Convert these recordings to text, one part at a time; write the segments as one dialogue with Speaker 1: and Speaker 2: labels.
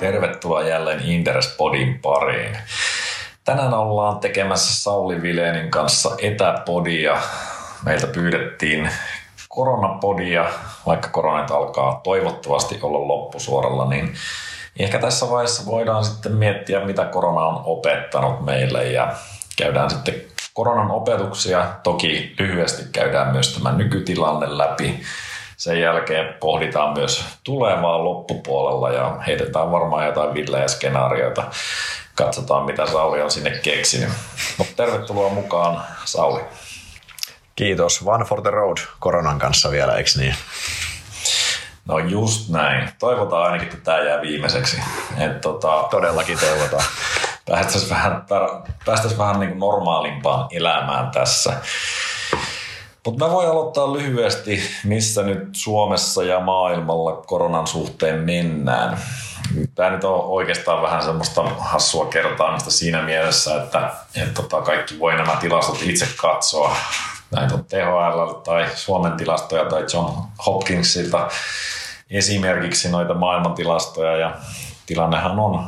Speaker 1: Tervetuloa jälleen Interespodin pariin. Tänään ollaan tekemässä Sauli Vileenin kanssa etäpodia. Meiltä pyydettiin koronapodia, vaikka koronat alkaa toivottavasti olla loppusuoralla, niin ehkä tässä vaiheessa voidaan sitten miettiä, mitä korona on opettanut meille ja käydään sitten koronan opetuksia. Toki lyhyesti käydään myös tämä nykytilanne läpi sen jälkeen pohditaan myös tulevaa loppupuolella ja heitetään varmaan jotain villejä skenaarioita. Katsotaan, mitä Sauli on sinne keksinyt. Mutta tervetuloa mukaan, Sauli.
Speaker 2: Kiitos. One for the road koronan kanssa vielä, eikö niin?
Speaker 1: No just näin. Toivotaan ainakin, että tämä jää viimeiseksi. Et tota,
Speaker 2: Todellakin toivotaan.
Speaker 1: Päästäisiin vähän, päästäisi vähän niin normaalimpaan elämään tässä. Mutta mä voin aloittaa lyhyesti, missä nyt Suomessa ja maailmalla koronan suhteen mennään. Tämä nyt on oikeastaan vähän semmoista hassua kertaamista siinä mielessä, että, että tota, kaikki voi nämä tilastot itse katsoa. Näitä on THL tai Suomen tilastoja tai John Hopkinsilta esimerkiksi noita maailmantilastoja ja tilannehan on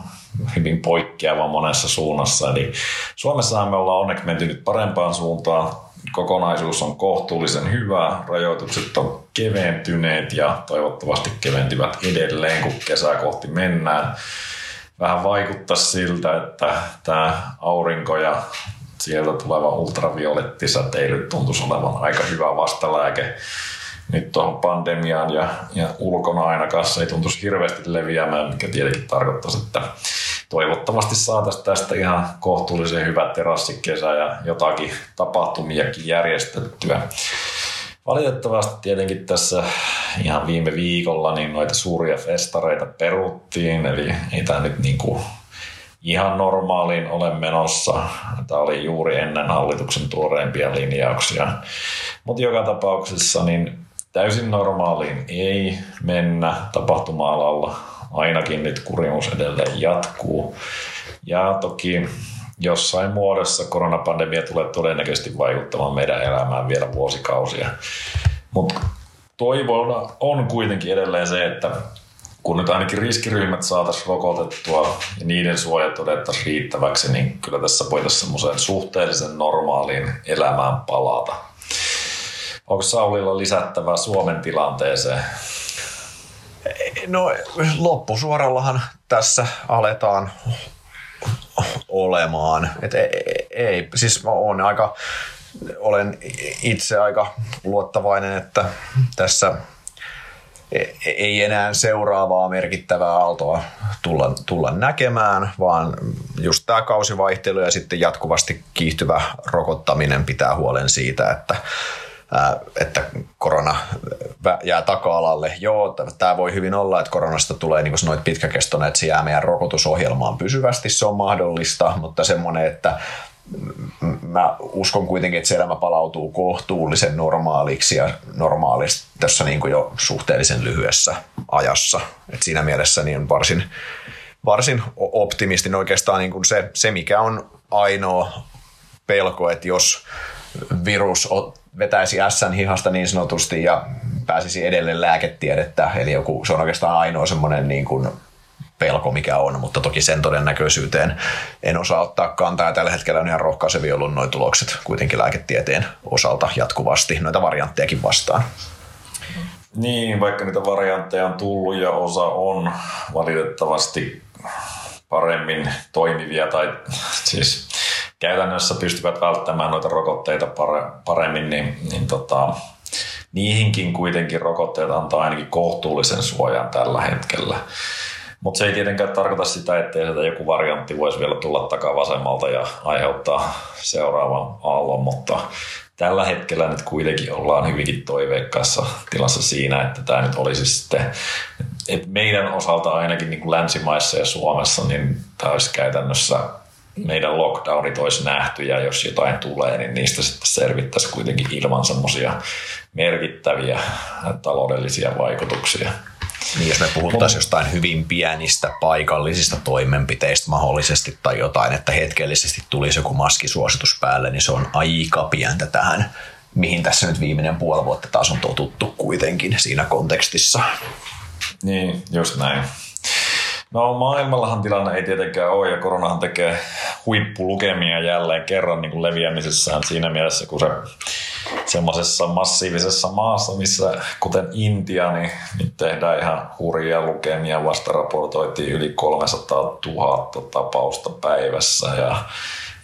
Speaker 1: hyvin poikkeava monessa suunnassa. Eli Suomessahan me ollaan onneksi menty nyt parempaan suuntaan kokonaisuus on kohtuullisen hyvä, rajoitukset on keventyneet ja toivottavasti keventyvät edelleen, kun kesää kohti mennään. Vähän vaikuttaa siltä, että tämä aurinko ja sieltä tuleva ultraviolettisäteily tuntuisi olevan aika hyvä vastalääke nyt tuohon pandemiaan ja, ja ulkona ainakaan se ei tuntuisi hirveästi leviämään, mikä tietenkin tarkoittaisi, että toivottavasti saataisiin tästä ihan kohtuullisen hyvä terassikesä ja jotakin tapahtumiakin järjestettyä. Valitettavasti tietenkin tässä ihan viime viikolla niin noita suuria festareita peruttiin, eli ei tämä nyt niin kuin ihan normaaliin ole menossa. Tämä oli juuri ennen hallituksen tuoreimpia linjauksia. Mutta joka tapauksessa niin täysin normaaliin ei mennä tapahtuma-alalla ainakin nyt kurimus edelleen jatkuu. Ja toki jossain muodossa koronapandemia tulee todennäköisesti vaikuttamaan meidän elämään vielä vuosikausia. Mutta toivona on kuitenkin edelleen se, että kun nyt ainakin riskiryhmät saataisiin rokotettua ja niiden suoja todettaisiin riittäväksi, niin kyllä tässä voitaisiin semmoiseen suhteellisen normaaliin elämään palata. Onko Saulilla lisättävää Suomen tilanteeseen?
Speaker 2: No loppusuorallahan tässä aletaan olemaan. Et ei, ei, siis on aika, olen itse aika luottavainen, että tässä ei enää seuraavaa merkittävää aaltoa tulla, tulla näkemään, vaan just tämä kausivaihtelu ja sitten jatkuvasti kiihtyvä rokottaminen pitää huolen siitä, että että korona jää taka-alalle. Joo, tämä voi hyvin olla, että koronasta tulee, niin kuin pitkäkestoinen, että se jää meidän rokotusohjelmaan pysyvästi, se on mahdollista, mutta semmoinen, että mä uskon kuitenkin, että se elämä palautuu kohtuullisen normaaliksi ja normaalista tässä niin kuin jo suhteellisen lyhyessä ajassa. Et siinä mielessä niin varsin, varsin optimistin oikeastaan niin kuin se, se, mikä on ainoa pelko, että jos virus vetäisi ässän hihasta niin sanotusti ja pääsisi edelleen lääketiedettä. Eli joku, se on oikeastaan ainoa semmoinen niin kuin pelko, mikä on, mutta toki sen todennäköisyyteen en osaa ottaa kantaa. Tällä hetkellä on ihan rohkaisevia ollut noin tulokset kuitenkin lääketieteen osalta jatkuvasti, noita varianttejakin vastaan.
Speaker 1: Niin, vaikka niitä variantteja on tullut ja osa on valitettavasti paremmin toimivia tai siis käytännössä pystyvät välttämään noita rokotteita paremmin, niin, niin tota, niihinkin kuitenkin rokotteet antaa ainakin kohtuullisen suojan tällä hetkellä. Mutta se ei tietenkään tarkoita sitä, että sieltä joku variantti voisi vielä tulla takaa vasemmalta ja aiheuttaa seuraavan aallon, mutta tällä hetkellä nyt kuitenkin ollaan hyvinkin toiveikkaassa tilassa siinä, että tämä nyt olisi sitten, että meidän osalta ainakin niin kuin länsimaissa ja Suomessa, niin tämä olisi käytännössä meidän lockdownit olisi nähty ja jos jotain tulee, niin niistä sitten selvittäisi kuitenkin ilman semmoisia merkittäviä taloudellisia vaikutuksia.
Speaker 2: Niin jos me puhuttaisiin jostain hyvin pienistä paikallisista toimenpiteistä mahdollisesti tai jotain, että hetkellisesti tulisi joku maskisuositus päälle, niin se on aika pientä tähän, mihin tässä nyt viimeinen puoli vuotta taas on totuttu kuitenkin siinä kontekstissa.
Speaker 1: Niin, just näin. No maailmallahan tilanne ei tietenkään ole ja koronahan tekee huippulukemia jälleen kerran niin kuin leviämisessään siinä mielessä, kun se semmoisessa massiivisessa maassa, missä kuten Intia, niin nyt tehdään ihan hurjia lukemia. Vasta raportoitiin yli 300 000 tapausta päivässä ja,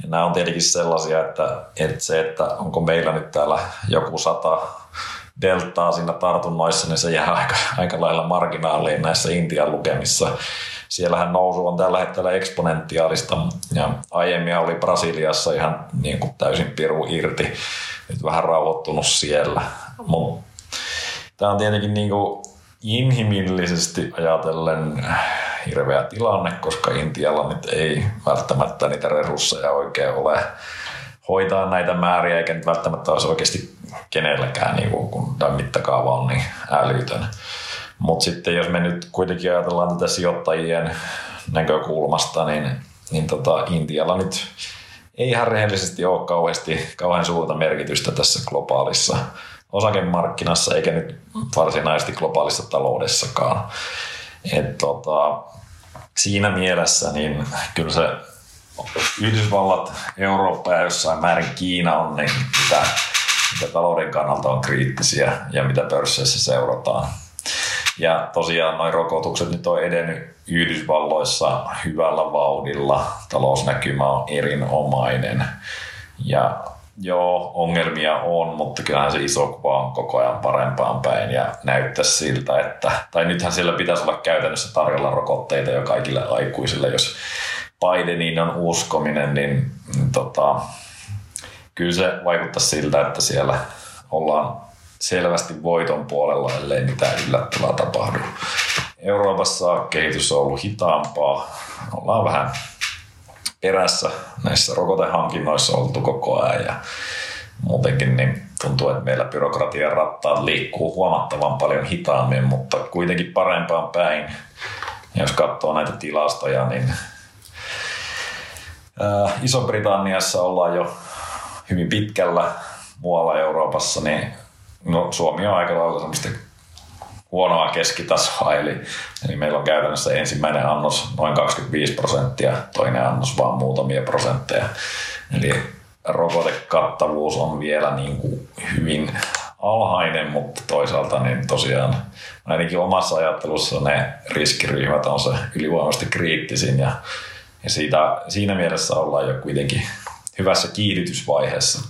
Speaker 1: ja nämä on tietenkin sellaisia, että, että se, että onko meillä nyt täällä joku sata deltaa siinä tartunnoissa, niin se jää aika, aika lailla marginaaliin näissä Intian lukemissa. Siellähän nousu on tällä hetkellä eksponentiaalista ja aiemmin oli Brasiliassa ihan niin kuin täysin piru irti. Nyt vähän rauhoittunut siellä. Mutta tämä on tietenkin niin kuin inhimillisesti ajatellen hirveä tilanne, koska Intialla nyt ei välttämättä niitä resursseja oikein ole hoitaa näitä määriä, eikä nyt välttämättä olisi oikeasti kenelläkään, niin kuin, kun tämä mittakaava on niin älytön. Mutta sitten jos me nyt kuitenkin ajatellaan tätä sijoittajien näkökulmasta, niin, niin tota, Intialla nyt ei ihan rehellisesti ole kauheasti, kauhean suurta merkitystä tässä globaalissa osakemarkkinassa, eikä nyt varsinaisesti globaalissa taloudessakaan. Et tota, siinä mielessä niin kyllä se Yhdysvallat, Eurooppa ja jossain määrin Kiina on niin mitä, mitä talouden kannalta on kriittisiä ja mitä pörsseissä seurataan. Ja tosiaan noin rokotukset nyt on edennyt Yhdysvalloissa hyvällä vauhdilla. Talousnäkymä on erinomainen. Ja joo, ongelmia on, mutta kyllähän se iso kuva on koko ajan parempaan päin ja näyttää siltä, että, tai nythän siellä pitäisi olla käytännössä tarjolla rokotteita jo kaikille aikuisille, jos Bidenin on uskominen, niin, niin tota, kyllä se vaikuttaa siltä, että siellä ollaan selvästi voiton puolella, ellei mitään yllättävää tapahdu. Euroopassa kehitys on ollut hitaampaa. Ollaan vähän perässä näissä rokotehankinnoissa oltu koko ajan ja muutenkin niin tuntuu, että meillä byrokratian rattaat liikkuu huomattavan paljon hitaammin, mutta kuitenkin parempaan päin. Ja jos katsoo näitä tilastoja, niin Iso-Britanniassa ollaan jo hyvin pitkällä muualla Euroopassa, niin no, Suomi on aika lailla semmoista huonoa keskitasoa, eli, eli meillä on käytännössä ensimmäinen annos noin 25 prosenttia, toinen annos vaan muutamia prosentteja. Eli rokotekattavuus on vielä niin kuin hyvin alhainen, mutta toisaalta niin tosiaan ainakin omassa ajattelussa ne riskiryhmät on se ylivoimaisesti kriittisin ja ja siitä, siinä mielessä ollaan jo kuitenkin hyvässä kiihdytysvaiheessa.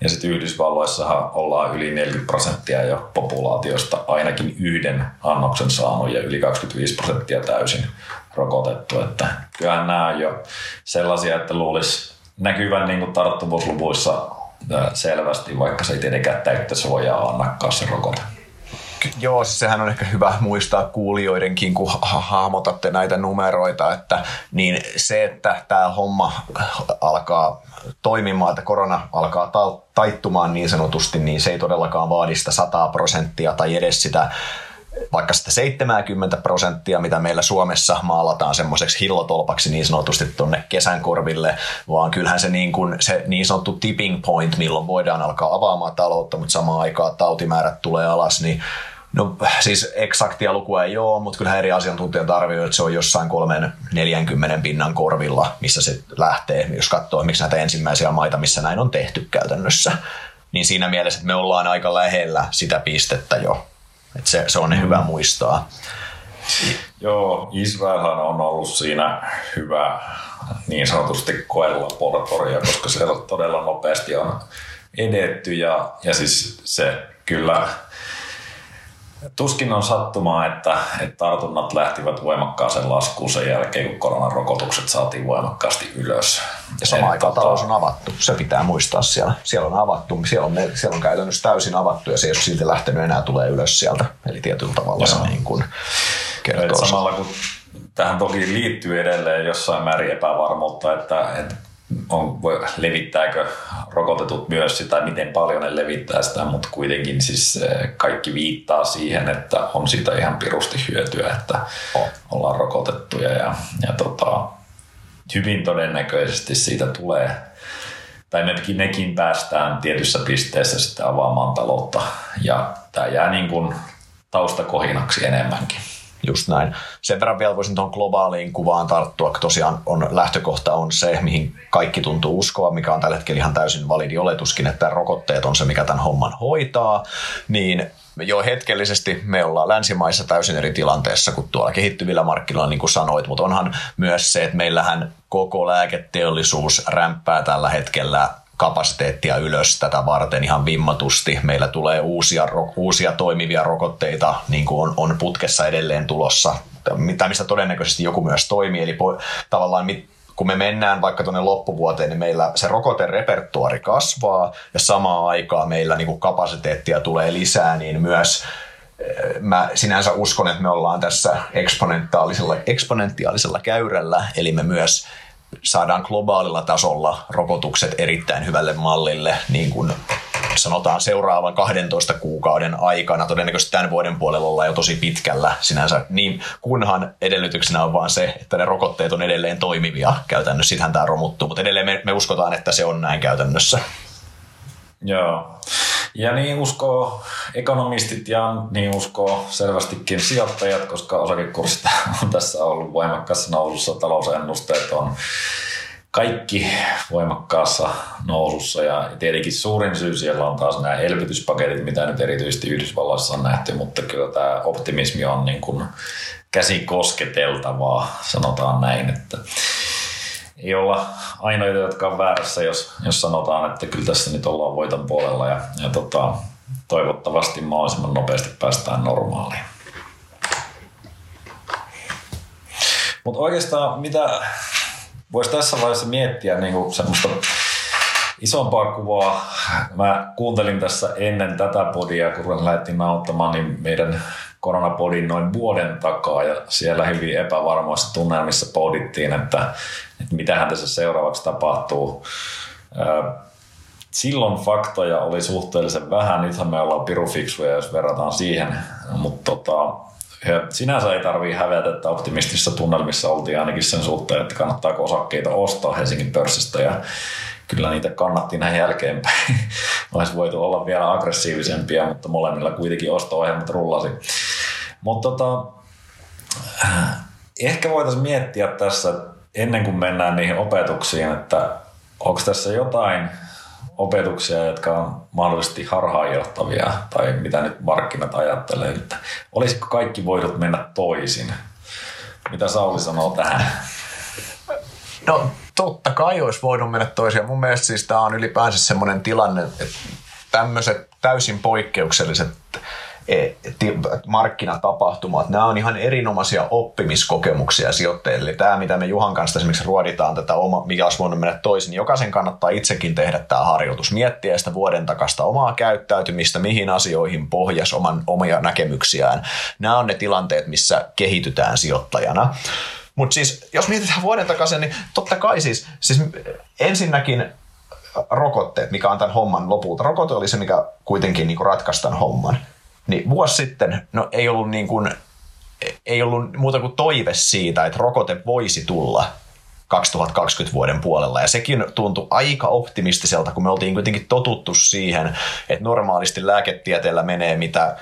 Speaker 1: Ja sitten Yhdysvalloissahan ollaan yli 40 prosenttia jo populaatiosta ainakin yhden annoksen saanut ja yli 25 prosenttia täysin rokotettu. Että kyllähän nämä on jo sellaisia, että luulisi näkyvän niin tarttuvuusluvuissa selvästi, vaikka se ei tietenkään täyttä suojaa annakaan se rokote.
Speaker 2: Joo, siis sehän on ehkä hyvä muistaa kuulijoidenkin, kun hahmotatte näitä numeroita, että niin se, että tämä homma alkaa toimimaan, että korona alkaa taittumaan niin sanotusti, niin se ei todellakaan vaadi sitä 100 prosenttia tai edes sitä vaikka sitä 70 prosenttia, mitä meillä Suomessa maalataan semmoiseksi hillotolpaksi niin sanotusti tuonne kesän korville, vaan kyllähän se niin, kuin, se niin sanottu tipping point, milloin voidaan alkaa avaamaan taloutta, mutta samaan aikaan tautimäärät tulee alas, niin No siis eksaktia lukua ei ole, mutta kyllähän eri asiantuntijat arvioivat, että se on jossain 3-40 pinnan korvilla, missä se lähtee, jos katsoo miksi näitä ensimmäisiä maita, missä näin on tehty käytännössä. Niin siinä mielessä, että me ollaan aika lähellä sitä pistettä jo. Että se, se on mm. hyvä muistaa.
Speaker 1: Joo, Israelhan on ollut siinä hyvä niin sanotusti koelaboratoria, koska se todella nopeasti on edetty ja, ja siis se kyllä Tuskin on sattumaa, että, että tartunnat lähtivät voimakkaaseen laskuun sen jälkeen, kun koronarokotukset saatiin voimakkaasti ylös.
Speaker 2: Ja sama aikaan tota... talous on avattu. Se pitää muistaa siellä. Siellä on avattu, siellä on, siellä on käytännössä täysin avattu ja se ei ole silti lähtenyt enää tulee ylös sieltä. Eli tietyllä tavalla Joo. se niin kuin kertoo.
Speaker 1: Samalla kun tähän toki liittyy edelleen jossain määrin epävarmuutta, että, että on, voi, levittääkö rokotetut myös sitä, miten paljon ne levittää sitä, mutta kuitenkin siis eh, kaikki viittaa siihen, että on sitä ihan pirusti hyötyä, että ollaan rokotettuja ja, ja tota, hyvin todennäköisesti siitä tulee, tai mekin, nekin päästään tietyssä pisteessä sitten avaamaan taloutta ja tämä jää niin kuin taustakohinaksi enemmänkin.
Speaker 2: Just näin. Sen verran vielä voisin tuohon globaaliin kuvaan tarttua, kun tosiaan on, lähtökohta on se, mihin kaikki tuntuu uskoa, mikä on tällä hetkellä ihan täysin validi oletuskin, että rokotteet on se, mikä tämän homman hoitaa, niin jo hetkellisesti me ollaan länsimaissa täysin eri tilanteessa kuin tuolla kehittyvillä markkinoilla, niin kuin sanoit, mutta onhan myös se, että meillähän koko lääketeollisuus rämppää tällä hetkellä kapasiteettia ylös tätä varten ihan vimmatusti. Meillä tulee uusia, uusia toimivia rokotteita, niin kuin on, on putkessa edelleen tulossa, mitä mistä todennäköisesti joku myös toimii. Eli po, tavallaan kun me mennään vaikka tuonne loppuvuoteen, niin meillä se rokoterepertuari kasvaa ja samaan aikaan meillä niin kuin kapasiteettia tulee lisää, niin myös eh, mä sinänsä uskon, että me ollaan tässä eksponentiaalisella, eksponentiaalisella käyrällä, eli me myös saadaan globaalilla tasolla rokotukset erittäin hyvälle mallille, niin kuin sanotaan seuraavan 12 kuukauden aikana. Todennäköisesti tämän vuoden puolella ollaan jo tosi pitkällä sinänsä, niin kunhan edellytyksenä on vaan se, että ne rokotteet on edelleen toimivia käytännössä. Sittenhän tämä romuttuu, mutta edelleen me, me uskotaan, että se on näin käytännössä.
Speaker 1: Joo. Ja niin uskoo ekonomistit ja niin uskoo selvästikin sijoittajat, koska osakekurssit on tässä ollut voimakkaassa nousussa. Talousennusteet on kaikki voimakkaassa nousussa ja tietenkin suurin syy siellä on taas nämä elvytyspaketit, mitä nyt erityisesti Yhdysvalloissa on nähty, mutta kyllä tämä optimismi on niin kuin käsi kosketeltavaa, sanotaan näin, että ei olla ainoita, jotka on väärässä, jos, jos sanotaan, että kyllä tässä nyt ollaan voiton puolella ja, ja tota, toivottavasti mahdollisimman nopeasti päästään normaaliin. Mutta oikeastaan mitä voisi tässä vaiheessa miettiä niin semmoista isompaa kuvaa. Mä kuuntelin tässä ennen tätä podia, kun lähdettiin nauttamaan, niin meidän koronapodin noin vuoden takaa ja siellä hyvin epävarmoissa tunnelmissa pohdittiin, että, että mitähän tässä seuraavaksi tapahtuu. Silloin faktoja oli suhteellisen vähän, nythän me ollaan pirufiksuja, jos verrataan siihen, mutta tota, sinänsä ei tarvii hävetä, että optimistisissa tunnelmissa oltiin ainakin sen suhteen, että kannattaako osakkeita ostaa Helsingin pörssistä ja kyllä niitä kannatti näin jälkeenpäin. Olisi voitu olla vielä aggressiivisempia, mutta molemmilla kuitenkin osto-ohjelmat rullasi. Mutta tota, ehkä voitaisiin miettiä tässä ennen kuin mennään niihin opetuksiin, että onko tässä jotain opetuksia, jotka on mahdollisesti harhaanjohtavia tai mitä nyt markkinat ajattelee, että olisiko kaikki voinut mennä toisin? Mitä Sauli sanoo tähän?
Speaker 2: No totta kai olisi voinut mennä toisin. Mun mielestä siis tämä on ylipäänsä semmoinen tilanne, että tämmöiset täysin poikkeukselliset markkinatapahtumat, nämä on ihan erinomaisia oppimiskokemuksia sijoittajille. Tämä, mitä me Juhan kanssa esimerkiksi ruoditaan tätä, oma, mikä olisi voinut mennä toisin, niin jokaisen kannattaa itsekin tehdä tämä harjoitus, miettiä sitä vuoden takasta omaa käyttäytymistä, mihin asioihin pohjas oman, omia näkemyksiään. Nämä on ne tilanteet, missä kehitytään sijoittajana. Mutta siis, jos mietitään vuoden takaisin, niin totta kai siis, siis ensinnäkin rokotteet, mikä on tämän homman lopulta. Rokote oli se, mikä kuitenkin niin ratkaisi tämän homman. Niin vuosi sitten no, ei ollut niin kuin, ei ollut muuta kuin toive siitä, että rokote voisi tulla 2020 vuoden puolella. Ja sekin tuntui aika optimistiselta, kun me oltiin kuitenkin totuttu siihen, että normaalisti lääketieteellä menee mitä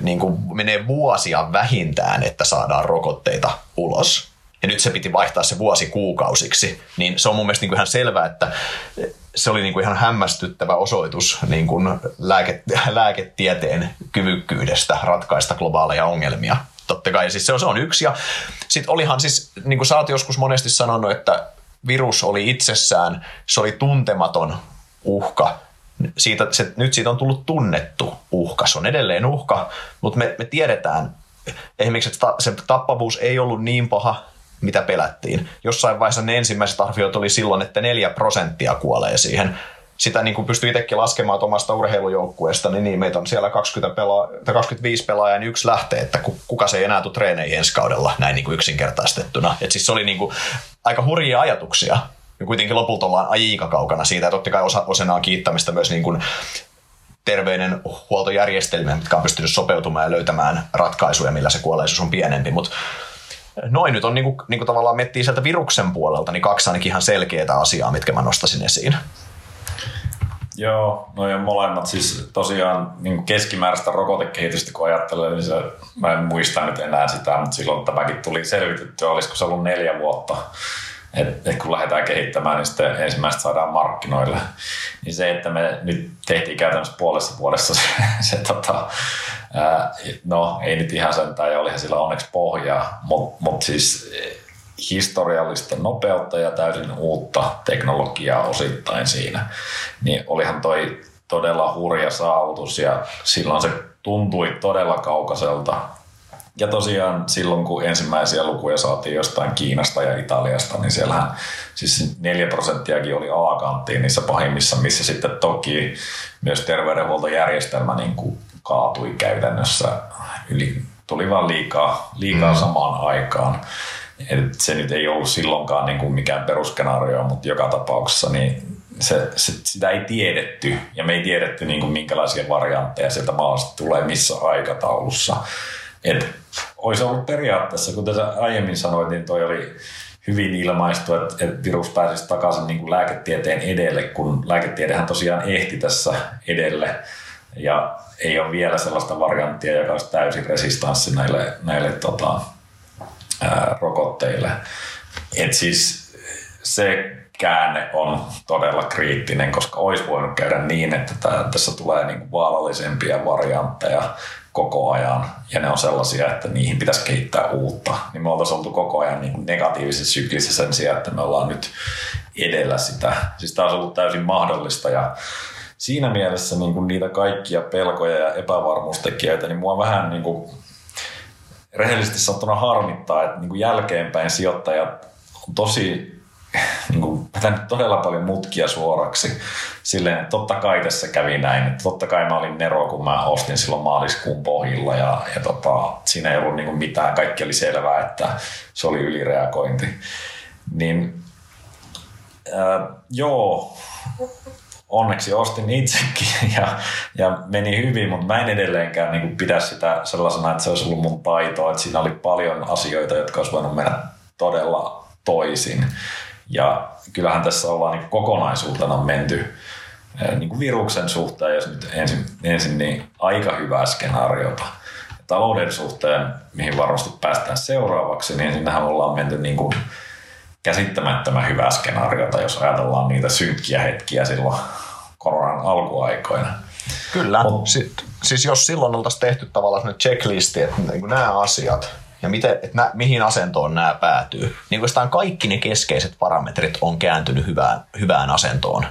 Speaker 2: niin kuin menee vuosia vähintään, että saadaan rokotteita ulos. Ja nyt se piti vaihtaa se vuosi kuukausiksi. Niin se on mun mielestä niin kuin ihan selvää, että se oli niin kuin ihan hämmästyttävä osoitus niin kuin lääke, lääketieteen kyvykkyydestä ratkaista globaaleja ongelmia. Totta kai, siis se on, se on yksi. Sitten olihan siis, niin kuin sä oot joskus monesti sanonut, että virus oli itsessään, se oli tuntematon uhka. Siitä, se, nyt siitä on tullut tunnettu uhka. Se on edelleen uhka, mutta me, me tiedetään, esimerkiksi että se tappavuus ei ollut niin paha, mitä pelättiin. Jossain vaiheessa ne ensimmäiset arviot oli silloin, että neljä prosenttia kuolee siihen. Sitä niin kuin pystyy itsekin laskemaan omasta urheilujoukkueesta, niin, niin meitä on siellä 20 pela- 25 pelaajaa, niin yksi lähtee, että kuka se ei enää tule treeneihin ensi kaudella, näin niin kuin yksinkertaistettuna. Et siis se oli niin kuin aika hurjia ajatuksia. Ja kuitenkin lopulta ollaan aika kaukana siitä, ja totta kai osa, osana kiittämistä myös niin kuin terveydenhuoltojärjestelmiä, mitkä on pystynyt sopeutumaan ja löytämään ratkaisuja, millä se kuolleisuus on pienempi, mutta noin nyt on niinku, niinku tavallaan miettii sieltä viruksen puolelta, niin kaksi ainakin ihan selkeää asiaa, mitkä mä nostasin esiin.
Speaker 1: Joo, no ja molemmat. Siis tosiaan niin keskimääräistä rokotekehitystä kun ajattelee, niin se, mä en muista nyt enää sitä, mutta silloin tämäkin tuli selvitettyä, olisiko se ollut neljä vuotta että et kun lähdetään kehittämään, niin sitten ensimmäistä saadaan markkinoille. Niin se, että me nyt tehtiin käytännössä puolessa vuodessa se, se tota, ää, no ei nyt ihan sentään ja olihan sillä onneksi pohjaa, mutta mut siis historiallista nopeutta ja täysin uutta teknologiaa osittain siinä, niin olihan toi todella hurja saavutus ja silloin se tuntui todella kaukaiselta ja tosiaan silloin, kun ensimmäisiä lukuja saatiin jostain Kiinasta ja Italiasta, niin siellähän siis 4 prosenttiakin oli alakanttiin niissä pahimmissa, missä sitten toki myös terveydenhuoltojärjestelmä niin kuin kaatui käytännössä. Yli, tuli vaan liikaa, liikaa mm. samaan aikaan. Et se nyt ei ollut silloinkaan niin kuin mikään perusskenaario, mutta joka tapauksessa niin se, se, sitä ei tiedetty ja me ei tiedetty niin kuin minkälaisia variantteja sieltä maasta tulee missä aikataulussa. Et olisi ollut periaatteessa, kuten sä aiemmin sanoit, niin toi oli hyvin ilmaistu, että, että virus pääsisi takaisin niin kuin lääketieteen edelle, kun lääketiedehän tosiaan ehti tässä edelle ja ei ole vielä sellaista varianttia, joka olisi täysin resistanssi näille, näille tota, ää, rokotteille. Et siis se käänne on todella kriittinen, koska olisi voinut käydä niin, että tässä tulee niin vaarallisempia variantteja koko ajan. Ja ne on sellaisia, että niihin pitäisi kehittää uutta, niin me oltaisiin oltu koko ajan niin kuin negatiivisessa syklissä sen sijaan, että me ollaan nyt edellä sitä. Siis tämä olisi ollut täysin mahdollista. Ja siinä mielessä niin kuin niitä kaikkia pelkoja ja epävarmuustekijöitä, niin mua vähän niin kuin rehellisesti sanottuna harmittaa, että niin kuin jälkeenpäin sijoittajat on tosi niin kuin, vetänyt todella paljon mutkia suoraksi. Silleen, että totta kai tässä kävi näin. Että totta kai mä olin Nero, kun mä ostin silloin maaliskuun pohjilla ja, ja tota, siinä ei ollut niin kuin mitään. Kaikki oli selvää, että se oli ylireagointi. Niin äh, joo, onneksi ostin itsekin ja, ja meni hyvin, mutta mä en edelleenkään niin kuin pidä sitä sellaisena, että se olisi ollut mun taitoa. Että siinä oli paljon asioita, jotka olisi voinut mennä todella toisin. Ja kyllähän tässä ollaan niin kokonaisuutena menty niin kuin viruksen suhteen, jos nyt ensin, ensin niin aika hyvää skenaariota. Talouden suhteen, mihin varmasti päästään seuraavaksi, niin sinnehän ollaan menty niin kuin käsittämättömän hyvää skenaariota, jos ajatellaan niitä synkkiä hetkiä silloin koronan alkuaikoina.
Speaker 2: Kyllä. Mut, Sitten, siis jos silloin oltaisiin tehty tavallaan checklisti, että niin nämä asiat, ja miten, että nä, mihin asentoon nämä päätyy. Niin oikeastaan kaikki ne keskeiset parametrit on kääntynyt hyvään, hyvään asentoon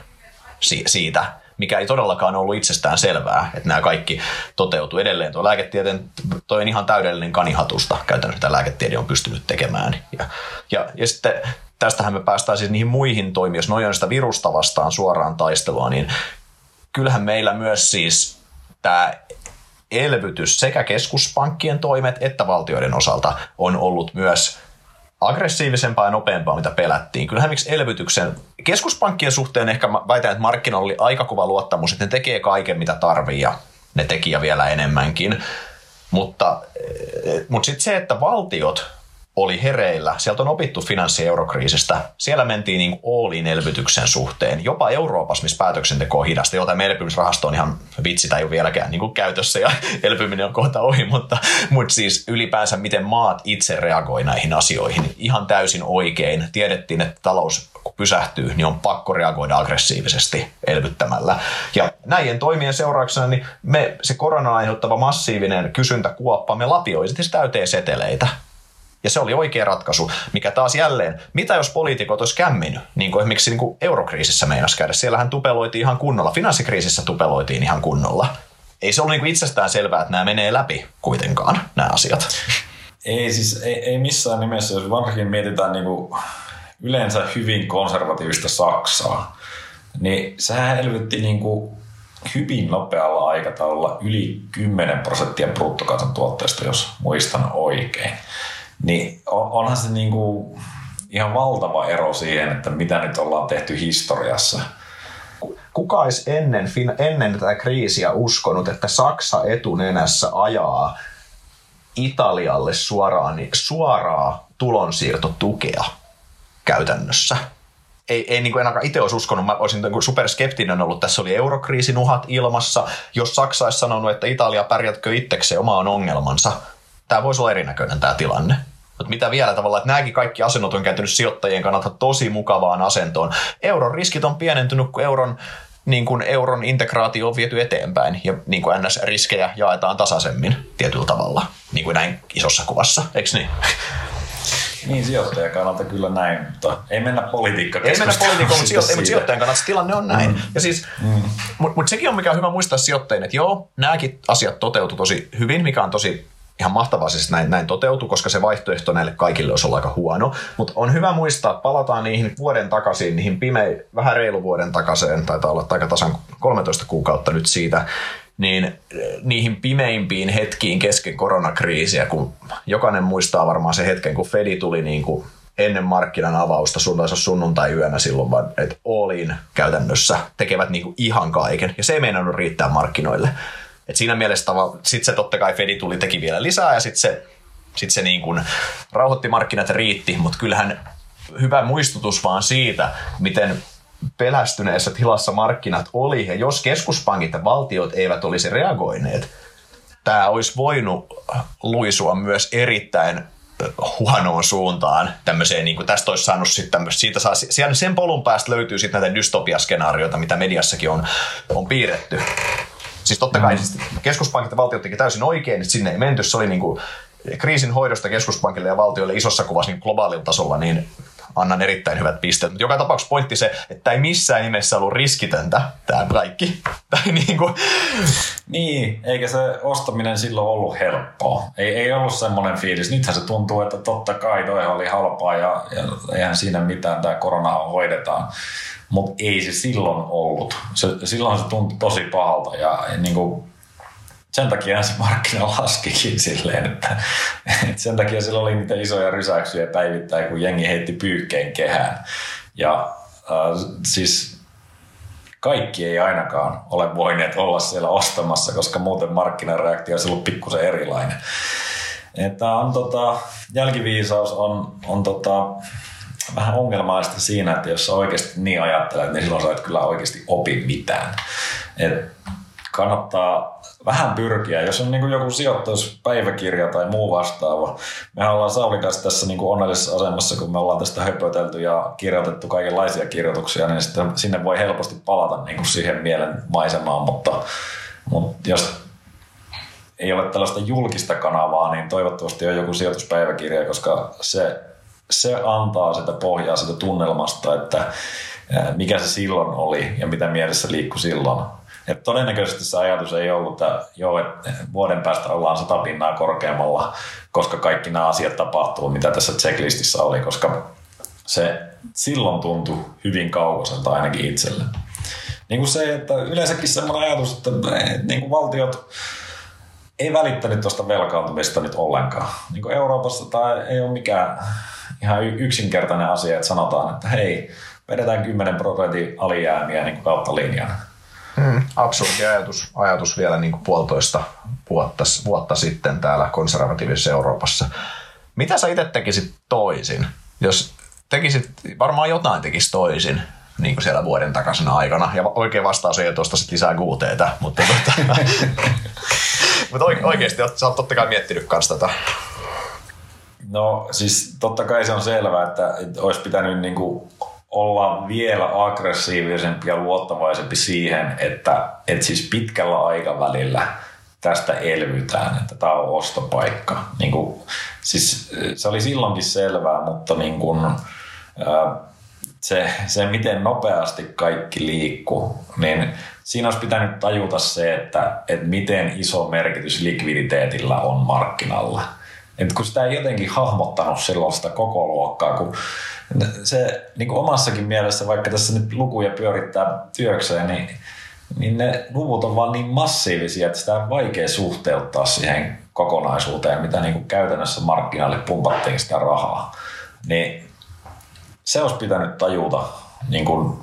Speaker 2: si, siitä, mikä ei todellakaan ollut itsestään selvää, että nämä kaikki toteutuu edelleen. Tuo lääketieteen, toi on ihan täydellinen kanihatusta käytännössä, mitä lääketiede on pystynyt tekemään. Ja, ja, ja sitten tästähän me päästään siis niihin muihin toimiin, jos noin on sitä virusta vastaan suoraan taistelua, niin kyllähän meillä myös siis tämä elvytys sekä keskuspankkien toimet että valtioiden osalta on ollut myös aggressiivisempaa ja nopeampaa, mitä pelättiin. Kyllähän miksi elvytyksen keskuspankkien suhteen ehkä väitän, että markkinoilla oli aika kova luottamus, että ne tekee kaiken, mitä tarvii ja ne teki ja vielä enemmänkin. Mutta, eh, mutta sitten se, että valtiot oli hereillä. Sieltä on opittu finanssi- eurokriisistä. Siellä mentiin niin all elvytyksen suhteen. Jopa Euroopassa, missä päätöksenteko on hidasta. Jotain elpymisrahasto on ihan vitsi tai ei ole vieläkään niin kuin käytössä ja elpyminen on kohta ohi. Mutta, mutta siis ylipäänsä miten maat itse reagoi näihin asioihin. Ihan täysin oikein. Tiedettiin, että talous kun pysähtyy, niin on pakko reagoida aggressiivisesti elvyttämällä. Ja näiden toimien seurauksena niin me, se korona aiheuttava massiivinen kysyntäkuoppa, me lapioisesti täyteen seteleitä ja se oli oikea ratkaisu, mikä taas jälleen, mitä jos poliitikot olisi kämminyt, niin kuin esimerkiksi niin kuin eurokriisissä meinas käydä. Siellähän tupeloitiin ihan kunnolla, finanssikriisissä tupeloitiin ihan kunnolla. Ei se ollut niin itsestään selvää, että nämä menee läpi kuitenkaan, nämä asiat.
Speaker 1: Ei siis, ei, ei missään nimessä, jos varsinkin mietitään niin kuin yleensä hyvin konservatiivista Saksaa, niin sehän elvytti niin kuin hyvin nopealla aikataululla yli 10 prosenttia bruttokansantuotteesta, jos muistan oikein niin onhan se niin kuin ihan valtava ero siihen, että mitä nyt ollaan tehty historiassa.
Speaker 2: Kuka olisi ennen, ennen tätä kriisiä uskonut, että Saksa etunenässä ajaa Italialle suoraan, suoraa tulonsiirtotukea käytännössä? ei, ei niin kuin ainakaan itse olisi uskonut, mä olisin niin superskeptinen ollut. Tässä oli eurokriisin uhat ilmassa. Jos Saksa olisi sanonut, että Italia pärjätkö itsekseen omaan ongelmansa, tämä voisi olla erinäköinen tämä tilanne. Mutta mitä vielä tavalla, että nämäkin kaikki asennot on kääntynyt sijoittajien kannalta tosi mukavaan asentoon. Euron riskit on pienentynyt, kun euron niin kuin euron integraatio on viety eteenpäin ja niin kuin NS-riskejä jaetaan tasaisemmin tietyllä tavalla, niin kuin näin isossa kuvassa, eikö niin?
Speaker 1: Niin, sijoittajan kannalta kyllä näin, mutta ei mennä politiikka
Speaker 2: Ei mennä politiikkaan, mutta, sijoittajan, mutta sijoittajan kannalta se tilanne on näin. Mm. Ja siis, mm. Mutta mut sekin on mikä on hyvä muistaa sijoittajien, että joo, nämäkin asiat toteutu tosi hyvin, mikä on tosi ihan mahtavaa siis näin, näin toteutuu, koska se vaihtoehto näille kaikille olisi ollut aika huono. Mutta on hyvä muistaa, palataan niihin vuoden takaisin, niihin pimei, vähän reilu vuoden takaisin, taitaa olla aika tasan 13 kuukautta nyt siitä, niin eh, niihin pimeimpiin hetkiin kesken koronakriisiä, kun jokainen muistaa varmaan se hetken, kun Fedi tuli niin kuin ennen markkinan avausta sunnuntai-yönä silloin, vaan että Allin käytännössä tekevät niin kuin ihan kaiken. Ja se ei meinannut riittää markkinoille. Et siinä mielessä sitten se totta kai Fedi tuli teki vielä lisää ja sitten se, sit se niin kuin rauhoitti markkinat riitti, mutta kyllähän hyvä muistutus vaan siitä, miten pelästyneessä tilassa markkinat oli, ja jos keskuspankit ja valtiot eivät olisi reagoineet, tämä olisi voinut luisua myös erittäin huonoon suuntaan tämmöiseen, niin kuin tästä olisi saanut sitten tämmöistä, siitä saa, sen polun päästä löytyy sitten näitä dystopiaskenaarioita, mitä mediassakin on, on piirretty. Siis totta kai siis keskuspankit ja valtiot teki täysin oikein, että sinne ei menty, se oli niin kuin kriisin hoidosta keskuspankille ja valtioille isossa kuvassa niin globaalilla tasolla niin annan erittäin hyvät pisteet. Mutta joka tapauksessa pointti se, että ei missään nimessä ollut riskitöntä tämä kaikki. Tai niin, kuin...
Speaker 1: niin, eikä se ostaminen silloin ollut helppoa. Ei, ei ollut semmoinen fiilis. Nythän se tuntuu, että totta kai toi oli halpaa ja, ja eihän siinä mitään, tämä korona hoidetaan. Mutta ei se silloin ollut. Se, silloin se tuntui tosi pahalta ja, ja niin kuin sen takia se markkina laskikin silleen, että, että sen takia sillä oli niitä isoja rysäyksiä päivittäin, kun jengi heitti pyykkeen kehään. Ja äh, siis kaikki ei ainakaan ole voineet olla siellä ostamassa, koska muuten markkinareaktio olisi ollut pikkusen erilainen. Että on, tota, jälkiviisaus on, on tota, vähän ongelmaista siinä, että jos sä oikeasti niin ajattelet, niin silloin sä et kyllä oikeasti opi mitään. Et kannattaa vähän pyrkiä. Jos on niin joku sijoituspäiväkirja tai muu vastaava, me ollaan Saulin tässä niin onnellisessa asemassa, kun me ollaan tästä höpötelty ja kirjoitettu kaikenlaisia kirjoituksia, niin sitten sinne voi helposti palata niin kuin siihen mielen maisemaan, mutta, mutta jos ei ole tällaista julkista kanavaa, niin toivottavasti on joku sijoituspäiväkirja, koska se, se antaa sitä pohjaa sitä tunnelmasta, että mikä se silloin oli ja mitä mielessä liikkui silloin et todennäköisesti se ajatus ei ollut, että joo, että vuoden päästä ollaan sata pinnaa korkeammalla, koska kaikki nämä asiat tapahtuu, mitä tässä checklistissä oli, koska se silloin tuntui hyvin kaukaiselta ainakin itselle. Niin kuin se, että yleensäkin semmoinen ajatus, että niin kuin valtiot ei välittänyt tuosta velkaantumista nyt ollenkaan. Niin kuin Euroopassa tämä ei ole mikään ihan yksinkertainen asia, että sanotaan, että hei, vedetään 10 prosentin alijäämiä niin kuin kautta linjan
Speaker 2: Mm, absurdi ajatus, ajatus vielä niin kuin puolitoista vuotta, vuotta sitten täällä konservatiivisessa Euroopassa. Mitä sä itse tekisit toisin? Jos tekisit, varmaan jotain tekisi toisin niin kuin siellä vuoden takaisena aikana. Ja oikein vastaus ei ole tuosta sit lisää guuteita, mutta, tota, mutta oikeasti sä oot totta kai miettinyt kanssa tätä.
Speaker 1: No siis totta kai se on selvää, että, että olisi pitänyt niin kuin olla vielä aggressiivisempi ja luottavaisempi siihen, että, että siis pitkällä aikavälillä tästä elvytään, että tämä on ostopaikka. Niin kuin, siis se oli silloinkin selvää, mutta niin kuin, se, se, miten nopeasti kaikki liikkuu, niin siinä olisi pitänyt tajuta se, että, että miten iso merkitys likviditeetillä on markkinalla. Et kun sitä ei jotenkin hahmottanut silloin sitä koko luokkaa, kun se niin kuin omassakin mielessä, vaikka tässä nyt lukuja pyörittää työkseen, niin, niin ne luvut on vaan niin massiivisia, että sitä on vaikea suhteuttaa siihen kokonaisuuteen, mitä niin kuin käytännössä markkinalle pumpattiin sitä rahaa. Niin se olisi pitänyt tajuta niin kuin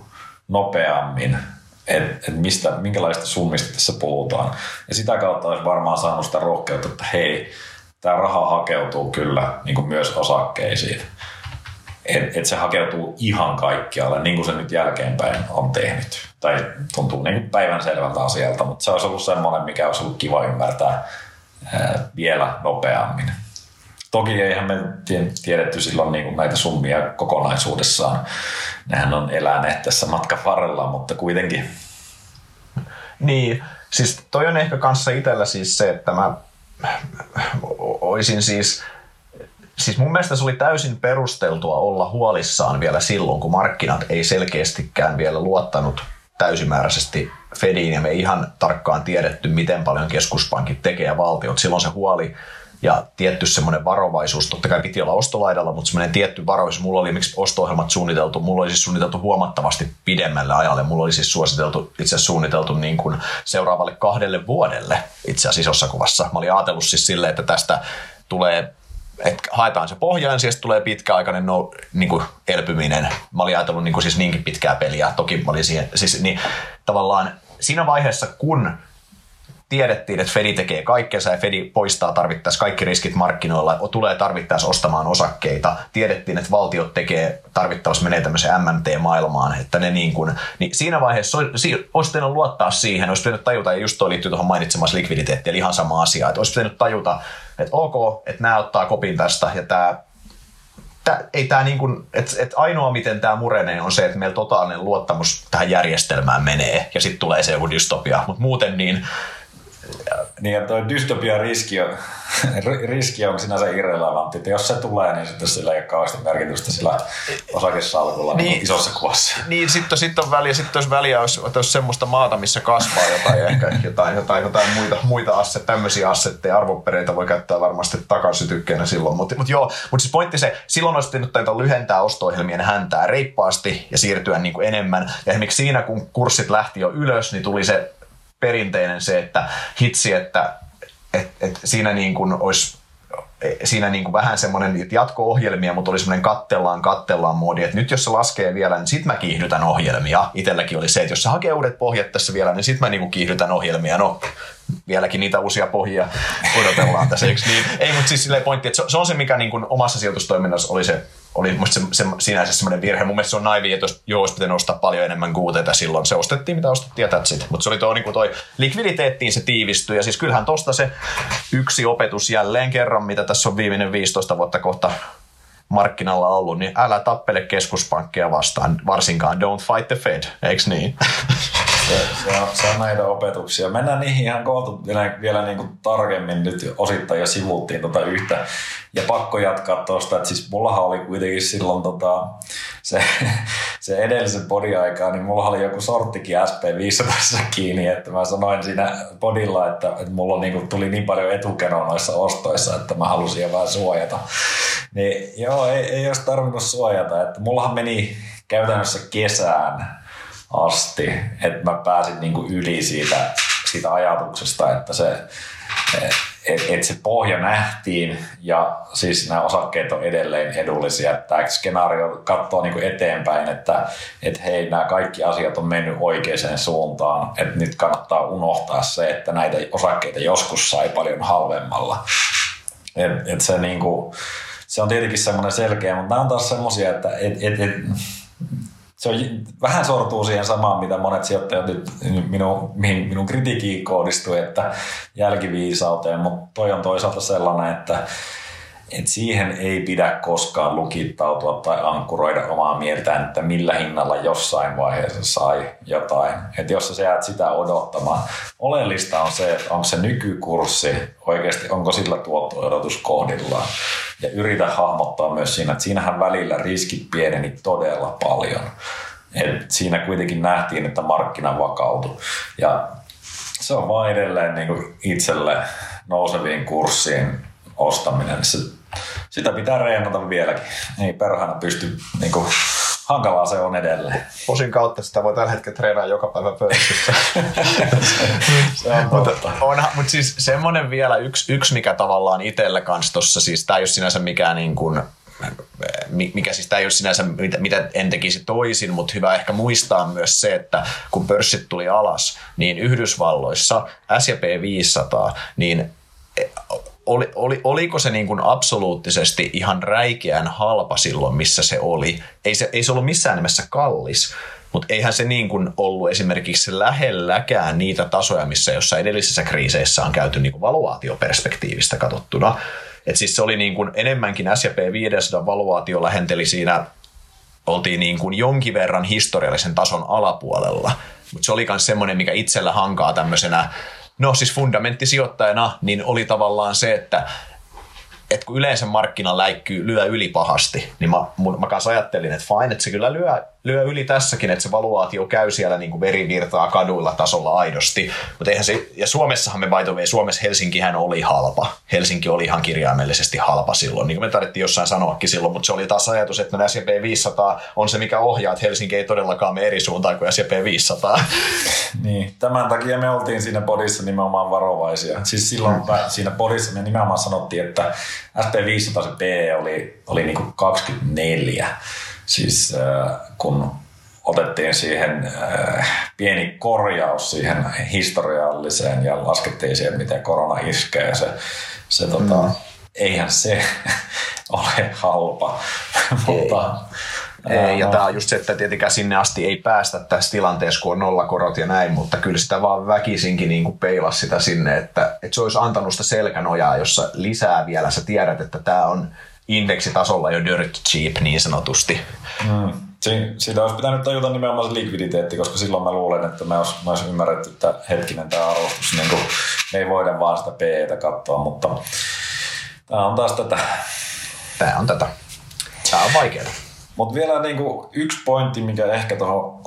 Speaker 1: nopeammin, että et mistä, minkälaista summista tässä puhutaan. Ja sitä kautta olisi varmaan saanut sitä rohkeutta, että hei, tämä raha hakeutuu kyllä niin kuin myös osakkeisiin että et se hakeutuu ihan kaikkialle, niin kuin se nyt jälkeenpäin on tehnyt. Tai tuntuu niin päivän selvältä asialta, mutta se olisi ollut semmoinen, mikä olisi ollut kiva ymmärtää ää, vielä nopeammin. Toki eihän me tiedetty silloin niin kuin näitä summia kokonaisuudessaan. Nehän on eläneet tässä matkan varrella, mutta kuitenkin.
Speaker 2: Niin, siis toi on ehkä kanssa itsellä siis se, että mä olisin siis Siis mun mielestä se oli täysin perusteltua olla huolissaan vielä silloin, kun markkinat ei selkeästikään vielä luottanut täysimääräisesti Fediin ja me ei ihan tarkkaan tiedetty, miten paljon keskuspankit tekee ja valtiot. Silloin se huoli ja tietty semmoinen varovaisuus, totta kai piti olla ostolaidalla, mutta semmoinen tietty varovaisuus, mulla oli miksi osto-ohjelmat suunniteltu, mulla oli siis suunniteltu huomattavasti pidemmälle ajalle, mulla oli siis suositeltu, itse asiassa suunniteltu niin kuin seuraavalle kahdelle vuodelle itse asiassa isossa kuvassa. Mä olin ajatellut siis silleen, että tästä tulee että haetaan se pohja ensin, sitten tulee pitkäaikainen no, niin kuin elpyminen. Mä olin ajatellut niin kuin siis niinkin pitkää peliä. Toki mä olin siihen, siis niin, tavallaan siinä vaiheessa, kun tiedettiin, että Fedi tekee kaikkensa ja Fedi poistaa tarvittaessa kaikki riskit markkinoilla, tulee tarvittaessa ostamaan osakkeita. Tiedettiin, että valtiot tekee tarvittaessa menee tämmöiseen MMT-maailmaan, että ne niin kuin, niin siinä vaiheessa olisi pitänyt luottaa siihen, olisi pitänyt tajuta, ja just toi liittyy tuohon mainitsemassa likviditeettiin, eli ihan sama asia, että olisi pitänyt tajuta, että ok, että nämä ottaa kopin tästä ja tämä Tää, ei tää niin kuin, et, et ainoa miten tämä murenee on se, että meillä totaalinen luottamus tähän järjestelmään menee ja sitten tulee se joku dystopia, mutta muuten niin
Speaker 1: niin, ja tuo dystopian riski on, riski on sinänsä irrelevantti, että jos se tulee, niin sitten sillä ei ole kauheasti merkitystä sillä osakesalkulla niin, niin isossa kuvassa.
Speaker 2: Niin, sitten sit on väliä, sitten jos väliä olisi, olisi semmoista maata, missä kasvaa jotain, ehkä jotain, jotain, jotain muita, muita asset, tämmöisiä assetteja, arvopereitä voi käyttää varmasti takaisytykkeenä silloin. Mutta mut joo, mutta siis pointti se, silloin olisi pitänyt lyhentää osto-ohjelmien häntää reippaasti ja siirtyä niin kuin enemmän. Ja esimerkiksi siinä, kun kurssit lähti jo ylös, niin tuli se perinteinen se, että hitsi, että et, et siinä niin kuin olisi siinä niin kuin vähän semmoinen jatko-ohjelmia, mutta oli semmoinen kattellaan, kattellaan moodi, että nyt jos se laskee vielä, niin sit mä kiihdytän ohjelmia. Itelläkin oli se, että jos se hakee uudet pohjat tässä vielä, niin sit mä niin kuin kiihdytän ohjelmia. No, vieläkin niitä uusia pohjia odotellaan tässä, eikö niin? Ei, mutta siis silleen pointti, että se, on se, mikä niin kuin omassa sijoitustoiminnassa oli se oli se, se, sinänsä semmoinen virhe. Mun mielestä se on naivi, että jos joo, olisi pitänyt ostaa paljon enemmän kuuteita silloin. Se ostettiin, mitä ostettiin ja that's Mutta se oli tuo, niin toi likviditeettiin se tiivistyi. Ja siis kyllähän tosta se yksi opetus jälleen kerran, mitä tässä on viimeinen 15 vuotta kohta markkinalla ollut, niin älä tappele keskuspankkeja vastaan, varsinkaan don't fight the Fed, eikö niin?
Speaker 1: Se, se, on, se on näitä opetuksia. Mennään niihin ihan kohta vielä, vielä niin kuin tarkemmin nyt osittain ja sivuttiin tota yhtä. Ja pakko jatkaa tuosta, että siis mullahan oli kuitenkin silloin tota, se, se edellisen podiaikaa, niin mulla oli joku sorttikin SP500 kiinni, että mä sanoin siinä podilla, että, että mulla niin kuin, tuli niin paljon etukenoa noissa ostoissa, että mä halusin vähän suojata. Niin joo, ei, ei olisi tarvinnut suojata, että mullahan meni käytännössä kesään asti, että mä pääsin niin kuin yli siitä, siitä ajatuksesta, että se, että et se pohja nähtiin ja siis nämä osakkeet on edelleen edullisia. Tämä skenaario katsoo niin kuin eteenpäin, että et hei, nämä kaikki asiat on mennyt oikeaan suuntaan. Että nyt kannattaa unohtaa se, että näitä osakkeita joskus sai paljon halvemmalla. Et, et se, niin kuin, se on tietenkin semmoinen selkeä, mutta nämä on taas semmoisia, että et, et, et, se on, vähän sortuu siihen samaan, mitä monet sijoittajat nyt minun, mihin minun kritiikkiin kohdistui, että jälkiviisauteen, mutta toi on toisaalta sellainen, että et siihen ei pidä koskaan lukittautua tai ankkuroida omaa mieltään, että millä hinnalla jossain vaiheessa sai jotain. Et jos sä jäät sitä odottamaan, oleellista on se, että onko se nykykurssi oikeasti, onko sillä tuotto-odotus kohdillaan. Ja yritä hahmottaa myös siinä, että siinähän välillä riskit pieneni todella paljon. Et siinä kuitenkin nähtiin, että markkina vakautui. Ja se on vain edelleen niin itselle nouseviin kurssiin ostaminen. Se sitä pitää reenata vieläkin. Ei perhana pysty, niin kuin, hankalaa se on edelleen.
Speaker 2: Posin kautta sitä voi tällä hetkellä treenaa joka päivä pörssissä. se on mutta, onhan, mutta siis semmoinen vielä yksi, yksi mikä tavallaan itsellä kanssa tuossa, siis tämä ei ole sinänsä mikään niin kuin, mikä siis tämä ei ole sinänsä, mitä, mitä en tekisi toisin, mutta hyvä ehkä muistaa myös se, että kun pörssit tuli alas, niin Yhdysvalloissa S&P 500, niin oli, oli, oliko se niin kuin absoluuttisesti ihan räikeän halpa silloin, missä se oli? Ei se, ei se ollut missään nimessä kallis, mutta eihän se niin kuin ollut esimerkiksi lähelläkään niitä tasoja, missä jossain edellisissä kriiseissä on käyty niin kuin valuaatioperspektiivistä katsottuna. Et siis se oli niin kuin enemmänkin S&P 500 valuaatio lähenteli siinä, oltiin niin kuin jonkin verran historiallisen tason alapuolella. Mutta se oli myös semmoinen, mikä itsellä hankaa tämmöisenä, no siis fundamenttisijoittajana, niin oli tavallaan se, että että kun yleensä markkina läikkyy, lyö yli pahasti, niin mä, mä kanssa ajattelin, että fine, että se kyllä lyö, lyö yli tässäkin, että se valuaatio käy siellä niin kuin verivirtaa kaduilla tasolla aidosti. Mutta eihän se, ja Suomessahan me by the way, Suomessa Helsinkihän oli halpa. Helsinki oli ihan kirjaimellisesti halpa silloin, niin kuin me tarvittiin jossain sanoakin silloin, mutta se oli taas ajatus, että no S&P 500 on se, mikä ohjaa, että Helsinki ei todellakaan mene eri suuntaan kuin S&P 500.
Speaker 1: Niin, tämän takia me oltiin siinä podissa nimenomaan varovaisia. Siis silloin mm. siinä podissa me nimenomaan sanottiin, että SP500 se P oli, oli niin kuin 24. Siis äh, kun otettiin siihen äh, pieni korjaus siihen historialliseen ja laskettiin siihen, miten korona iskee. Se, se tota, mm. tota, eihän se ole halpa, mutta
Speaker 2: ei, ja tämä on just se, että tietenkään sinne asti ei päästä tässä tilanteessa, kun on nollakorot ja näin, mutta kyllä sitä vaan väkisinkin niin kuin peilas sitä sinne, että, että se olisi antanut sitä selkänojaa, jossa lisää vielä sä tiedät, että tämä on indeksitasolla jo dirt cheap niin sanotusti.
Speaker 1: Mm. Si- siitä olisi pitänyt tajuta nimenomaan se likviditeetti, koska silloin mä luulen, että me olisi, mä olisi ymmärretty, että hetkinen tämä arvostus, niin kuin, me ei voida vaan sitä P-tä katsoa, mutta tämä on taas tätä.
Speaker 2: Tämä on tätä. Tämä on vaikeaa.
Speaker 1: Mutta vielä niinku yksi pointti, mikä ehkä tuohon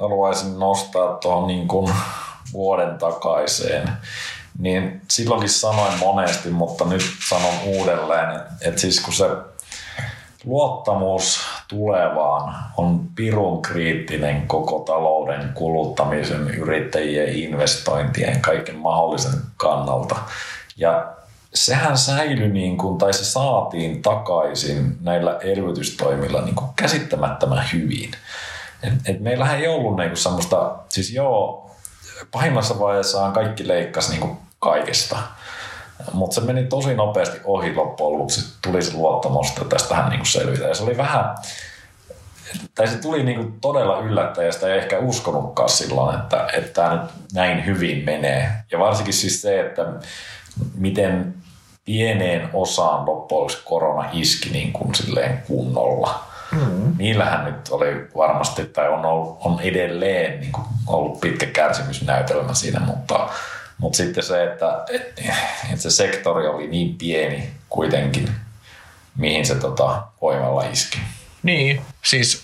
Speaker 1: haluaisin nostaa tuohon niinku vuoden takaiseen, niin silloinkin sanoin monesti, mutta nyt sanon uudelleen, että et siis kun se luottamus tulevaan on pirun kriittinen koko talouden, kuluttamisen, yrittäjien, investointien, kaiken mahdollisen kannalta. Ja sehän säilyi niin kuin, tai se saatiin takaisin näillä elvytystoimilla niin kuin käsittämättömän hyvin. Et, et meillähän ei ollut niin kuin semmoista, siis joo, pahimmassa vaiheessaan kaikki leikkasi niin kuin kaikesta. Mutta se meni tosi nopeasti ohi loppujen lopuksi. Tuli se luottamus, että tästähän niin selvitä. Ja se oli vähän, tai se tuli niin kuin todella yllättäen, ja ei ehkä uskonutkaan silloin, että, että tämä nyt näin hyvin menee. Ja varsinkin siis se, että miten pieneen osaan loppujen korona iski niin kuin silleen kunnolla. Mm. Niillähän nyt oli varmasti, tai on, ollut, on edelleen niin kuin ollut pitkä kärsimysnäytelmä siinä, mutta, mutta sitten se, että, että, se sektori oli niin pieni kuitenkin, mihin se tota, voimalla iski.
Speaker 2: Niin, siis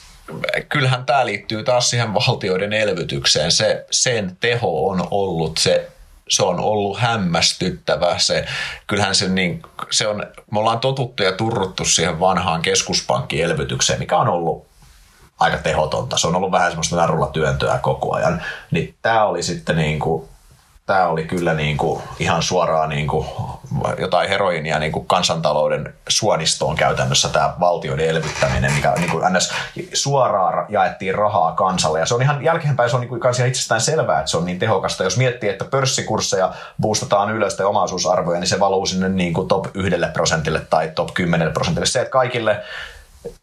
Speaker 2: kyllähän tämä liittyy taas siihen valtioiden elvytykseen. Se, sen teho on ollut se se on ollut hämmästyttävä. Se, kyllähän se, niin, se on, me ollaan totuttu ja turruttu siihen vanhaan keskuspankin elvytykseen, mikä on ollut aika tehotonta. Se on ollut vähän semmoista narulla työntöä koko ajan. Niin tämä oli sitten niin kuin tämä oli kyllä niin kuin ihan suoraan niin kuin jotain heroinia niin kuin kansantalouden suonistoon käytännössä tämä valtioiden elvyttäminen, mikä niin kuin ns. suoraan jaettiin rahaa kansalle. Ja se on ihan jälkeenpäin, se on niin kuin itsestään selvää, että se on niin tehokasta. Jos miettii, että pörssikursseja boostataan ylös tai omaisuusarvoja, niin se valuu sinne niin kuin top yhdelle prosentille tai top 10 prosentille. Se, että kaikille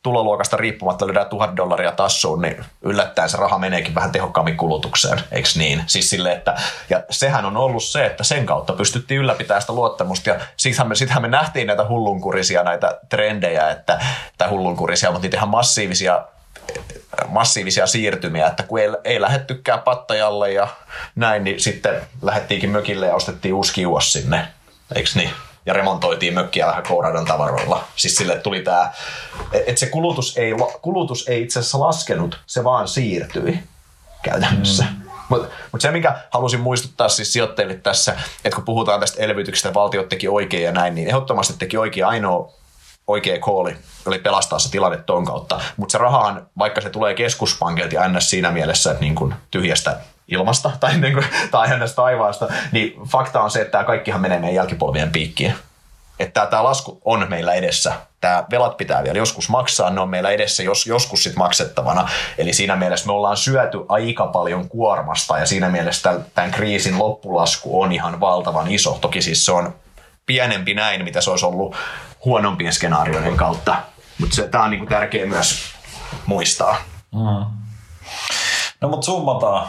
Speaker 2: tuloluokasta riippumatta lyödään tuhat dollaria tassuun, niin yllättäen se raha meneekin vähän tehokkaammin kulutukseen, eikö niin? Siis sille, että, ja sehän on ollut se, että sen kautta pystyttiin ylläpitämään sitä luottamusta, ja sittenhän me, sittenhän me nähtiin näitä hullunkurisia näitä trendejä, että, tai hullunkurisia, mutta niitä ihan massiivisia massiivisia siirtymiä, että kun ei, ei lähettykään pattajalle ja näin, niin sitten lähettiinkin mökille ja ostettiin uusi kiuas sinne, eikö niin? Ja remontoitiin mökkiä vähän Kouradon tavaroilla. Siis sille tuli tämä, että se kulutus ei, kulutus ei itse asiassa laskenut, se vaan siirtyi käytännössä. Mm. Mutta mut se, mikä halusin muistuttaa siis sijoittajille tässä, että kun puhutaan tästä elvytyksestä, valtiot teki oikein ja näin, niin ehdottomasti teki oikein ainoa oikea kooli oli pelastaa se tilanne ton kautta. Mutta se rahahan, vaikka se tulee keskuspankilta ja ns. siinä mielessä, että niin kun tyhjästä ilmasta tai, niin kuin, tai ns. taivaasta, niin fakta on se, että tämä kaikkihan menee meidän jälkipolvien piikkiin. Että tämä lasku on meillä edessä. Tämä velat pitää vielä joskus maksaa, ne on meillä edessä jos, joskus sitten maksettavana. Eli siinä mielessä me ollaan syöty aika paljon kuormasta ja siinä mielessä tämän kriisin loppulasku on ihan valtavan iso. Toki siis se on pienempi näin, mitä se olisi ollut huonompien skenaarioiden kautta. Mutta tämä on niinku tärkeä myös muistaa. Mm.
Speaker 1: No mutta summataan.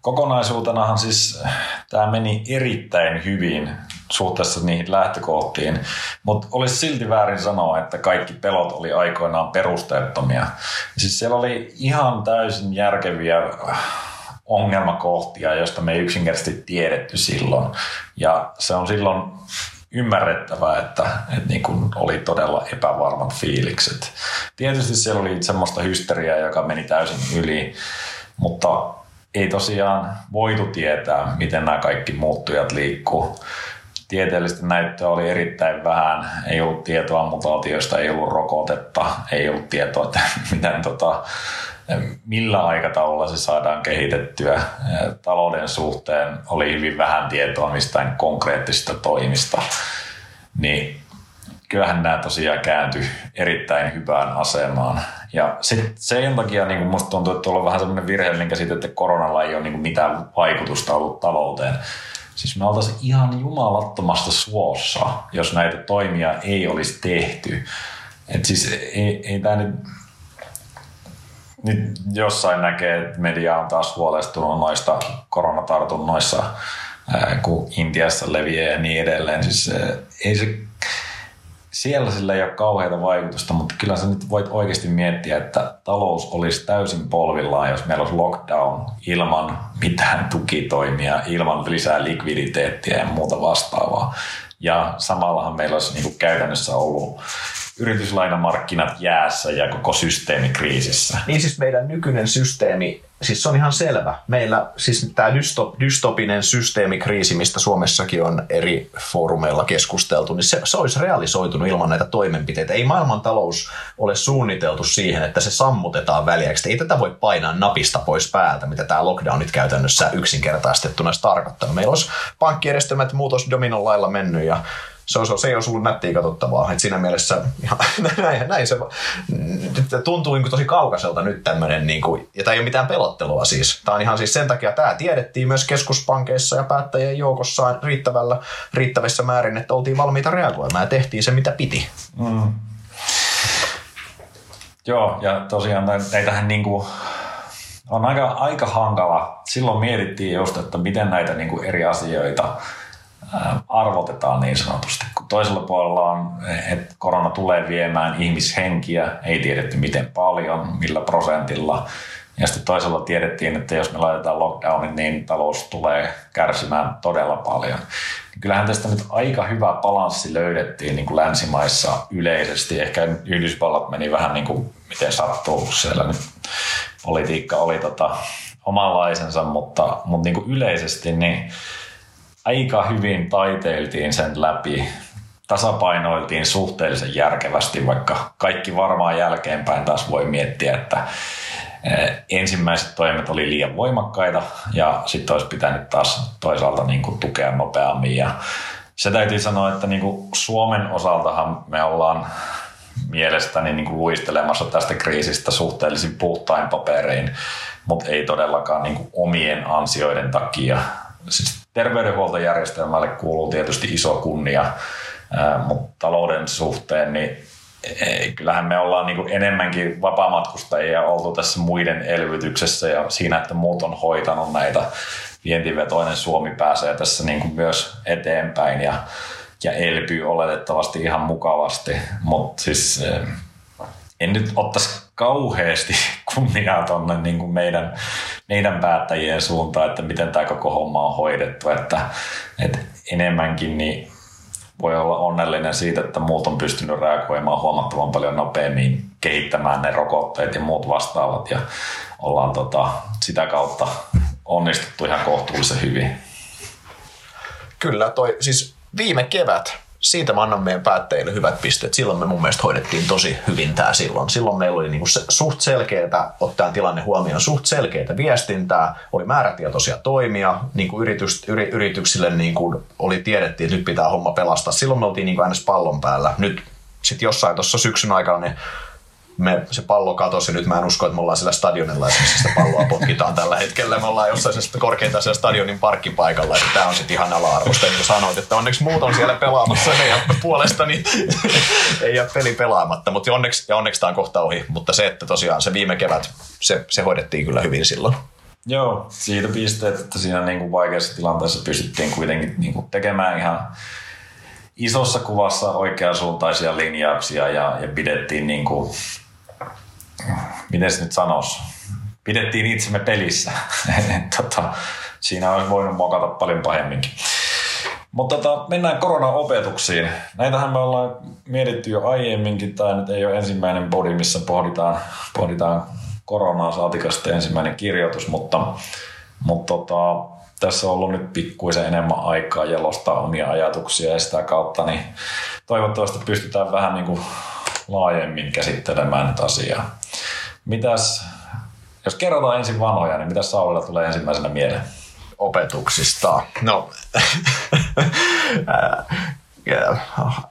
Speaker 1: Kokonaisuutenahan siis tämä meni erittäin hyvin suhteessa niihin lähtökohtiin, mutta olisi silti väärin sanoa, että kaikki pelot oli aikoinaan perusteettomia. Siis siellä oli ihan täysin järkeviä ongelmakohtia, joista me ei yksinkertaisesti tiedetty silloin. Ja se on silloin ymmärrettävää, että, että niin kuin oli todella epävarmat fiilikset. Tietysti siellä oli semmoista hysteriaa, joka meni täysin yli, mutta ei tosiaan voitu tietää, miten nämä kaikki muuttujat liikkuu. Tieteellistä näyttöä oli erittäin vähän, ei ollut tietoa mutaatioista, ei ollut rokotetta, ei ollut tietoa, että miten tota, millä aikataululla se saadaan kehitettyä. Talouden suhteen oli hyvin vähän tietoa mistään konkreettisista toimista. Niin kyllähän nämä tosiaan kääntyi erittäin hyvään asemaan. Ja sit sen takia niin musta tuntuu, että on vähän sellainen virheellinen käsite, että koronalla ei ole niin mitään vaikutusta ollut talouteen. Siis me oltaisiin ihan jumalattomasta suossa, jos näitä toimia ei olisi tehty. Et siis ei, ei tämä nyt nyt jossain näkee, että media on taas huolestunut noista koronatartunnoissa, kun Intiassa leviää ja niin edelleen. Siis ei se, siellä sillä ei ole kauheita vaikutusta, mutta kyllä sä nyt voit oikeasti miettiä, että talous olisi täysin polvillaan, jos meillä olisi lockdown ilman mitään tukitoimia, ilman lisää likviditeettiä ja muuta vastaavaa. Ja samallahan meillä olisi niin kuin käytännössä ollut yrityslainamarkkinat jäässä ja koko systeemi kriisissä.
Speaker 2: Niin siis meidän nykyinen systeemi, siis se on ihan selvä. Meillä siis tämä dystop, dystopinen systeemikriisi, mistä Suomessakin on eri foorumeilla keskusteltu, niin se, se olisi realisoitunut ilman näitä toimenpiteitä. Ei maailman talous ole suunniteltu siihen, että se sammutetaan väliäksi. Ei tätä voi painaa napista pois päältä, mitä tämä lockdownit käytännössä yksinkertaistettuna olisi tarkoittanut. Meillä olisi pankkijärjestelmät muutos dominon lailla mennyt ja se, on, se ei olisi ollut nättiä katsottavaa. Et siinä mielessä näin, näin se tuntuu niin kuin tosi kaukaiselta nyt tämmöinen, niin kuin, ja tämä ei ole mitään pelottelua siis. Tämä on ihan siis sen takia, tämä tiedettiin myös keskuspankeissa ja päättäjien joukossa riittävällä, riittävissä määrin, että oltiin valmiita reagoimaan ja tehtiin se mitä piti. Mm.
Speaker 1: Joo, ja tosiaan näitähän niin kuin on aika, aika hankala. Silloin mietittiin just, että miten näitä niin kuin eri asioita arvotetaan niin sanotusti. Kun toisella puolella on, että korona tulee viemään ihmishenkiä, ei tiedetty miten paljon, millä prosentilla. Ja sitten toisella tiedettiin, että jos me laitetaan lockdownin, niin talous tulee kärsimään todella paljon. Kyllähän tästä nyt aika hyvä balanssi löydettiin niin kuin länsimaissa yleisesti. Ehkä Yhdysvallat meni vähän niin kuin miten sattuu, siellä nyt politiikka oli tota omanlaisensa, mutta, mutta niin kuin yleisesti niin aika hyvin taiteiltiin sen läpi, tasapainoiltiin suhteellisen järkevästi, vaikka kaikki varmaan jälkeenpäin taas voi miettiä, että eh, ensimmäiset toimet oli liian voimakkaita ja sitten olisi pitänyt taas toisaalta niin kuin tukea nopeammin. Ja se täytyy sanoa, että niin kuin Suomen osaltahan me ollaan mielestäni niin kuin luistelemassa tästä kriisistä suhteellisen puhtain paperein, mutta ei todellakaan niin kuin omien ansioiden takia. Siis terveydenhuoltojärjestelmälle kuuluu tietysti iso kunnia, mutta talouden suhteen niin kyllähän me ollaan niin kuin enemmänkin vapaamatkustajia oltu tässä muiden elvytyksessä ja siinä, että muut on hoitanut näitä. Vientivetoinen Suomi pääsee tässä niin kuin myös eteenpäin ja, ja elpyy oletettavasti ihan mukavasti, mutta siis en nyt ottaisi kauheasti kunniaa tuonne niin meidän, meidän päättäjien suuntaan, että miten tämä koko homma on hoidettu. Että, että enemmänkin niin voi olla onnellinen siitä, että muut on pystynyt reagoimaan huomattavan paljon nopeammin, kehittämään ne rokotteet ja muut vastaavat ja ollaan tota, sitä kautta onnistuttu ihan kohtuullisen hyvin.
Speaker 2: Kyllä, toi, siis viime kevät siitä mä annan meidän päättäjille hyvät pisteet. Silloin me mun mielestä hoidettiin tosi hyvin tämä silloin. Silloin meillä oli niinku se, suht selkeää, ottaen tilanne huomioon, suht selkeää viestintää, oli määrätietoisia toimia, niinku yritys, yri, yrityksille niinku oli tiedettiin, että nyt pitää homma pelastaa. Silloin me oltiin niinku aina pallon päällä. Nyt sitten jossain tuossa syksyn aikana ne me, se pallo katosi nyt mä en usko, että me ollaan sillä stadionilla, missä sitä palloa potkitaan tällä hetkellä. Me ollaan jossain korkeintaan siellä stadionin parkkipaikalla, että tämä on sitten ihan ala-arvosta. Niin sanoit, että onneksi muut on siellä pelaamassa meidän puolesta, niin ei jää peli pelaamatta. Mutta onneksi, ja onneksi tämä on kohta ohi. Mutta se, että tosiaan se viime kevät, se, se hoidettiin kyllä hyvin silloin.
Speaker 1: Joo, siitä pisteet, että siinä niin kuin vaikeassa tilanteessa pystyttiin kuitenkin niin kuin tekemään ihan isossa kuvassa oikeansuuntaisia linjauksia ja, ja pidettiin niin kuin, miten se nyt sanoisi, pidettiin itsemme pelissä. tota, siinä olisi voinut mokata paljon pahemminkin. Mutta tota, mennään koronaopetuksiin. Näitähän me ollaan mietitty jo aiemminkin. Tämä nyt ei ole ensimmäinen body, missä pohditaan, pohditaan koronaa, saatikasta ensimmäinen kirjoitus, mutta, mutta tota, tässä on ollut nyt pikkuisen enemmän aikaa jalostaa omia ajatuksia ja sitä kautta niin toivottavasti pystytään vähän niin kuin laajemmin käsittelemään nyt asiaa. Mitäs, jos kerrotaan ensin vanhoja, niin mitä Saulilla tulee ensimmäisenä mieleen?
Speaker 2: Opetuksista. No,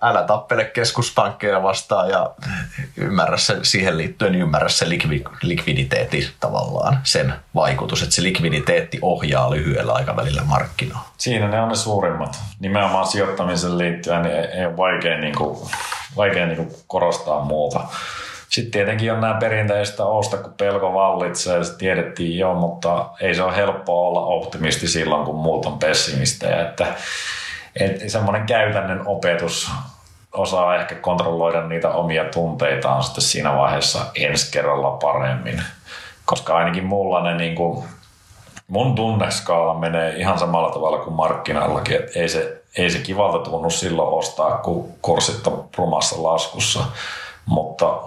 Speaker 2: älä tappele keskuspankkeja vastaan ja ymmärrä se, siihen liittyen ymmärrä se likviditeetti tavallaan, sen vaikutus, että se likviditeetti ohjaa lyhyellä aikavälillä markkinaa.
Speaker 1: Siinä ne on ne suurimmat. Nimenomaan sijoittamisen liittyen niin ei, ole vaikea, niin kuin, vaikea niin kuin korostaa muuta. Sitten tietenkin on nämä perinteistä osta, kun pelko vallitsee, se tiedettiin jo, mutta ei se ole helppoa olla optimisti silloin, kun muut on pessimistejä. Että et semmoinen käytännön opetus osaa ehkä kontrolloida niitä omia tunteitaan sitten siinä vaiheessa ensi kerralla paremmin. Koska ainakin mulla ne niin kuin, mun tunneskaala menee ihan samalla tavalla kuin markkinallakin, että ei se, ei se kivalta tunnu silloin ostaa, kun kurssit on rumassa laskussa, mutta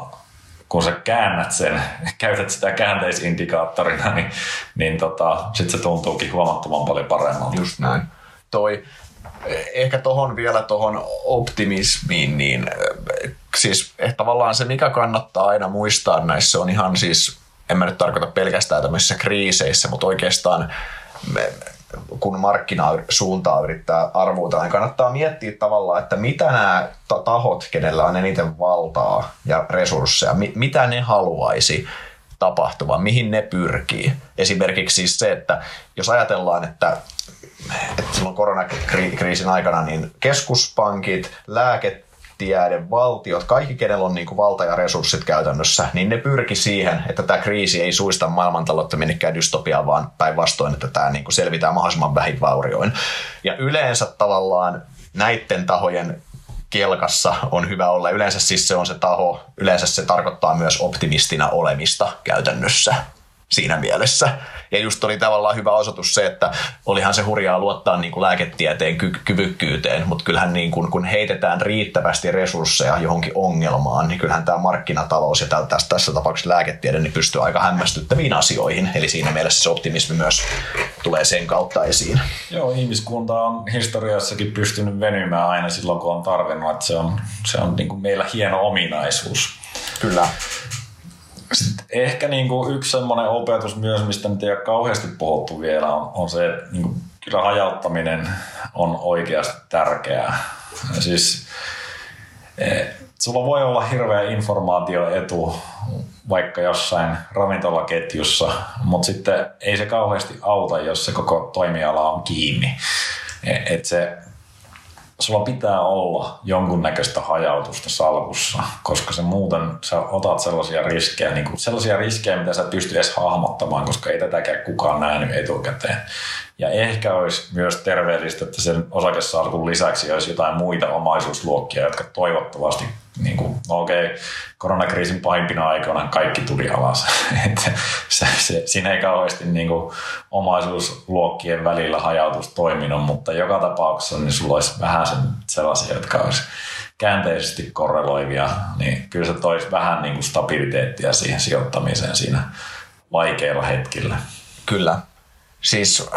Speaker 1: kun sä käännät sen, käytät sitä käänteisindikaattorina, niin, niin tota, sitten se tuntuukin huomattavan paljon paremmalta.
Speaker 2: Just näin. Toi, ehkä tohon vielä tohon optimismiin, niin siis ehkä tavallaan se, mikä kannattaa aina muistaa näissä on ihan siis, en mä nyt tarkoita pelkästään tämmöisissä kriiseissä, mutta oikeastaan me, kun markkinasuuntaa yrittää arvuutella, niin kannattaa miettiä tavallaan, että mitä nämä tahot, kenellä on eniten valtaa ja resursseja, mitä ne haluaisi tapahtuva, mihin ne pyrkii. Esimerkiksi siis se, että jos ajatellaan, että että silloin koronakriisin aikana niin keskuspankit, lääketiede, valtiot, kaikki kenellä on niin kuin valta ja resurssit käytännössä, niin ne pyrki siihen, että tämä kriisi ei suista maailmantaloutta minnekään dystopiaan, vaan päinvastoin, että tämä niin kuin selvitään mahdollisimman vähin vaurioin. Ja yleensä tavallaan näiden tahojen kelkassa on hyvä olla. Yleensä siis se on se taho, yleensä se tarkoittaa myös optimistina olemista käytännössä siinä mielessä. Ja just oli tavallaan hyvä osoitus se, että olihan se hurjaa luottaa niin kuin lääketieteen ky- kyvykkyyteen, mutta kyllähän niin kuin, kun heitetään riittävästi resursseja johonkin ongelmaan, niin kyllähän tämä markkinatalous ja tässä, tässä tapauksessa lääketiede niin pystyy aika hämmästyttäviin asioihin. Eli siinä mielessä se optimismi myös tulee sen kautta esiin.
Speaker 1: Joo, ihmiskunta on historiassakin pystynyt venymään aina silloin, kun on tarvinnut. Että se on, se on niin kuin meillä hieno ominaisuus.
Speaker 2: Kyllä.
Speaker 1: Sitten ehkä niin kuin yksi semmoinen opetus myös, mistä nyt ei ole kauheasti puhuttu vielä, on, on se, että niin kuin, kyllä hajauttaminen on oikeasti tärkeää. Siis e, sulla voi olla hirveä informaatioetu vaikka jossain ravintolaketjussa, mutta sitten ei se kauheasti auta, jos se koko toimiala on kiinni. E, et se sulla pitää olla jonkunnäköistä hajautusta salkussa, koska se muuten sä otat sellaisia riskejä, niin kuin sellaisia riskejä, mitä sä pystyt edes hahmottamaan, koska ei tätäkään kukaan nähnyt etukäteen. Ja ehkä olisi myös terveellistä, että sen osakesalkun lisäksi olisi jotain muita omaisuusluokkia, jotka toivottavasti, niin kuin, no okei, koronakriisin pahimpina aikoina kaikki tuli alas. että se, se, siinä ei kauheasti niin kuin, omaisuusluokkien välillä hajautus toiminut, mutta joka tapauksessa niin sulla olisi vähän sen, sellaisia, jotka olisi käänteisesti korreloivia, niin kyllä se toisi vähän niin kuin stabiliteettia siihen sijoittamiseen siinä vaikeilla hetkillä.
Speaker 2: Kyllä, Siis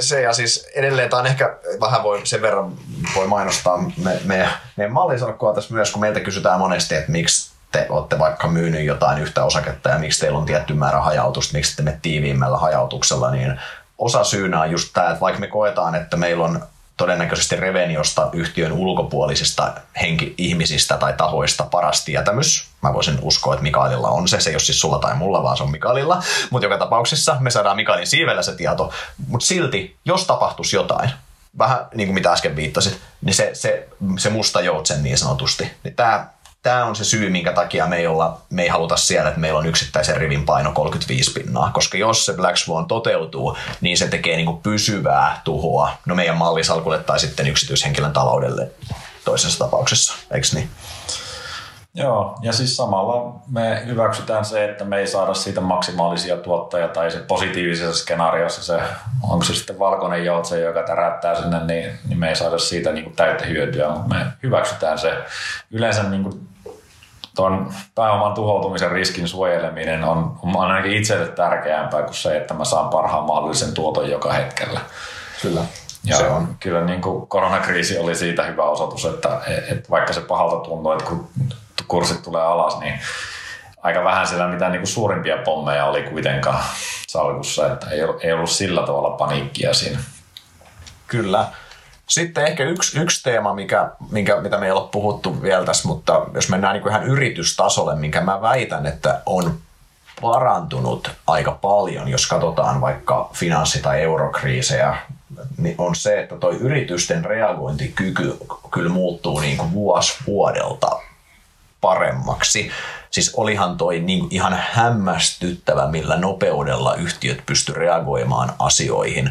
Speaker 2: se ja siis edelleen tämä on ehkä vähän voi sen verran voi mainostaa me, me, meidän mallisalkkua tässä myös, kun meiltä kysytään monesti, että miksi te olette vaikka myynyt jotain yhtä osaketta ja miksi teillä on tietty määrä hajautusta, miksi te me tiiviimmällä hajautuksella, niin osa syynä on just tämä, että vaikka me koetaan, että meillä on todennäköisesti Reveniosta yhtiön ulkopuolisista henki, ihmisistä tai tahoista paras tietämys. Mä voisin uskoa, että Mikaelilla on se. Se ei ole siis sulla tai mulla, vaan se on Mikaelilla. Mutta joka tapauksessa me saadaan Mikaelin siivellä se tieto. Mutta silti, jos tapahtuisi jotain, vähän niin kuin mitä äsken viittasit, niin se, se, se musta joutsen niin sanotusti. Niin tämä tämä on se syy, minkä takia me ei, olla, me ei haluta siellä, että meillä on yksittäisen rivin paino 35 pinnaa. Koska jos se Black Swan toteutuu, niin se tekee niin kuin pysyvää tuhoa no meidän mallisalkulle tai sitten yksityishenkilön taloudelle toisessa tapauksessa, eikö niin?
Speaker 1: Joo, ja siis samalla me hyväksytään se, että me ei saada siitä maksimaalisia tuottajia tai se positiivisessa skenaariossa se, onko se sitten valkoinen joutse, joka tärättää sinne, niin, niin me ei saada siitä niin kuin täyttä hyötyä, mutta me hyväksytään se. Yleensä niin kuin tuon pääoman tuhoutumisen riskin suojeleminen on, on ainakin itselle tärkeämpää kuin se, että mä saan parhaan mahdollisen tuoton joka hetkellä.
Speaker 2: Kyllä.
Speaker 1: Ja se on. kyllä niin kuin koronakriisi oli siitä hyvä osoitus, että, että vaikka se pahalta tuntuu, että kun kurssit tulee alas, niin aika vähän siellä mitään niin kuin suurimpia pommeja oli kuitenkaan salkussa, että ei, ei ollut sillä tavalla paniikkia siinä.
Speaker 2: Kyllä. Sitten ehkä yksi, yksi teema, mikä, minkä, mitä me ei ole puhuttu vielä tässä, mutta jos mennään niin kuin ihan yritystasolle, minkä mä väitän, että on parantunut aika paljon, jos katsotaan vaikka finanssi- tai eurokriisejä, niin on se, että toi yritysten reagointikyky kyllä muuttuu niin kuin vuosi vuodelta paremmaksi. Siis olihan toi niin ihan hämmästyttävä, millä nopeudella yhtiöt pysty reagoimaan asioihin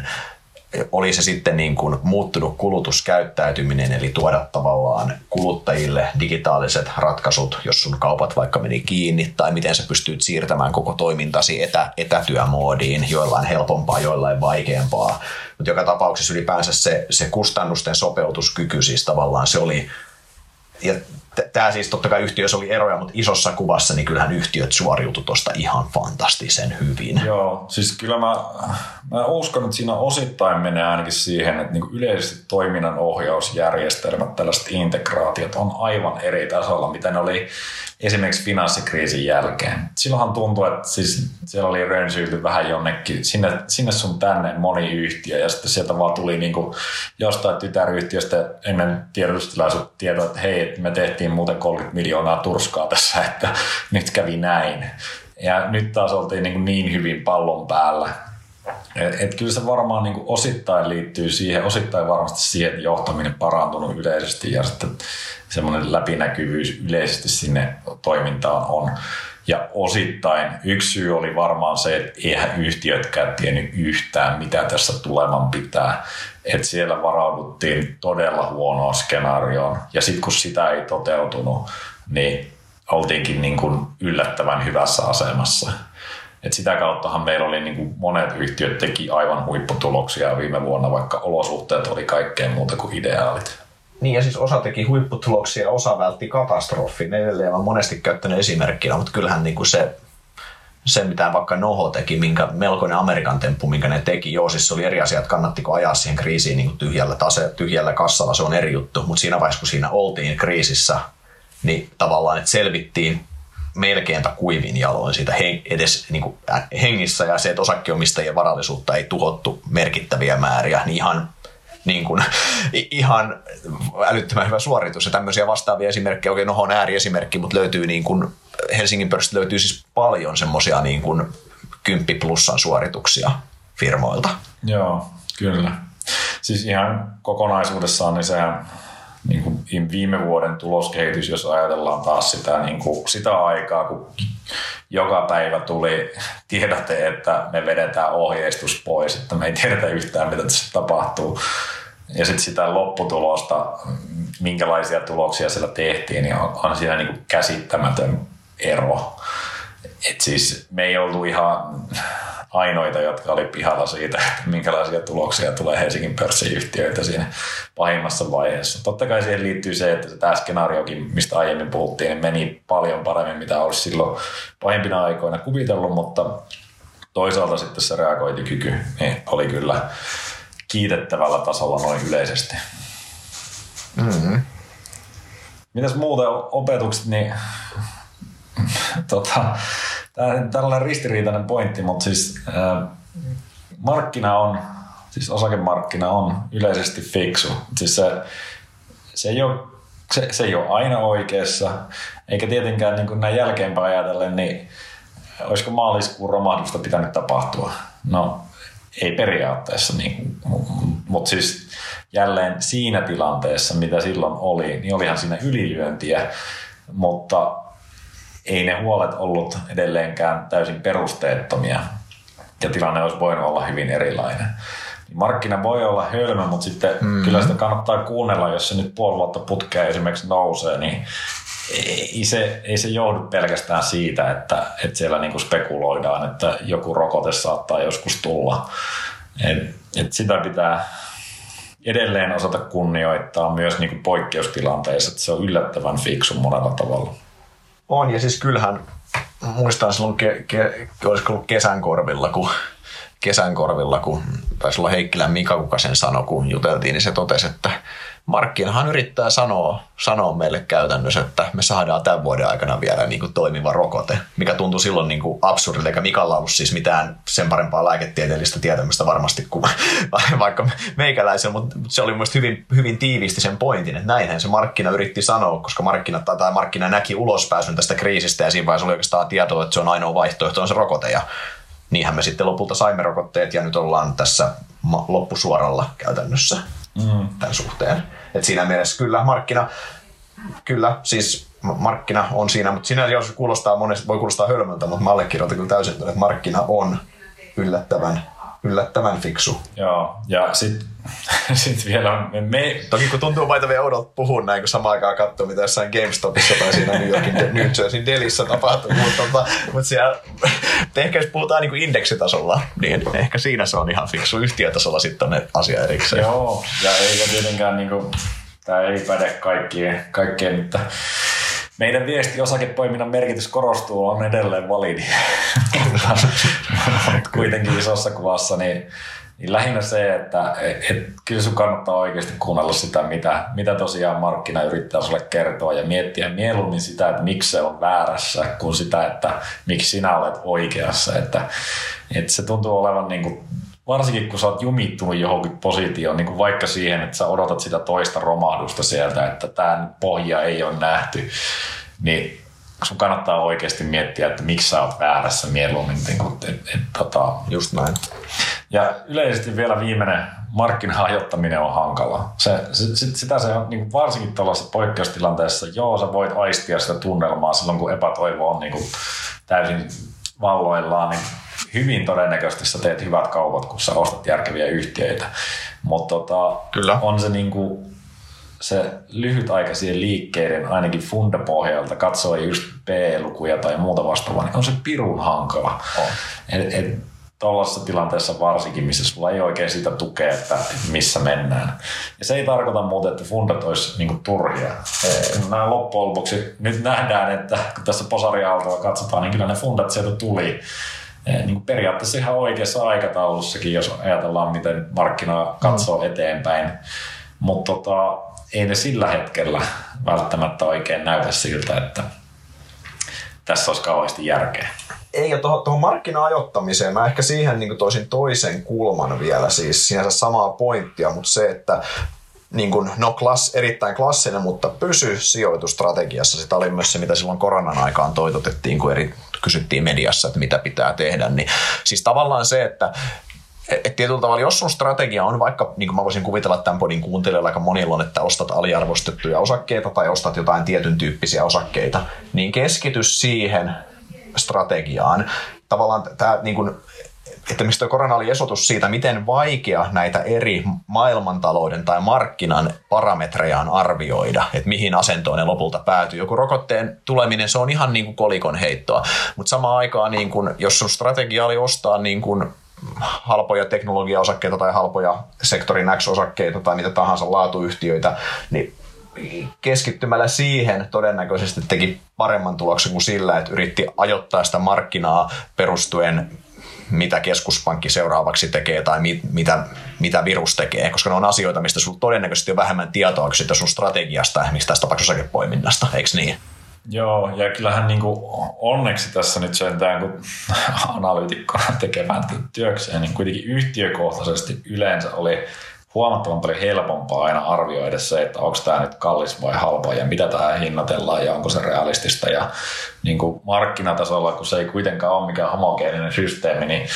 Speaker 2: oli se sitten niin kuin muuttunut kulutuskäyttäytyminen, eli tuoda tavallaan kuluttajille digitaaliset ratkaisut, jos sun kaupat vaikka meni kiinni, tai miten sä pystyt siirtämään koko toimintasi etä, etätyömoodiin, joillain helpompaa, joillain vaikeampaa. Mutta joka tapauksessa ylipäänsä se, se kustannusten sopeutuskyky siis tavallaan se oli, ja tämä siis totta kai yhtiössä oli eroja, mutta isossa kuvassa niin kyllähän yhtiöt suoriutu tuosta ihan fantastisen hyvin.
Speaker 1: Joo, siis kyllä mä, mä uskon, että siinä osittain menee ainakin siihen, että niin yleisesti toiminnan ohjausjärjestelmät, tällaiset integraatiot on aivan eri tasolla, mitä ne oli esimerkiksi finanssikriisin jälkeen. Silloinhan tuntui, että siis siellä oli rönsyilty vähän jonnekin, sinne, sinne sun tänne moni yhtiö ja sitten sieltä vaan tuli niin jostain tytäryhtiöstä ennen tiedotustilaisuutta tietoa, että hei, me tehtiin muuten 30 miljoonaa turskaa tässä, että nyt kävi näin. Ja nyt taas oltiin niin, niin hyvin pallon päällä, et, et kyllä se varmaan niin osittain liittyy siihen, osittain varmasti siihen, että johtaminen parantunut yleisesti ja sitten semmoinen läpinäkyvyys yleisesti sinne toimintaan on. Ja osittain yksi syy oli varmaan se, että eihän yhtiötkään tiennyt yhtään, mitä tässä tuleman pitää. Että siellä varauduttiin todella huonoa skenaarioon. Ja sitten kun sitä ei toteutunut, niin oltiinkin niin kuin yllättävän hyvässä asemassa. Et sitä kauttahan meillä oli niin kuin monet yhtiöt teki aivan huipputuloksia viime vuonna, vaikka olosuhteet oli kaikkeen muuta kuin ideaalit.
Speaker 2: Niin ja siis osa teki huipputuloksia, osa vältti katastrofin. Edelleen on monesti käyttänyt esimerkkinä, mutta kyllähän niin kuin se, se, mitä vaikka Noho teki, minkä melkoinen Amerikan temppu, minkä ne teki, joo, siis se oli eri asia, että kannattiko ajaa siihen kriisiin niin kuin tyhjällä, tase, tyhjällä kassalla, se on eri juttu, mutta siinä vaiheessa, kun siinä oltiin kriisissä, niin tavallaan, että selvittiin melkeinpä kuivin jaloin siitä heng, edes niin kuin hengissä ja se, että osakkeomistajien varallisuutta ei tuhottu merkittäviä määriä, niin ihan niin kuin, ihan älyttömän hyvä suoritus. Ja tämmöisiä vastaavia esimerkkejä, oikein nohon ääriesimerkki, mutta löytyy niin kuin, Helsingin pörssistä löytyy siis paljon semmoisia niin kuin 10 plussan suorituksia firmoilta.
Speaker 1: Joo, kyllä. Siis ihan kokonaisuudessaan niin sehän niin kuin viime vuoden tuloskehitys, jos ajatellaan taas sitä, niin kuin sitä aikaa, kun joka päivä tuli tiedote, että me vedetään ohjeistus pois, että me ei tiedetä yhtään, mitä tässä tapahtuu. Ja sitten sitä lopputulosta, minkälaisia tuloksia siellä tehtiin, niin on, on siinä niin kuin käsittämätön ero. Et siis me ei oltu ihan ainoita, jotka oli pihalla siitä, että minkälaisia tuloksia tulee Helsingin pörssiyhtiöitä siinä pahimmassa vaiheessa. Totta kai siihen liittyy se, että tämä skenaariokin, mistä aiemmin puhuttiin, niin meni paljon paremmin, mitä olisi silloin pahimpina aikoina kuvitellut, mutta toisaalta sitten se reagointikyky niin oli kyllä kiitettävällä tasolla noin yleisesti. Mm-hmm. Mitäs muuten opetukset, niin tota, tällainen ristiriitainen pointti, mutta siis äh, markkina on Siis osakemarkkina on yleisesti fiksu. Siis se, se, ei ole, se, se ei ole aina oikeassa, eikä tietenkään niin kuin näin jälkeenpäin ajatellen, niin olisiko maaliskuun romahdusta pitänyt tapahtua? No ei periaatteessa, niin, mutta siis jälleen siinä tilanteessa, mitä silloin oli, niin olihan siinä ylilyöntiä, mutta ei ne huolet ollut edelleenkään täysin perusteettomia ja tilanne olisi voinut olla hyvin erilainen. Niin markkina voi olla hölmö, mutta sitten mm-hmm. kyllä sitä kannattaa kuunnella, jos se nyt puoli vuotta putkea esimerkiksi nousee, niin ei se, ei se johdu pelkästään siitä, että, että siellä niinku spekuloidaan, että joku rokote saattaa joskus tulla. Et, et sitä pitää edelleen osata kunnioittaa myös niinku poikkeustilanteissa, että se on yllättävän fiksu monella tavalla.
Speaker 2: On, ja siis kyllähän muistan silloin, ke, ke, olisiko ollut kesän korvilla, kun kesän korvilla, kun taisi olla Heikkilän Mika, kuka sen sanoi, kun juteltiin, niin se totesi, että markkinahan yrittää sanoa, sanoa meille käytännössä, että me saadaan tämän vuoden aikana vielä niin kuin toimiva rokote, mikä tuntui silloin niin kuin absurdilta, eikä Mikalla ollut siis mitään sen parempaa lääketieteellistä tietämystä varmasti kuin vaikka meikäläisen, mutta se oli mielestäni hyvin, hyvin tiivisti sen pointin, että näinhän se markkina yritti sanoa, koska markkina, tai markkina näki ulospääsyn tästä kriisistä ja siinä vaiheessa oli oikeastaan tietoa, että se on ainoa vaihtoehto, on se rokote ja niinhän me sitten lopulta saimme rokotteet ja nyt ollaan tässä loppusuoralla käytännössä mm. tämän suhteen. Et siinä mielessä kyllä markkina, kyllä siis markkina on siinä, mutta siinä jos kuulostaa monesti, voi kuulostaa hölmöltä, mutta mä allekirjoitan kyllä täysin, että markkina on yllättävän yllättävän fiksu.
Speaker 1: Joo, ja sitten sit vielä me, me...
Speaker 2: Toki kun tuntuu vaita vielä oudolta puhua näin, kun samaan aikaan katsoo, mitä jossain GameStopissa tai siinä New Yorkin New Jerseyn Delissä tapahtuu, mutta, tota, mutta siellä, ehkä jos puhutaan niin kuin indeksitasolla, niin ehkä siinä se on ihan fiksu. Yhtiötasolla sitten on asia erikseen.
Speaker 1: Joo, ja eikä tietenkään niin kuin, tämä ei päde kaikkien, kaikkien että meidän viesti osakepoiminnan merkitys korostuu on edelleen validi. Kuitenkin isossa kuvassa niin, niin lähinnä se, että et, et, kyllä sun kannattaa oikeasti kuunnella sitä, mitä, mitä tosiaan markkina yrittää sulle kertoa ja miettiä mieluummin sitä, että miksi se on väärässä, kuin sitä, että miksi sinä olet oikeassa. Että, että se tuntuu olevan niin kuin varsinkin kun sä oot jumittunut johonkin positioon, niin kuin vaikka siihen, että sä odotat sitä toista romahdusta sieltä, että tämä pohja ei ole nähty, niin sun kannattaa oikeasti miettiä, että miksi sä oot väärässä mieluummin. Niin kuin, et, et, tota.
Speaker 2: Just näin.
Speaker 1: Ja yleisesti vielä viimeinen markkinahajottaminen on hankala. Se, se, sitä se on niin varsinkin tällaisessa poikkeustilanteessa, joo sä voit aistia sitä tunnelmaa silloin kun epätoivo on niin kuin täysin valloillaan, niin hyvin todennäköisesti sä teet hyvät kaupat, kun sä ostat järkeviä yhtiöitä. Mutta tota,
Speaker 2: Kyllä.
Speaker 1: on se niin kuin se lyhytaikaisien liikkeiden ainakin fundapohjalta katsoo just P-lukuja tai muuta vastaavaa, niin on se pirun hankala. Et, et, tuollaisessa tilanteessa varsinkin, missä sulla ei oikein sitä tukea, että missä mennään. Ja se ei tarkoita muuten, että fundat olisi niinku turhia. Nämä loppujen lopuksi nyt nähdään, että kun tässä posariaaltoa katsotaan, niin kyllä ne fundat sieltä tuli niin kuin periaatteessa ihan oikeassa aikataulussakin, jos ajatellaan, miten markkina katsoo mm. eteenpäin. Mutta tota, ei ne sillä hetkellä välttämättä oikein näytä siltä, että tässä olisi kauheasti järkeä.
Speaker 2: Ei, ja tuohon, tuohon markkina-ajottamiseen mä ehkä siihen niin toisin toisen kulman vielä, siis sinänsä samaa pointtia, mutta se, että niin kuin, no klass, erittäin klassinen, mutta pysy sijoitustrategiassa. Sitä oli myös se, mitä silloin koronan aikaan toitotettiin, kun eri, kysyttiin mediassa, että mitä pitää tehdä. Niin, siis tavallaan se, että et tietyllä tavalla, jos sun strategia on vaikka, niin kuin mä voisin kuvitella tämän podin kuuntelijoilla aika monilla on, että ostat aliarvostettuja osakkeita tai ostat jotain tietyn tyyppisiä osakkeita, niin keskitys siihen strategiaan. Tavallaan tämä niin kuin, että mistä korona oli esotus siitä, miten vaikea näitä eri maailmantalouden tai markkinan parametreja on arvioida, että mihin asentoon ne lopulta päätyy. Joku rokotteen tuleminen, se on ihan niin kuin kolikon heittoa, mutta samaan aikaan, niin kuin, jos sun strategia oli ostaa niin kuin halpoja teknologiaosakkeita tai halpoja sektorin X-osakkeita tai mitä tahansa laatuyhtiöitä, niin keskittymällä siihen todennäköisesti teki paremman tuloksen kuin sillä, että yritti ajoittaa sitä markkinaa perustuen mitä keskuspankki seuraavaksi tekee tai mit, mitä, mitä virus tekee, koska ne on asioita, mistä sinulla todennäköisesti on vähemmän tietoa kuin sun strategiasta, mistä tässä tapauksessa osakepoiminnasta, eikö niin?
Speaker 1: Joo, ja kyllähän niin kuin onneksi tässä nyt sentään, kun analyytikkona tekemään työkseen, niin kuitenkin yhtiökohtaisesti yleensä oli huomattavan paljon helpompaa aina arvioida se, että onko tämä nyt kallis vai halpa ja mitä tähän hinnoitellaan ja onko se realistista. Ja niin kuin markkinatasolla, kun se ei kuitenkaan ole mikään homogeeninen systeemi, niin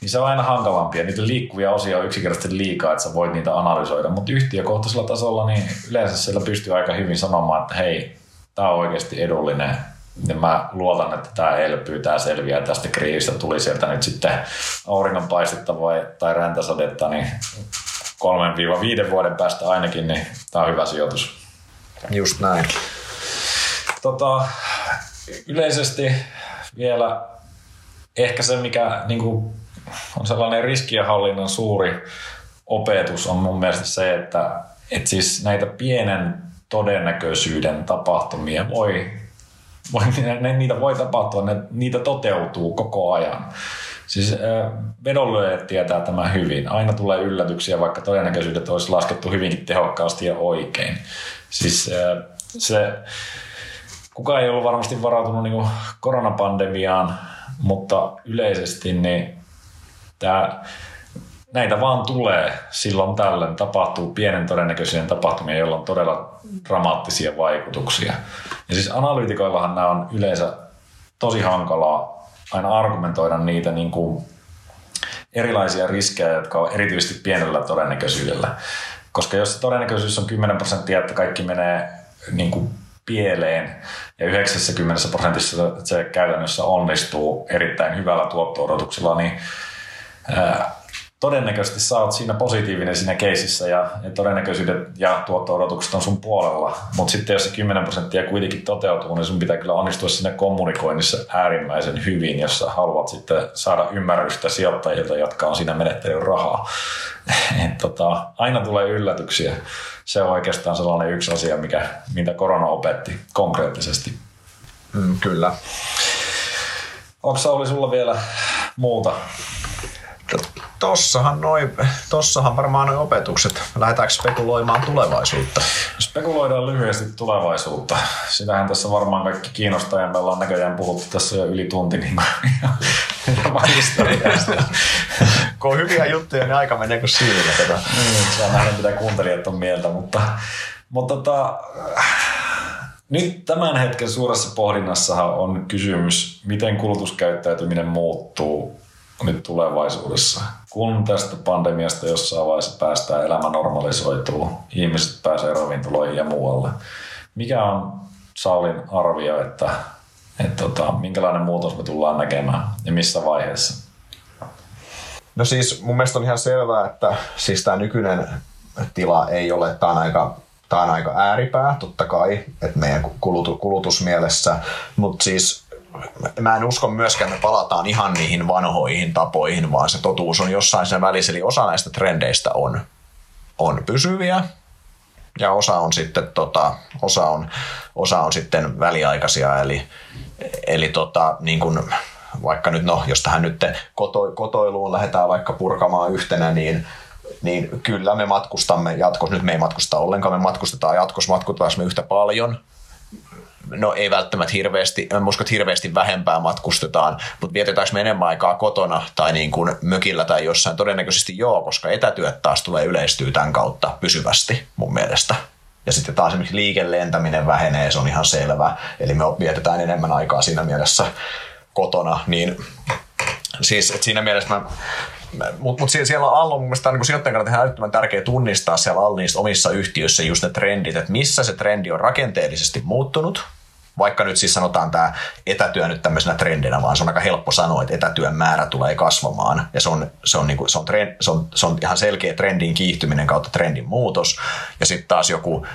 Speaker 1: niin se on aina hankalampi ja niitä liikkuvia osia on yksinkertaisesti liikaa, että sä voit niitä analysoida. Mutta yhtiökohtaisella tasolla niin yleensä siellä pystyy aika hyvin sanomaan, että hei, tämä on oikeasti edullinen ja mä luotan, että tämä elpyy, tämä selviää tästä kriisistä. Tuli sieltä nyt sitten auringonpaistetta vai, tai räntäsadetta, niin kolmen viiva viiden vuoden päästä ainakin, niin tämä on hyvä sijoitus.
Speaker 2: Just näin.
Speaker 1: Tota, yleisesti vielä ehkä se, mikä niin kuin, on sellainen riskienhallinnan suuri opetus, on mun mielestä se, että, että siis näitä pienen todennäköisyyden tapahtumia voi, voi ne, niitä voi tapahtua, ne, niitä toteutuu koko ajan. Siis vedonlyöjät tietää tämä hyvin. Aina tulee yllätyksiä, vaikka todennäköisyydet olisi laskettu hyvinkin tehokkaasti ja oikein. Siis se, kukaan ei ollut varmasti varautunut niin koronapandemiaan, mutta yleisesti niin tämä, näitä vaan tulee silloin tällöin. Tapahtuu pienen todennäköisyyden tapahtumia, joilla on todella dramaattisia vaikutuksia. Ja siis analyytikoillahan nämä on yleensä tosi hankalaa aina argumentoida niitä niin kuin erilaisia riskejä, jotka on erityisesti pienellä todennäköisyydellä. Koska jos se todennäköisyys on 10 prosenttia, että kaikki menee niin kuin pieleen ja 90 prosentissa se käytännössä onnistuu erittäin hyvällä tuotto-odotuksella, niin todennäköisesti sä oot siinä positiivinen siinä keisissä ja, ja todennäköisyydet ja tuotto-odotukset on sun puolella. Mutta sitten jos se 10 prosenttia kuitenkin toteutuu, niin sun pitää kyllä onnistua siinä kommunikoinnissa äärimmäisen hyvin, jos sä haluat sitten saada ymmärrystä sijoittajilta, jotka on siinä menettänyt rahaa. Et tota, aina tulee yllätyksiä. Se on oikeastaan sellainen yksi asia, mikä, mitä korona opetti konkreettisesti.
Speaker 2: Mm, kyllä.
Speaker 1: Onko Sauli sulla vielä muuta
Speaker 2: Tossahan, noi, tossahan varmaan noin opetukset. Lähdetäänkö spekuloimaan tulevaisuutta?
Speaker 1: Spekuloidaan lyhyesti tulevaisuutta. Sitähän tässä varmaan kaikki kiinnostaa ja me ollaan näköjään puhuttu tässä jo yli tunti niin historiasta.
Speaker 2: kun on hyviä juttuja, niin aika menee kuin silmä. Tätä.
Speaker 1: Niin, saa nähdä mitä kuuntelijat on mieltä, mutta, mutta tota, nyt tämän hetken suuressa pohdinnassahan on kysymys, miten kulutuskäyttäytyminen muuttuu nyt tulevaisuudessa. Kun tästä pandemiasta jossain vaiheessa päästään, elämä normalisoituu, ihmiset pääsee ravintoloihin ja muualle. Mikä on Saulin arvio, että, että tota, minkälainen muutos me tullaan näkemään ja missä vaiheessa?
Speaker 2: No siis mun mielestä on ihan selvää, että siis tämä nykyinen tila ei ole, tämä on aika Tämä on aika ääripää, totta kai, että meidän kulutusmielessä, mutta siis mä en usko myöskään, että me palataan ihan niihin vanhoihin tapoihin, vaan se totuus on jossain sen välissä. Eli osa näistä trendeistä on, on pysyviä ja osa on sitten, tota, osa on, osa on sitten väliaikaisia. Eli, eli tota, niin kun, vaikka nyt, no, jos tähän nyt koto, kotoiluun lähdetään vaikka purkamaan yhtenä, niin niin kyllä me matkustamme jatkossa, nyt me ei matkusta ollenkaan, me matkustetaan jatkossa, me yhtä paljon, no ei välttämättä hirveästi, mä uskon, että hirveästi vähempää matkustetaan, mutta vietetäänkö me enemmän aikaa kotona tai niin kuin mökillä tai jossain? Todennäköisesti joo, koska etätyöt taas tulee yleistyä tämän kautta pysyvästi mun mielestä. Ja sitten taas esimerkiksi liikelentäminen vähenee, se on ihan selvä. Eli me vietetään enemmän aikaa siinä mielessä kotona, niin siis että siinä mielessä mä mutta mut siellä alla on mun mielestä niin sijoittajan kannalta ihan älyttömän tärkeää tunnistaa siellä alla niissä omissa yhtiöissä just ne trendit, että missä se trendi on rakenteellisesti muuttunut, vaikka nyt siis sanotaan tämä etätyö nyt tämmöisenä trendinä, vaan se on aika helppo sanoa, että etätyön määrä tulee kasvamaan. Ja se on, se on, niin kuin, se on, trend, se on, se on ihan selkeä trendin kiihtyminen kautta trendin muutos. Ja sitten taas joku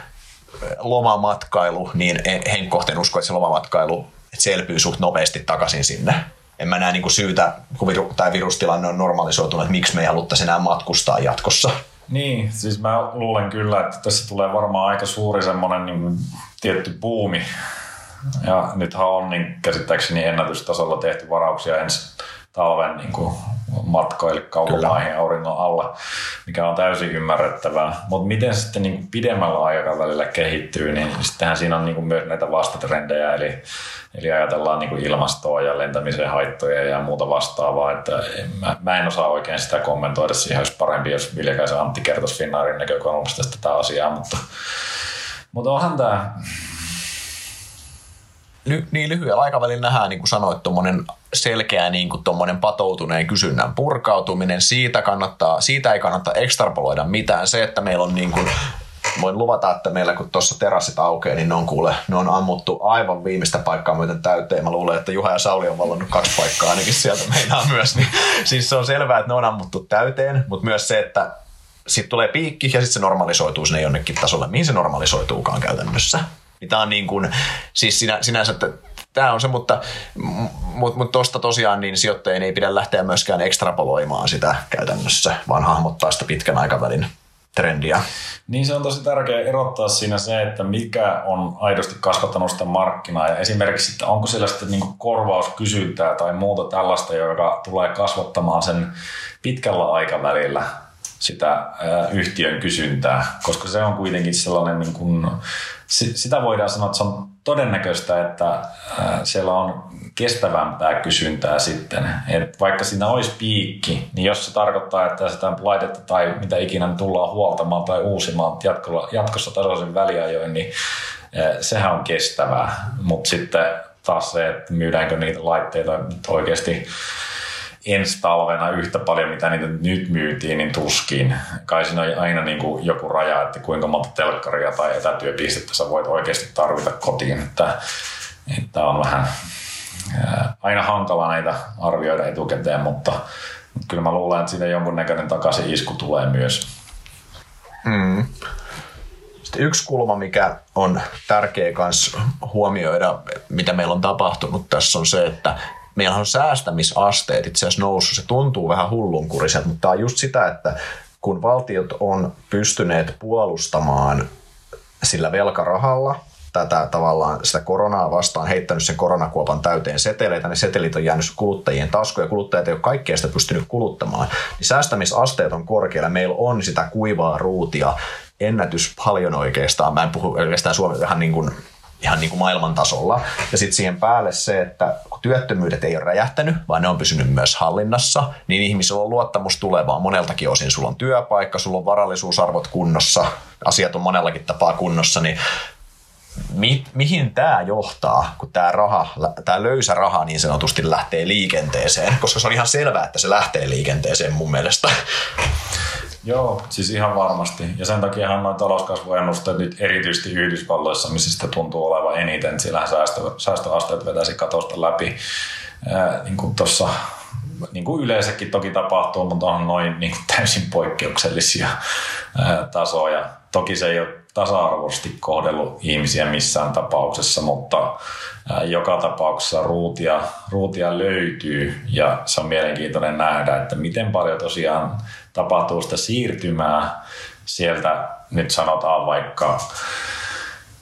Speaker 2: lomamatkailu, niin henkkohteen usko, että se lomamatkailu että suht nopeasti takaisin sinne. En mä näe niin kuin syytä, kun viru, tai virustilanne on normalisoitunut, että miksi me ei haluttaisi enää matkustaa jatkossa.
Speaker 1: Niin, siis mä luulen kyllä, että tässä tulee varmaan aika suuri semmoinen niin tietty buumi ja nythän on niin käsittääkseni ennätystasolla tehty varauksia ensi talven niin kuin matkoille kaukomaihin auringon alla, mikä on täysin ymmärrettävää. Mutta miten sitten niin pidemmällä aikavälillä kehittyy, niin sittenhän siinä on niin myös näitä vastatrendejä, eli, eli ajatellaan niin ilmastoa ja lentämisen haittoja ja muuta vastaavaa. Että mä, mä en osaa oikein sitä kommentoida, siihen olisi parempi, jos Viljakäisen Antti kertoisi Finnaarin näkökulmasta tätä asiaa, mutta, mutta onhan tämä
Speaker 2: ly, niin lyhyellä aikavälillä nähdään, niin kuin sanoit, tuommoinen selkeä niin kuin patoutuneen kysynnän purkautuminen. Siitä, kannattaa, siitä ei kannata ekstrapoloida mitään. Se, että meillä on niin kuin, voin luvata, että meillä kun tuossa terassit aukeaa, niin ne on kuule, ne on ammuttu aivan viimeistä paikkaa myöten täyteen. Mä luulen, että Juha ja Sauli on vallannut kaksi paikkaa ainakin sieltä meinaa myös. Niin, siis se on selvää, että ne on ammuttu täyteen, mutta myös se, että sitten tulee piikki ja sitten se normalisoituu sinne jonnekin tasolle. Mihin se normalisoituukaan käytännössä? Niin tämä on niin kuin, siis sinä, sinänsä, että tämä on se, mutta, mutta, tuosta tosiaan niin sijoittajien ei pidä lähteä myöskään ekstrapoloimaan sitä käytännössä, vaan hahmottaa sitä pitkän aikavälin trendiä.
Speaker 1: Niin se on tosi tärkeää erottaa siinä se, että mikä on aidosti kasvattanut sitä markkinaa ja esimerkiksi, että onko siellä sitten niin korvauskysyntää tai muuta tällaista, joka tulee kasvattamaan sen pitkällä aikavälillä sitä yhtiön kysyntää, koska se on kuitenkin sellainen, niin kuin, sitä voidaan sanoa, että se on todennäköistä, että siellä on kestävämpää kysyntää sitten. Et vaikka siinä olisi piikki, niin jos se tarkoittaa, että sitä laitetta tai mitä ikinä tullaan huoltamaan tai uusimaan jatkossa tasoisen väliajoin, niin sehän on kestävää. Mutta sitten taas se, että myydäänkö niitä laitteita oikeasti ensi talvena yhtä paljon, mitä niitä nyt myytiin, niin tuskin. Kai siinä on aina niin kuin joku raja, että kuinka monta telkkaria tai etätyöpistettä sä voit oikeasti tarvita kotiin. Että, että on vähän aina hankala näitä arvioida etukäteen, mutta, mutta kyllä mä luulen, että siinä jonkunnäköinen takaisin isku tulee myös.
Speaker 2: Mm. Sitten yksi kulma, mikä on tärkeä myös huomioida, mitä meillä on tapahtunut tässä, on se, että meillä on säästämisasteet itse asiassa noussut. Se tuntuu vähän hullunkuriselta, mutta tämä on just sitä, että kun valtiot on pystyneet puolustamaan sillä velkarahalla tätä tavallaan sitä koronaa vastaan, heittänyt sen koronakuopan täyteen seteleitä, ne setelit on jäänyt kuluttajien taskuja, kuluttajat ei ole kaikkea sitä pystynyt kuluttamaan, niin säästämisasteet on korkealla, meillä on sitä kuivaa ruutia, ennätys paljon oikeastaan, mä en puhu oikeastaan Suomessa vähän niin kuin ihan niin kuin maailman tasolla. Ja sitten siihen päälle se, että työttömyydet ei ole räjähtänyt, vaan ne on pysynyt myös hallinnassa, niin ihmisillä on luottamus tulevaan moneltakin osin. Sulla on työpaikka, sulla on varallisuusarvot kunnossa, asiat on monellakin tapaa kunnossa, niin mi- mihin tämä johtaa, kun tämä raha, tämä löysä raha niin sanotusti lähtee liikenteeseen? Koska se on ihan selvää, että se lähtee liikenteeseen mun mielestä.
Speaker 1: Joo, siis ihan varmasti. Ja sen takiahan noin talouskasvuennusteet nyt erityisesti Yhdysvalloissa, missä sitä tuntuu olevan eniten. Siellähän säästö, säästöasteet vetäisi katosta läpi. Ää, niin kuin tossa, niin kuin yleensäkin toki tapahtuu, mutta on noin niin kuin täysin poikkeuksellisia ää, tasoja. Toki se ei ole tasa-arvoisesti kohdellut ihmisiä missään tapauksessa, mutta joka tapauksessa ruutia, ruutia löytyy ja se on mielenkiintoinen nähdä, että miten paljon tosiaan tapahtuu sitä siirtymää sieltä nyt sanotaan vaikka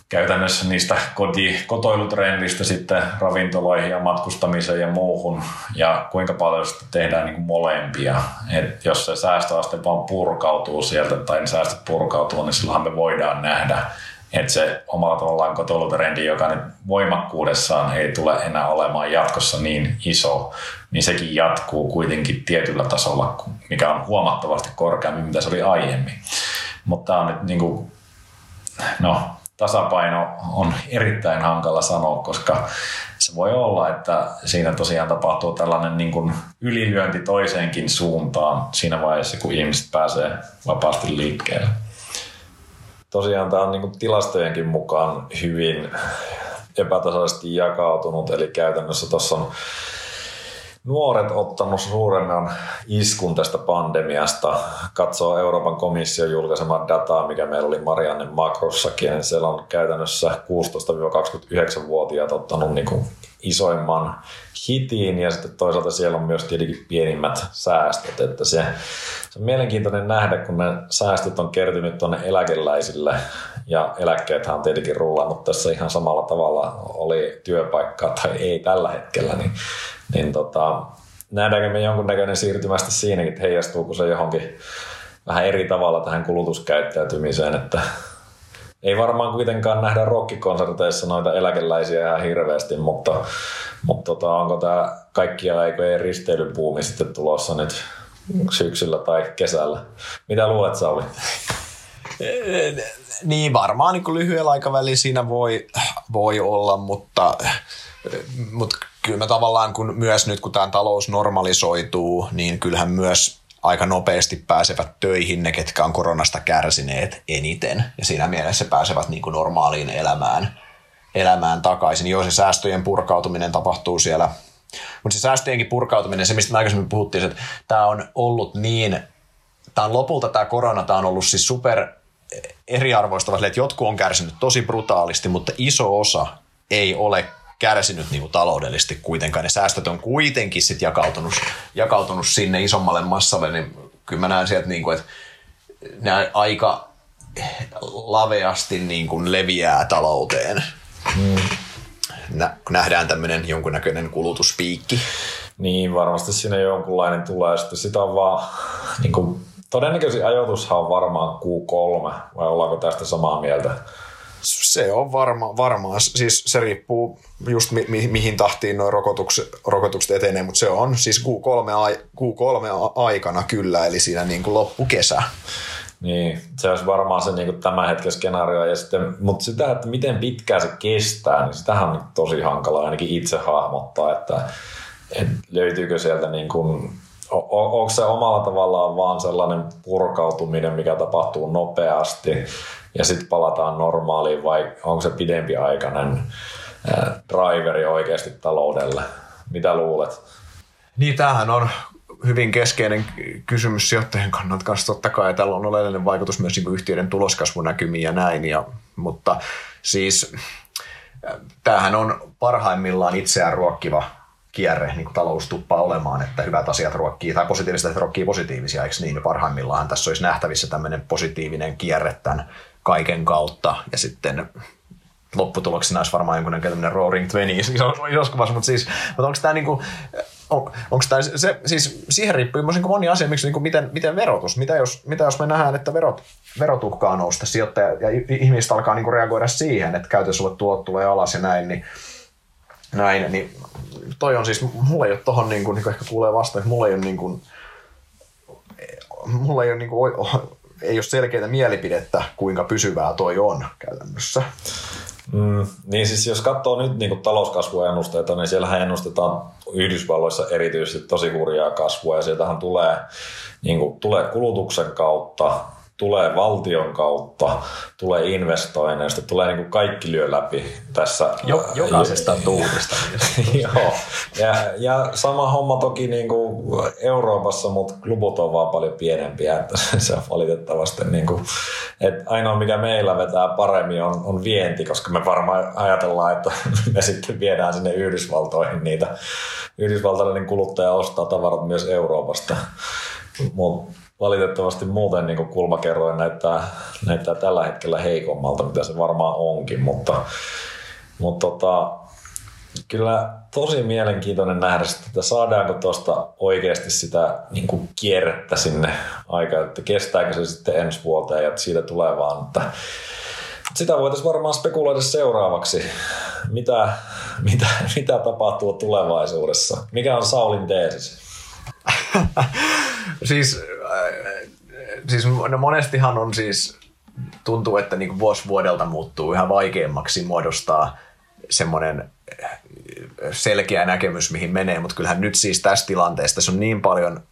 Speaker 1: käytännössä niistä koti, kotoilutrendistä sitten ravintoloihin ja matkustamiseen ja muuhun ja kuinka paljon sitä tehdään niin kuin molempia. Et jos se säästöaste vaan purkautuu sieltä tai ne säästöt purkautuu, niin silloinhan me voidaan nähdä, että se omalla tavallaan kotoilutrendi, joka nyt voimakkuudessaan ei tule enää olemaan jatkossa niin iso, niin sekin jatkuu kuitenkin tietyllä tasolla, mikä on huomattavasti korkeampi, mitä se oli aiemmin. Mutta tämä on nyt niin kuin, no, tasapaino on erittäin hankala sanoa, koska se voi olla, että siinä tosiaan tapahtuu tällainen niin kuin ylilyönti toiseenkin suuntaan siinä vaiheessa, kun ihmiset pääsee vapaasti liikkeelle. Tosiaan tämä on niin kuin tilastojenkin mukaan hyvin epätasaisesti jakautunut, eli käytännössä tuossa on nuoret ottanut suuremman iskun tästä pandemiasta. Katsoo Euroopan komission julkaisemaa dataa, mikä meillä oli Marianne Makrossakin, niin siellä on käytännössä 16-29-vuotiaat ottanut niin kuin isoimman hitiin. Ja sitten toisaalta siellä on myös tietenkin pienimmät säästöt, että se, se on mielenkiintoinen nähdä, kun ne säästöt on kertynyt tuonne eläkeläisille ja eläkkeethän on tietenkin rullannut tässä ihan samalla tavalla, oli työpaikkaa tai ei tällä hetkellä, niin, niin tota, nähdäänkö me jonkunnäköinen siirtymästä siinäkin, että heijastuuko se johonkin vähän eri tavalla tähän kulutuskäyttäytymiseen, että ei varmaan kuitenkaan nähdä rockikonserteissa noita eläkeläisiä ihan hirveästi, mutta, mutta tota, onko tämä kaikkia aikojen risteilypuumi sitten tulossa nyt syksyllä tai kesällä? Mitä luulet, Sauli?
Speaker 2: Niin, varmaan niin lyhyellä aikavälillä siinä voi, voi olla, mutta, mutta kyllä mä tavallaan, kun myös nyt kun tämä talous normalisoituu, niin kyllähän myös aika nopeasti pääsevät töihin ne, ketkä on koronasta kärsineet eniten. Ja siinä mielessä pääsevät niin kuin normaaliin elämään, elämään takaisin. Joo, se säästöjen purkautuminen tapahtuu siellä. Mutta se säästöjenkin purkautuminen, se mistä me aikaisemmin puhuttiin, että tämä on ollut niin, tämä on lopulta tämä korona, tämä on ollut siis super eriarvoistava, että jotkut on kärsinyt tosi brutaalisti, mutta iso osa ei ole kärsinyt niin kuin taloudellisesti kuitenkaan. Ne säästöt on kuitenkin sit jakautunut, jakautunut sinne isommalle massalle, niin kyllä mä näen sieltä, niin kuin, että ne aika laveasti niin kuin leviää talouteen. Mm. Nä, nähdään tämmöinen jonkunnäköinen kulutuspiikki.
Speaker 1: Niin, varmasti siinä jonkunlainen tulee. Sitten sitä on vaan, niin kuin, todennäköisin ajoitushan on varmaan Q3, vai ollaanko tästä samaa mieltä?
Speaker 2: Se on varma, varmaa. Siis se riippuu just mi, mi, mihin tahtiin nuo rokotukset, rokotukset etenee, mutta se on siis Q3, ai, Q3 aikana kyllä, eli siinä niin kuin loppukesä.
Speaker 1: Niin, se olisi varmaan se niin tämän hetken skenaario. Ja sitten, mutta sitä, että miten pitkään se kestää, niin sitähän on tosi hankala ainakin itse hahmottaa, että, että löytyykö sieltä niin kuin, onko se omalla tavallaan vaan sellainen purkautuminen, mikä tapahtuu nopeasti ja sitten palataan normaaliin vai onko se pidempi aikainen driveri oikeasti taloudelle? Mitä luulet?
Speaker 2: Niin, tämähän on hyvin keskeinen kysymys sijoittajien kannalta kanssa totta kai. Tällä on oleellinen vaikutus myös niin yhtiöiden tuloskasvunäkymiin ja näin. Ja, mutta siis tämähän on parhaimmillaan itseään ruokkiva kierre, niin kuin talous tuppaa olemaan, että hyvät asiat ruokkii, tai positiiviset asiat ruokkii positiivisia, eikö niin? Parhaimmillaan tässä olisi nähtävissä tämmöinen positiivinen kierre tämän kaiken kautta, ja sitten lopputuloksena olisi varmaan jonkunnäköinen Roaring Twenties kuvassa, mutta siis, mutta onko tämä niinku, on, onko tämä se, siis siihen riippuu myös niin moni asia, miksi, niin kuin miten, miten verotus, mitä jos, mitä jos me nähdään, että verot, verot uhkaa nousta, sijoittaja ja ihmiset alkaa niin kuin reagoida siihen, että käytössä olevat tulot tulee alas ja näin, niin, näin, niin toi on siis, mulla ei ole tohon niin kuin, niin kuin ehkä kuulee vastaan, että mulla ei ole niin kuin, mulla ei ole, niin kuin, ei ole selkeää mielipidettä, kuinka pysyvää toi on käytännössä.
Speaker 1: Mm, niin siis jos katsoo nyt niin talouskasvuennusteita, niin siellähän ennustetaan Yhdysvalloissa erityisesti tosi kurjaa kasvua ja sieltähän tulee, niin kuin, tulee kulutuksen kautta tulee valtion kautta, tulee investoinneista, tulee niin kuin kaikki lyö läpi tässä.
Speaker 2: Jo, jokaisesta tuurista.
Speaker 1: Joo, ja, ja sama homma toki niin kuin Euroopassa, mutta klubut on vaan paljon pienempiä, että se on valitettavasti niin kuin, että ainoa mikä meillä vetää paremmin on, on vienti, koska me varmaan ajatellaan, että me sitten viedään sinne Yhdysvaltoihin niitä. Yhdysvaltalainen kuluttaja ostaa tavarat myös Euroopasta. Mutta valitettavasti muuten niin kulmakerroin näyttää, näyttää tällä hetkellä heikommalta, mitä se varmaan onkin, mutta, mutta tota, kyllä tosi mielenkiintoinen nähdä, että saadaanko tuosta oikeasti sitä niin kierrettä sinne aikaan, että kestääkö se sitten ensi vuoteen ja siitä tulee vaan, että sitä voitaisiin varmaan spekuloida seuraavaksi. Mitä, mitä, mitä tapahtuu tulevaisuudessa? Mikä on Saulin teesis?
Speaker 2: siis, siis no monestihan on siis, tuntuu, että niin vuosi vuodelta muuttuu yhä vaikeammaksi muodostaa semmoinen äh, selkeä näkemys, mihin menee, mutta kyllähän nyt siis tässä tilanteessa se on niin paljon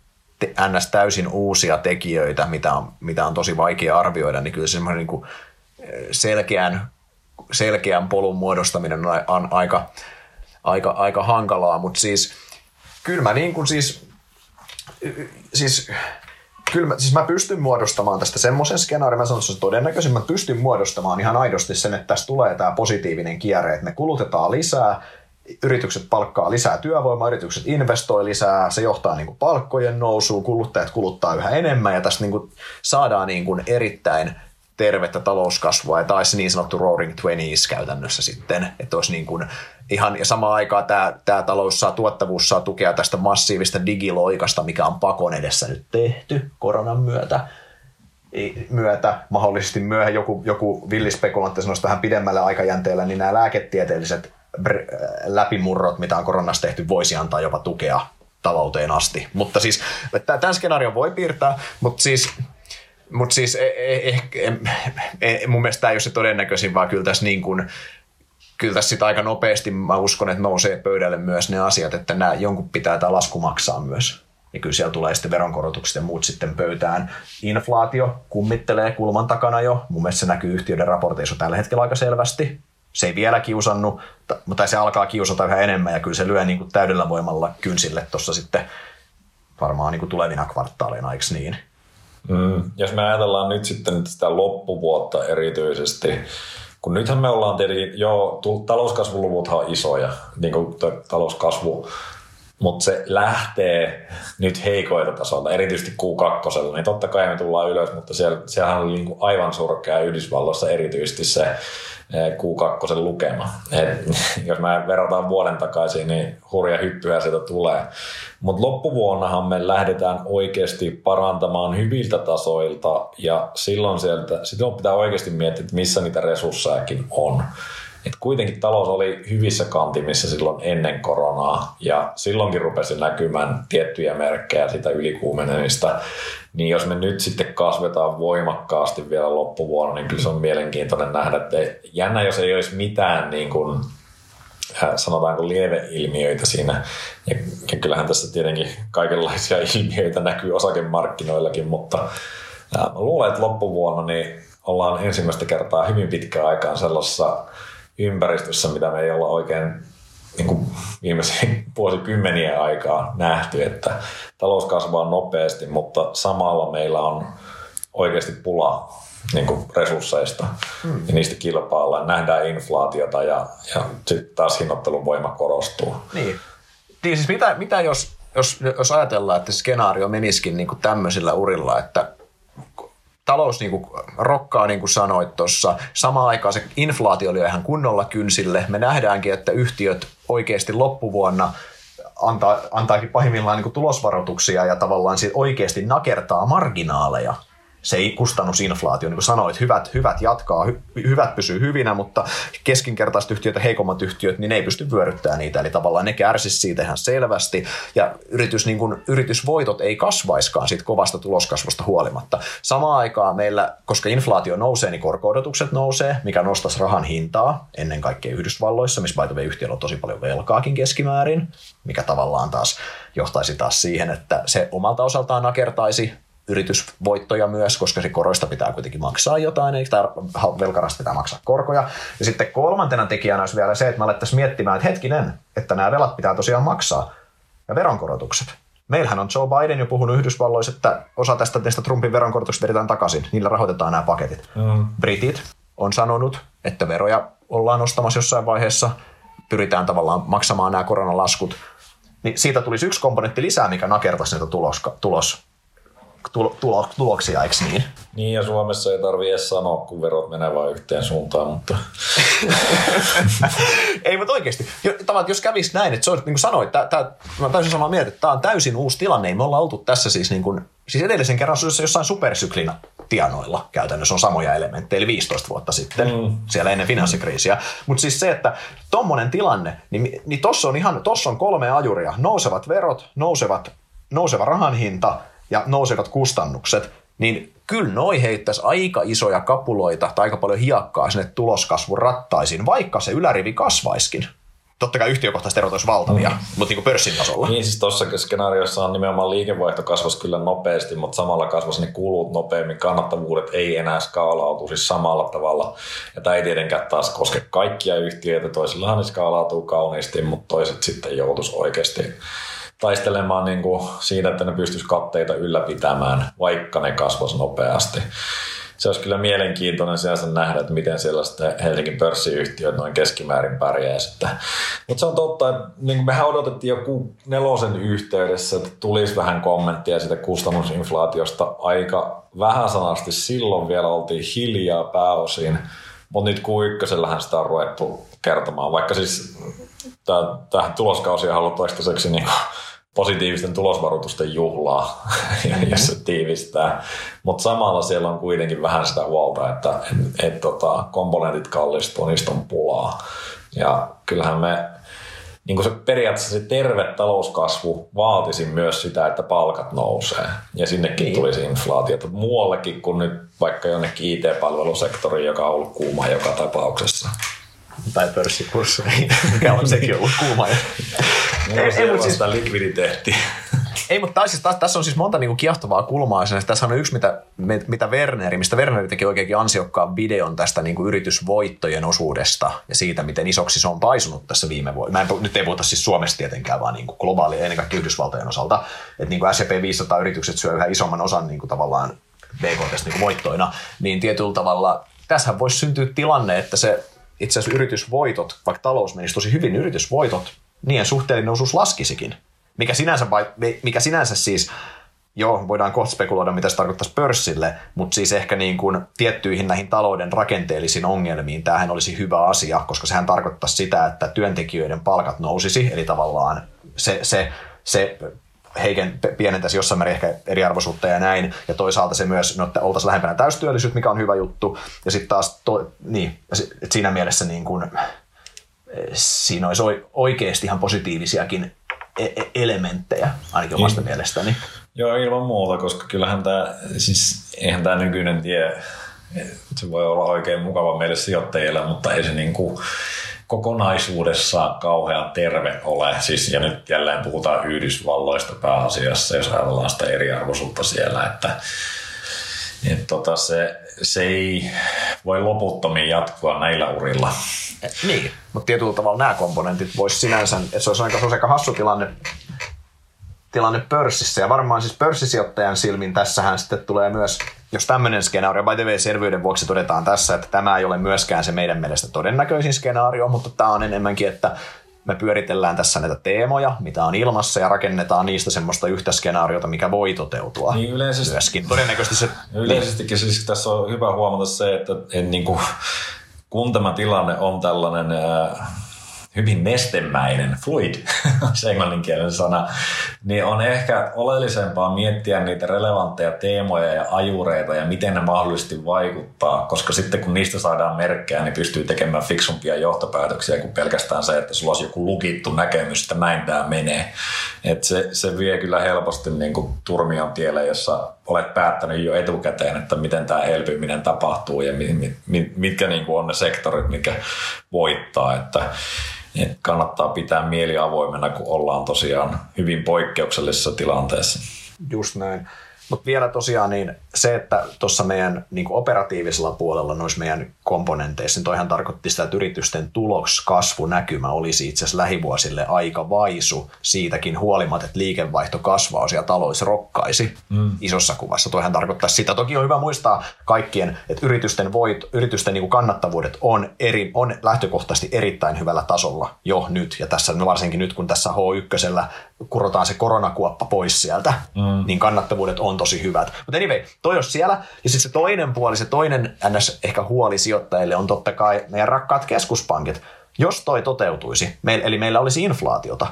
Speaker 2: ns. täysin uusia tekijöitä, mitä on, mitä on tosi vaikea arvioida, niin kyllä semmoinen niin äh, selkeän, selkeän polun muodostaminen on, on aika, aika, aika hankalaa, mutta siis kyllä mä niin kuin siis siis kyllä mä, siis mä pystyn muodostamaan tästä semmoisen skenaarion, mä sanon, että todennäköisesti mä pystyn muodostamaan ihan aidosti sen, että tästä tulee tämä positiivinen kierre, että me kulutetaan lisää, yritykset palkkaa lisää työvoimaa, yritykset investoi lisää, se johtaa niin kuin palkkojen nousuun, kuluttajat kuluttaa yhä enemmän ja tästä niin kuin saadaan niin kuin erittäin tervettä talouskasvua. Ja taisi niin sanottu roaring twenties käytännössä sitten, että olisi niin kuin ihan ja samaan aikaan tämä, tämä talous saa, tuottavuus saa tukea tästä massiivista digiloikasta, mikä on pakon edessä nyt tehty koronan myötä myötä, mahdollisesti myöhemmin joku, joku villispekulantti sanoisi vähän pidemmällä aikajänteellä, niin nämä lääketieteelliset läpimurrot, mitä on koronassa tehty, voisi antaa jopa tukea talouteen asti. Mutta siis tämän skenaarion voi piirtää, mutta siis mutta siis ehkä eh, eh, mun mielestä tämä ei ole se todennäköisin, vaan kyllä tässä niin kuin, kyllä tässä sit aika nopeasti mä uskon, että nousee pöydälle myös ne asiat, että nämä, jonkun pitää tämä lasku maksaa myös. Ja kyllä siellä tulee sitten veronkorotukset ja muut sitten pöytään. Inflaatio kummittelee kulman takana jo. Mun mielestä se näkyy yhtiöiden raporteissa tällä hetkellä aika selvästi. Se ei vielä kiusannut, mutta se alkaa kiusata yhä enemmän ja kyllä se lyö niin kuin täydellä voimalla kynsille tuossa sitten varmaan niin kuin tulevina kvartaaleina, eikö niin?
Speaker 1: Mm, jos me ajatellaan nyt sitten sitä loppuvuotta erityisesti, kun nythän me ollaan tietenkin, joo, talouskasvuluvuthan on isoja, niin kuin talouskasvu, mutta se lähtee nyt heikoilta tasolta, erityisesti Q2, niin totta kai me tullaan ylös, mutta siellä, sehän oli niin aivan surkea Yhdysvalloissa erityisesti se Q2 lukema. Et, jos mä verrataan vuoden takaisin, niin hurja hyppyä sieltä tulee. Mutta loppuvuonnahan me lähdetään oikeasti parantamaan hyviltä tasoilta ja silloin, sieltä, silloin pitää oikeasti miettiä, että missä niitä resurssejakin on. Et kuitenkin talous oli hyvissä kantimissa silloin ennen koronaa ja silloinkin rupesi näkymään tiettyjä merkkejä sitä ylikuumenemista. Niin jos me nyt sitten kasvetaan voimakkaasti vielä loppuvuonna, niin kyllä se on mielenkiintoinen nähdä, että jännä jos ei olisi mitään niin kuin, sanotaanko lieveilmiöitä siinä. Ja, kyllähän tässä tietenkin kaikenlaisia ilmiöitä näkyy osakemarkkinoillakin, mutta äh, mä luulen, että loppuvuonna niin ollaan ensimmäistä kertaa hyvin pitkään aikaan sellaisessa ympäristössä, mitä me ei olla oikein niin kuin viimeisen vuosikymmenien aikaa nähty, että talous kasvaa nopeasti, mutta samalla meillä on oikeasti pula niin kuin resursseista hmm. ja niistä kilpaillaan. Nähdään inflaatiota ja, ja sitten taas hinnoittelun voima korostuu.
Speaker 2: Niin. niin siis mitä, mitä jos, jos, jos ajatellaan, että skenaario menisikin niin kuin tämmöisillä urilla, että talous niin kuin rokkaa, niin kuin sanoit tuossa. Samaan aikaan se inflaatio oli ihan kunnolla kynsille. Me nähdäänkin, että yhtiöt oikeasti loppuvuonna antaa, antaakin pahimmillaan niin tulosvaroituksia ja tavallaan oikeasti nakertaa marginaaleja – se ei kustannusinflaatio, niin kuin sanoit, hyvät, hyvät jatkaa, hy, hyvät pysyy hyvinä, mutta keskinkertaiset yhtiöt ja heikommat yhtiöt, niin ne ei pysty vyöryttämään niitä, eli tavallaan ne kärsisi siitä ihan selvästi, ja yritys, niin kuin, yritysvoitot ei kasvaiskaan siitä kovasta tuloskasvusta huolimatta. Samaan aikaan meillä, koska inflaatio nousee, niin korko-odotukset nousee, mikä nostaisi rahan hintaa, ennen kaikkea Yhdysvalloissa, missä by yhtiöllä on tosi paljon velkaakin keskimäärin, mikä tavallaan taas johtaisi taas siihen, että se omalta osaltaan nakertaisi yritysvoittoja myös, koska se koroista pitää kuitenkin maksaa jotain, eli velkarasta pitää maksaa korkoja. Ja sitten kolmantena tekijänä olisi vielä se, että me alettaisiin miettimään, että hetkinen, että nämä velat pitää tosiaan maksaa ja veronkorotukset. Meillähän on Joe Biden jo puhunut Yhdysvalloissa, että osa tästä, tästä Trumpin veronkorotuksesta vedetään takaisin. Niillä rahoitetaan nämä paketit. Mm. Britit on sanonut, että veroja ollaan nostamassa jossain vaiheessa. Pyritään tavallaan maksamaan nämä koronalaskut. Niin siitä tulisi yksi komponentti lisää, mikä nakertaisi näitä tulos, tulos tulo, tuloksia, eikö niin?
Speaker 1: Niin, ja Suomessa ei tarvitse edes sanoa, kun verot menee vain yhteen suuntaan, mutta...
Speaker 2: ei, mutta oikeasti. Jos kävisi näin, että se olisi, niin kuin sanoit, tää, tää, mä olen täysin samaa mieltä, että tämä on täysin uusi tilanne. Ei me ollaan oltu tässä siis, niin kuin, siis edellisen kerran jossain supersyklin tienoilla käytännössä on samoja elementtejä, eli 15 vuotta sitten, mm. siellä ennen finanssikriisiä. Mutta siis se, että tuommoinen tilanne, niin, niin tuossa on, ihan, tossa on kolme ajuria. Nousevat verot, nousevat, nouseva rahan hinta ja nousevat kustannukset, niin kyllä noi heittäisi aika isoja kapuloita tai aika paljon hiekkaa sinne tuloskasvun rattaisiin, vaikka se ylärivi kasvaiskin. Totta kai yhtiökohtaiset erot olisi valtavia, mm. mutta niin pörssin tasolla.
Speaker 1: Niin siis tuossa skenaariossa on nimenomaan liikevaihto kasvas kyllä nopeasti, mutta samalla kasvas ne kulut nopeammin, kannattavuudet ei enää skaalautuisi samalla tavalla. Ja tämä ei tietenkään taas koske kaikkia yhtiöitä, toisillahan ne skaalautuu kauniisti, mutta toiset sitten joutuisi oikeasti taistelemaan niin kuin siitä, että ne pystyisi katteita ylläpitämään, vaikka ne kasvaisi nopeasti. Se olisi kyllä mielenkiintoinen sinänsä nähdä, että miten siellä sitten Helsingin pörssiyhtiöt noin keskimäärin pärjää sitten. Mutta se on totta, että niin mehän odotettiin joku nelosen yhteydessä, että tulisi vähän kommenttia siitä kustannusinflaatiosta aika vähän sanasti. Silloin vielä oltiin hiljaa pääosin, mutta nyt Q1 sitä on ruvettu kertomaan, vaikka siis tähän tuloskausi on ollut toistaiseksi niin positiivisten tulosvaroitusten juhlaa, mm-hmm. jos se tiivistää. Mutta samalla siellä on kuitenkin vähän sitä huolta, että et, et, tota, komponentit kallistuu, niistä on pulaa. Ja kyllähän me niin kuin se periaatteessa se terve talouskasvu vaatisi myös sitä, että palkat nousee. Ja sinnekin niin. tulisi inflaatiota muuallekin kuin nyt vaikka jonnekin IT-palvelusektoriin, joka on ollut kuuma joka tapauksessa.
Speaker 2: Tai pörssikurssi, mikä on sekin ollut kuuma. ei,
Speaker 1: ei, mutta siis, likviditeetti.
Speaker 2: Ei, mutta taas, taas, tässä on siis monta niinku kiehtovaa kulmaa. Tässä on yksi, mitä, mitä Werneri, mistä Werneri teki oikeinkin ansiokkaan videon tästä niinku yritysvoittojen osuudesta ja siitä, miten isoksi se on paisunut tässä viime vuonna. nyt ei puhuta siis Suomesta tietenkään, vaan niinku globaali, ennen kaikkea Yhdysvaltojen osalta. Että niinku S&P 500 yritykset syö yhä isomman osan niinku tavallaan BKT niinku voittoina, niin tietyllä tavalla tässä voisi syntyä tilanne, että se itse asiassa yritysvoitot, vaikka talous menisi tosi hyvin, yritysvoitot, niiden suhteellinen osuus laskisikin. Mikä sinänsä, mikä sinänsä siis, joo, voidaan kohta spekuloida, mitä se tarkoittaisi pörssille, mutta siis ehkä niin kuin tiettyihin näihin talouden rakenteellisiin ongelmiin tämähän olisi hyvä asia, koska sehän tarkoittaisi sitä, että työntekijöiden palkat nousisi, eli tavallaan se, se, se heiken, pienentäisi jossain määrin ehkä eriarvoisuutta ja näin, ja toisaalta se myös, no, että oltaisiin lähempänä täystyöllisyyttä, mikä on hyvä juttu, ja sitten taas, to, niin, että siinä mielessä niin kuin, eh, siinä olisi oikeasti ihan positiivisiakin E-, e-, elementtejä, ainakin omasta niin. mielestäni.
Speaker 1: Joo, ilman muuta, koska kyllähän tämä, siis eihän tämä nykyinen tie, se voi olla oikein mukava meille sijoittajille, mutta ei se niin kuin kokonaisuudessa kauhean terve ole. Siis, ja nyt jälleen puhutaan Yhdysvalloista pääasiassa, jos ajatellaan sitä eriarvoisuutta siellä, että et tota, se, se ei voi loputtomiin jatkua näillä urilla.
Speaker 2: Niin, mutta tietyllä tavalla nämä komponentit voisi sinänsä, että se olisi aika, se olisi aika hassu tilanne, tilanne pörssissä. Ja varmaan siis pörssisijoittajan silmin tässähän sitten tulee myös, jos tämmöinen skenaario, by the way, selvyyden vuoksi todetaan tässä, että tämä ei ole myöskään se meidän mielestä todennäköisin skenaario, mutta tämä on enemmänkin, että me pyöritellään tässä näitä teemoja, mitä on ilmassa, ja rakennetaan niistä semmoista yhtä skenaariota, mikä voi toteutua
Speaker 1: niin yleisesti,
Speaker 2: myöskin. Todennäköisesti se...
Speaker 1: Yleisestikin siis tässä on hyvä huomata se, että en niin kuin, kun tämä tilanne on tällainen äh, hyvin nestemäinen, fluid, se englanninkielinen sana, niin on ehkä oleellisempaa miettiä niitä relevantteja teemoja ja ajureita ja miten ne mahdollisesti vaikuttaa, koska sitten kun niistä saadaan merkkejä, niin pystyy tekemään fiksumpia johtopäätöksiä kuin pelkästään se, että sulla olisi joku lukittu näkemys, että näin tämä menee. Et se, se vie kyllä helposti niin kuin turmion tielle, jossa olet päättänyt jo etukäteen, että miten tämä elpyminen tapahtuu ja mit, mit, mitkä niin kuin on ne sektorit, mikä voittaa. Että niin kannattaa pitää mieli avoimena, kun ollaan tosiaan hyvin poikkeuksellisessa tilanteessa.
Speaker 2: Just näin. Mutta vielä tosiaan niin se, että tuossa meidän niin operatiivisella puolella noissa meidän komponenteissa, niin toihan tarkoitti sitä, että yritysten tuloskasvunäkymä olisi itse asiassa lähivuosille aika vaisu siitäkin huolimatta, että liikevaihto kasvaa ja talous rokkaisi mm. isossa kuvassa. Toihan tarkoittaa sitä. Toki on hyvä muistaa kaikkien, että yritysten, voit, yritysten niin kannattavuudet on, eri, on lähtökohtaisesti erittäin hyvällä tasolla jo nyt. Ja tässä no varsinkin nyt, kun tässä H1 kurotaan se koronakuoppa pois sieltä, mm. niin kannattavuudet on tosi hyvät. Mutta anyway, toi on siellä. Ja sitten se toinen puoli, se toinen ns. ehkä huoli sijoittajille on totta kai meidän rakkaat keskuspankit. Jos toi toteutuisi, eli meillä olisi inflaatiota,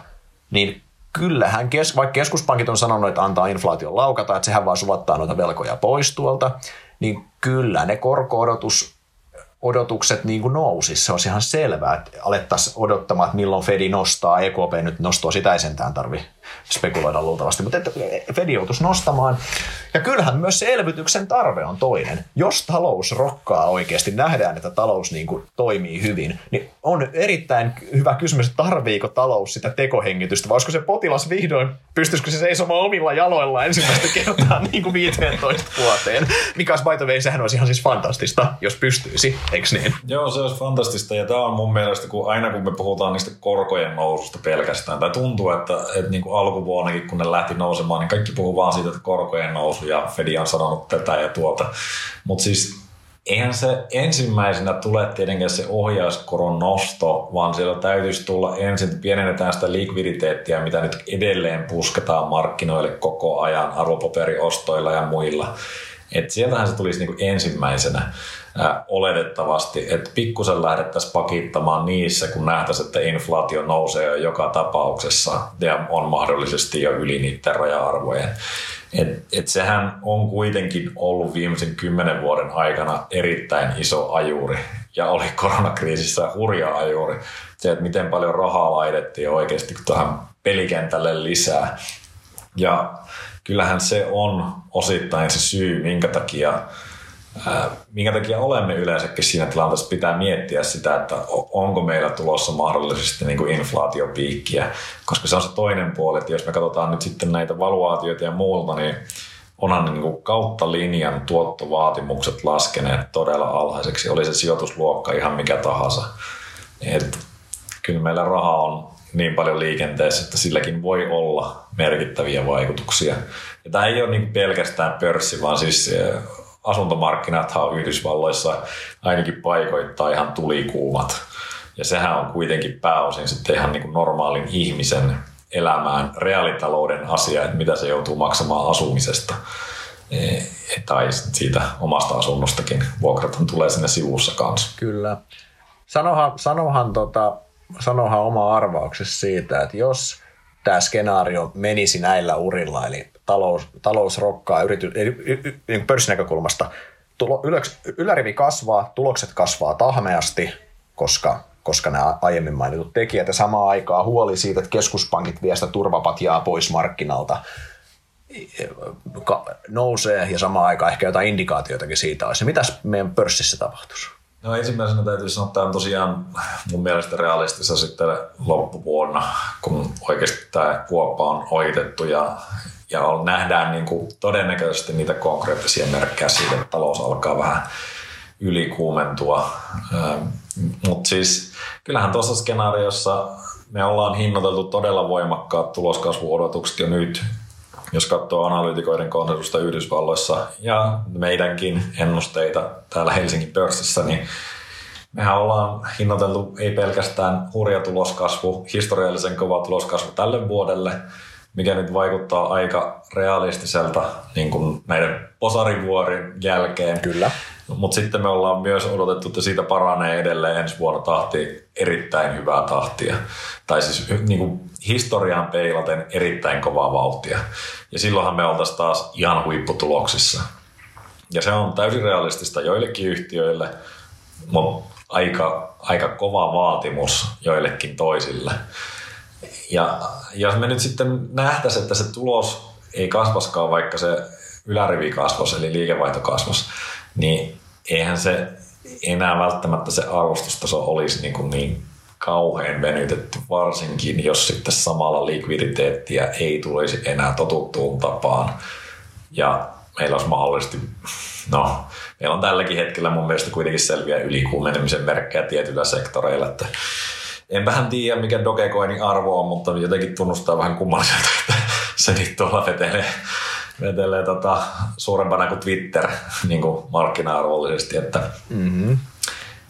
Speaker 2: niin kyllähän, kes, vaikka keskuspankit on sanonut, että antaa inflaation laukata, että sehän vaan suvattaa noita velkoja pois tuolta, niin kyllä ne korko-odotus odotukset niin kuin nousisi. Se olisi ihan selvää, että alettaisiin odottamaan, että milloin Fedi nostaa. EKP nyt nostaa, sitä ei sentään tarvi spekuloida luultavasti, mutta että Fedi joutuisi nostamaan. Ja kyllähän myös se elvytyksen tarve on toinen. Jos talous rokkaa oikeasti, nähdään, että talous niin kuin toimii hyvin, niin on erittäin hyvä kysymys, että tarviiko talous sitä tekohengitystä, vai olisiko se potilas vihdoin, pystyisikö se seisomaan omilla jaloilla ensimmäistä kertaa niin kuin 15 vuoteen, mikä olisi by the way, sehän olisi ihan siis fantastista, jos pystyisi, eikö niin?
Speaker 1: Joo, se olisi fantastista, ja tämä on mun mielestä, kun aina kun me puhutaan niistä korkojen noususta pelkästään, tai tuntuu, että, että niin kuin alkuvuonnakin, kun ne lähti nousemaan, niin kaikki puhuu vaan siitä, että korkojen nousu ja Fedi on sanonut tätä ja tuota. Mutta siis eihän se ensimmäisenä tule tietenkään se ohjauskoron nosto, vaan siellä täytyisi tulla ensin, pienennetään sitä likviditeettiä, mitä nyt edelleen pusketaan markkinoille koko ajan arvopaperiostoilla ja muilla. Et sieltähän se tulisi niinku ensimmäisenä. ää, oletettavasti, että pikkusen lähdettäisiin pakittamaan niissä, kun nähtäisiin, että inflaatio nousee jo joka tapauksessa ja on mahdollisesti jo yli niiden raja-arvojen. Et, et sehän on kuitenkin ollut viimeisen kymmenen vuoden aikana erittäin iso ajuri ja oli koronakriisissä hurja ajuri. Se, että miten paljon rahaa laitettiin oikeasti tähän pelikentälle lisää. Ja kyllähän se on osittain se syy, minkä takia minkä takia olemme yleensäkin siinä tilanteessa, pitää miettiä sitä, että onko meillä tulossa mahdollisesti niin kuin inflaatiopiikkiä, koska se on se toinen puoli, että jos me katsotaan nyt sitten näitä valuaatioita ja muuta, niin onhan niin kuin kautta linjan tuottovaatimukset laskeneet todella alhaiseksi, oli se sijoitusluokka ihan mikä tahansa. Et kyllä meillä raha on niin paljon liikenteessä, että silläkin voi olla merkittäviä vaikutuksia. Ja tämä ei ole niin pelkästään pörssi, vaan siis asuntomarkkinathan on Yhdysvalloissa ainakin paikoittaa ihan tulikuumat. Ja sehän on kuitenkin pääosin sitten ihan niin kuin normaalin ihmisen elämään reaalitalouden asia, että mitä se joutuu maksamaan asumisesta. E, tai siitä omasta asunnostakin. Vuokrathan tulee sinne sivussa kanssa.
Speaker 2: Kyllä. Sanohan, sanohan, tota, sanohan oma arvauksesi siitä, että jos tämä skenaario menisi näillä urilla, eli talous, talous rokkaa yrity, niin pörssinäkökulmasta. Tulo, ylöks, ylärivi kasvaa, tulokset kasvaa tahmeasti, koska, koska nämä aiemmin mainitut tekijät ja samaan aikaan huoli siitä, että keskuspankit vie sitä turvapatjaa pois markkinalta nousee ja samaan aikaan ehkä jotain indikaatioitakin siitä olisi. Mitäs meidän pörssissä tapahtuisi?
Speaker 1: No ensimmäisenä täytyy sanoa, että tämä on tosiaan mun mielestä realistissa sitten loppuvuonna, kun oikeasti tämä kuoppa on ohitettu ja ja nähdään niin kuin todennäköisesti niitä konkreettisia merkkejä siitä, että talous alkaa vähän ylikuumentua. Mutta siis kyllähän tuossa skenaariossa me ollaan hinnoiteltu todella voimakkaat tuloskasvuodotukset jo nyt, jos katsoo analyytikoiden konsensusta Yhdysvalloissa ja meidänkin ennusteita täällä Helsingin pörssissä, niin mehän ollaan hinnoiteltu ei pelkästään hurja tuloskasvu, historiallisen kova tuloskasvu tälle vuodelle – mikä nyt vaikuttaa aika realistiselta niin kuin näiden posarivuorin jälkeen.
Speaker 2: Kyllä.
Speaker 1: Mutta sitten me ollaan myös odotettu, että siitä paranee edelleen ensi vuonna tahti erittäin hyvää tahtia. Tai siis niin kuin historiaan peilaten erittäin kovaa vauhtia. Ja silloinhan me oltaisiin taas ihan huipputuloksissa. Ja se on täysin realistista joillekin yhtiöille, mutta aika, aika kova vaatimus joillekin toisille. Ja jos me nyt sitten nähtäisiin, että se tulos ei kasvaskaan, vaikka se ylärivi kasvos, eli liikevaihto kasvos, niin eihän se enää välttämättä se arvostustaso olisi niin, kuin niin kauhean venytetty, varsinkin jos sitten samalla likviditeettiä ei tulisi enää totuttuun tapaan. Ja meillä olisi mahdollisesti, no, meillä on tälläkin hetkellä mun mielestä kuitenkin selviä ylikuumenemisen merkkejä tietyillä sektoreilla, että enpähän tiedä, mikä Dogecoinin arvo on, mutta jotenkin tunnustaa vähän kummalliselta, että se nyt tuolla vetelee, vetelee tota, suurempana kuin Twitter niin kuin markkina-arvollisesti. Että, mm-hmm.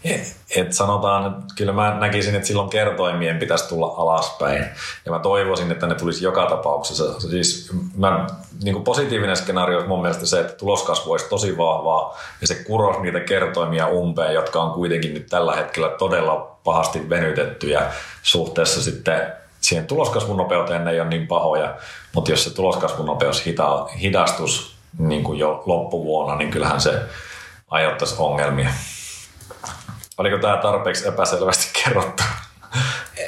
Speaker 1: et, et sanotaan, että kyllä mä näkisin, että silloin kertoimien pitäisi tulla alaspäin. Ja mä toivoisin, että ne tulisi joka tapauksessa. Siis mä, niin kuin positiivinen skenaario on mun mielestä se, että tuloskasvu olisi tosi vahvaa ja se kuros niitä kertoimia umpeen, jotka on kuitenkin nyt tällä hetkellä todella pahasti venytettyjä suhteessa sitten siihen tuloskasvun nopeuteen ne ei ole niin pahoja, mutta jos se tuloskasvun nopeus hita, hidastus niin kuin jo loppuvuonna, niin kyllähän se aiheuttaisi ongelmia. Oliko tämä tarpeeksi epäselvästi kerrottu?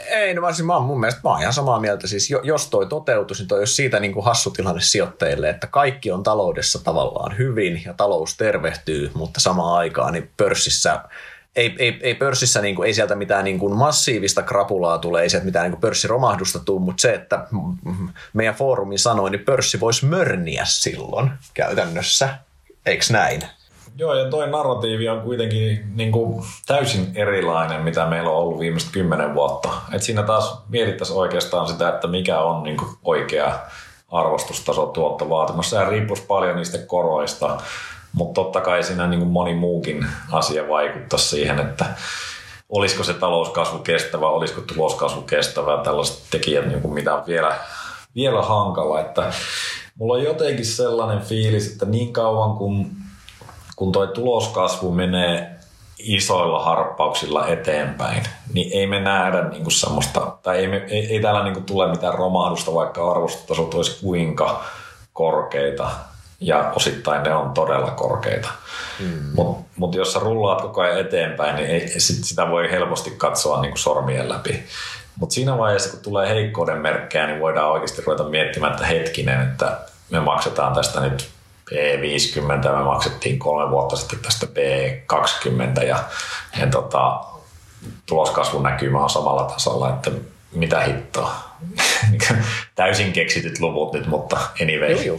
Speaker 2: Ei, no varsin mä oon mun mielestä mä oon ihan samaa mieltä. Siis jos toi toteutuisi, niin toi olisi siitä niin kuin hassu tilanne sijoittajille, että kaikki on taloudessa tavallaan hyvin ja talous tervehtyy, mutta samaan aikaan niin pörssissä ei, ei, ei pörssissä niin kuin, ei sieltä mitään niin kuin massiivista krapulaa tule, ei sieltä mitään niin kuin pörssiromahdusta tule, mutta se, että meidän foorumi sanoi, niin pörssi voisi mörniä silloin käytännössä. Eikö näin?
Speaker 1: Joo, ja toi narratiivi on kuitenkin niin kuin täysin erilainen, mitä meillä on ollut viimeiset kymmenen vuotta. Et siinä taas mietittäisiin oikeastaan sitä, että mikä on niin kuin oikea arvostustaso tuottovaatimus. Sehän riippuisi paljon niistä koroista, mutta totta kai siinä niin kuin moni muukin asia vaikuttaa siihen, että olisiko se talouskasvu kestävä, olisiko tuloskasvu kestävä, tällaiset tekijät, niin kuin mitä on vielä, vielä hankala. Että mulla on jotenkin sellainen fiilis, että niin kauan kuin kun toi tuloskasvu menee isoilla harppauksilla eteenpäin, niin ei me nähdä niin kuin semmoista, tai ei, me, ei, ei täällä niin kuin tule mitään romahdusta, vaikka arvostotasot olisi kuinka korkeita, ja osittain ne on todella korkeita. Mm. Mutta mut jos sä rullaat koko ajan eteenpäin, niin ei, sit, sitä voi helposti katsoa niin kuin sormien läpi. Mutta siinä vaiheessa, kun tulee heikkouden merkkejä, niin voidaan oikeasti ruveta miettimään, että hetkinen, että me maksetaan tästä nyt P50, me maksettiin kolme vuotta sitten tästä P20 ja, ja tota, tuloskasvun näkymä on samalla tasolla, että mitä hittoa. Täysin keksityt luvut nyt, mutta anyway. Joo, joo.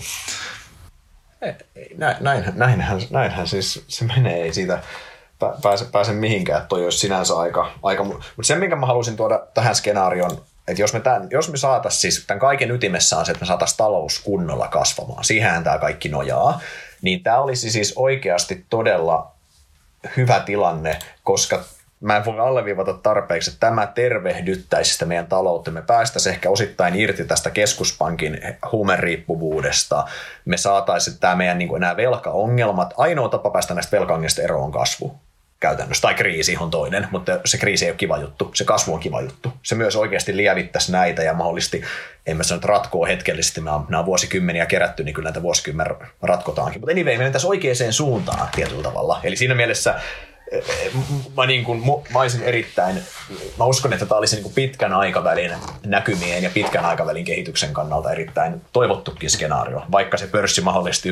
Speaker 2: Näinhän, näinhän, näinhän siis se menee, ei siitä pääse, pääse mihinkään, toi olisi sinänsä aika, aika mutta se minkä mä halusin tuoda tähän skenaarioon, että jos me, tämän, jos me saatais siis, tämän kaiken ytimessä on se, että me saataisiin talous kunnolla kasvamaan, siihenhän tämä kaikki nojaa, niin tämä olisi siis oikeasti todella hyvä tilanne, koska mä en voi alleviivata tarpeeksi, että tämä tervehdyttäisi sitä meidän taloutta. Me päästäisiin ehkä osittain irti tästä keskuspankin huumeriippuvuudesta. Me saataisiin tämä meidän niin kuin nämä velkaongelmat. Ainoa tapa päästä näistä velkaongelmista eroon on kasvu käytännössä. Tai kriisi on toinen, mutta se kriisi ei ole kiva juttu. Se kasvu on kiva juttu. Se myös oikeasti lievittäisi näitä ja mahdollisesti, en mä sano, että ratkoo hetkellisesti. Nämä on, nämä on vuosikymmeniä kerätty, niin kyllä näitä vuosikymmen ratkotaankin. Mutta anyway, menen tässä oikeaan suuntaan tietyllä tavalla. Eli siinä mielessä mä, niin kuin, mä olisin erittäin, mä uskon, että tämä olisi niin kuin pitkän aikavälin näkymien ja pitkän aikavälin kehityksen kannalta erittäin toivottukin skenaario, vaikka se pörssi mahdollisesti